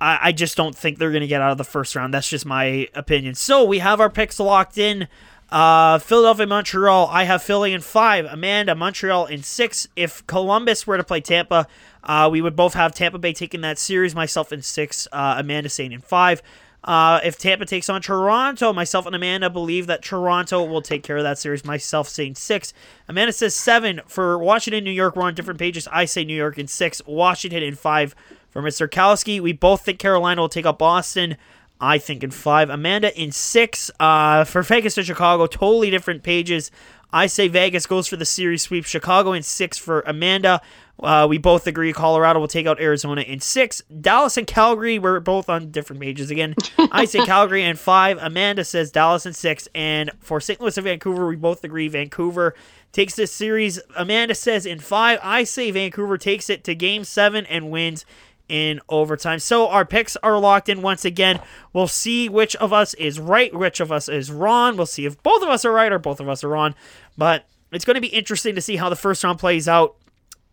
I, I just don't think they're going to get out of the first round. That's just my opinion. So we have our picks locked in. Uh, Philadelphia, Montreal. I have Philly in five. Amanda, Montreal in six. If Columbus were to play Tampa, uh, we would both have Tampa Bay taking that series. Myself in six. Uh, Amanda saying in five. Uh, if Tampa takes on Toronto, myself and Amanda believe that Toronto will take care of that series. Myself saying six. Amanda says seven for Washington, New York. We're on different pages. I say New York in six. Washington in five for Mr. Kowski. We both think Carolina will take up Boston. I think in five. Amanda in six. Uh, for Vegas to Chicago, totally different pages. I say Vegas goes for the series sweep. Chicago in six for Amanda. Uh, we both agree Colorado will take out Arizona in six. Dallas and Calgary, we're both on different pages again. I say Calgary in five. Amanda says Dallas in six. And for St. Louis and Vancouver, we both agree Vancouver takes this series. Amanda says in five. I say Vancouver takes it to game seven and wins in overtime. So our picks are locked in once again. We'll see which of us is right, which of us is wrong. We'll see if both of us are right or both of us are wrong. But it's going to be interesting to see how the first round plays out.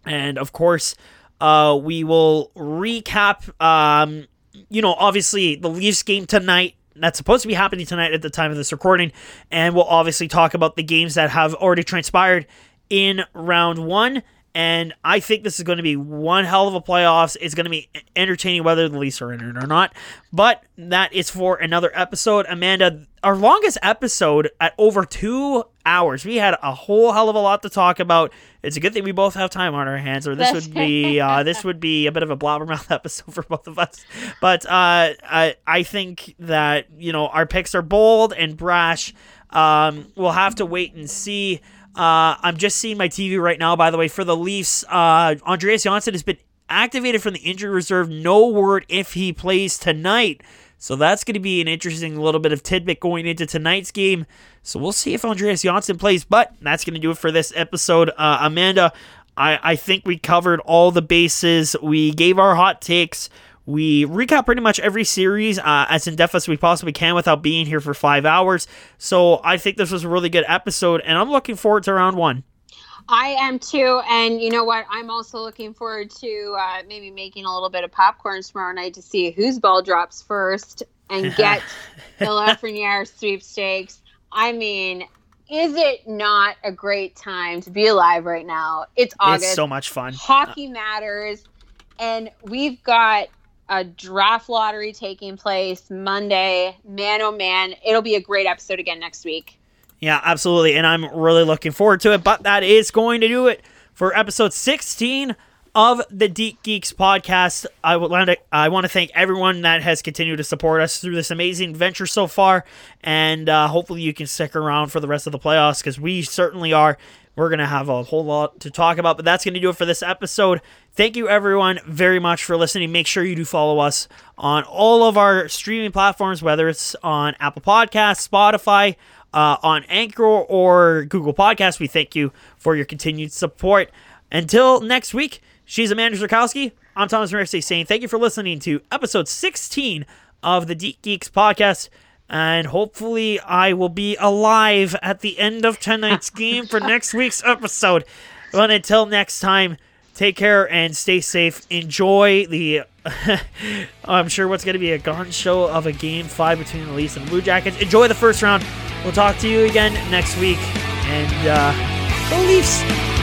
And of course, uh, we will recap, um, you know, obviously the Leafs game tonight. That's supposed to be happening tonight at the time of this recording. And we'll obviously talk about the games that have already transpired in round one. And I think this is going to be one hell of a playoffs. It's going to be entertaining whether the Leafs are in it or not. But that is for another episode. Amanda, our longest episode at over two hours. We had a whole hell of a lot to talk about. It's a good thing we both have time on our hands, or this would be uh, this would be a bit of a blabbermouth episode for both of us. But uh, I I think that you know our picks are bold and brash. Um, we'll have to wait and see. Uh, I'm just seeing my TV right now, by the way, for the Leafs. Uh, Andreas Johnsson has been activated from the injury reserve. No word if he plays tonight. So that's going to be an interesting little bit of tidbit going into tonight's game. So we'll see if Andreas Johnsson plays. But that's going to do it for this episode. Uh, Amanda, I, I think we covered all the bases. We gave our hot takes. We recap pretty much every series uh, as in depth as we possibly can without being here for five hours. So I think this was a really good episode, and I'm looking forward to round one. I am too, and you know what? I'm also looking forward to uh, maybe making a little bit of popcorn tomorrow night to see whose ball drops first and get the Lafreniere sweepstakes. I mean, is it not a great time to be alive right now? It's August. It's so much fun. Hockey matters, and we've got a draft lottery taking place Monday. Man, oh man, it'll be a great episode again next week. Yeah, absolutely. And I'm really looking forward to it. But that is going to do it for episode 16 of the Deke Geeks podcast. I want to I want to thank everyone that has continued to support us through this amazing venture so far, and uh, hopefully you can stick around for the rest of the playoffs because we certainly are. We're gonna have a whole lot to talk about, but that's gonna do it for this episode. Thank you everyone very much for listening. Make sure you do follow us on all of our streaming platforms, whether it's on Apple Podcasts, Spotify. Uh, on Anchor or Google Podcasts, we thank you for your continued support. Until next week, She's Amanda Zerkowski. I'm Thomas Morrissey saying thank you for listening to episode 16 of the Deke Geeks podcast. And hopefully, I will be alive at the end of tonight's game for next week's episode. But until next time, take care and stay safe. Enjoy the. I'm sure what's going to be a gun show of a game five between the Leafs and the Blue Jackets. Enjoy the first round. We'll talk to you again next week. And uh, go Leafs!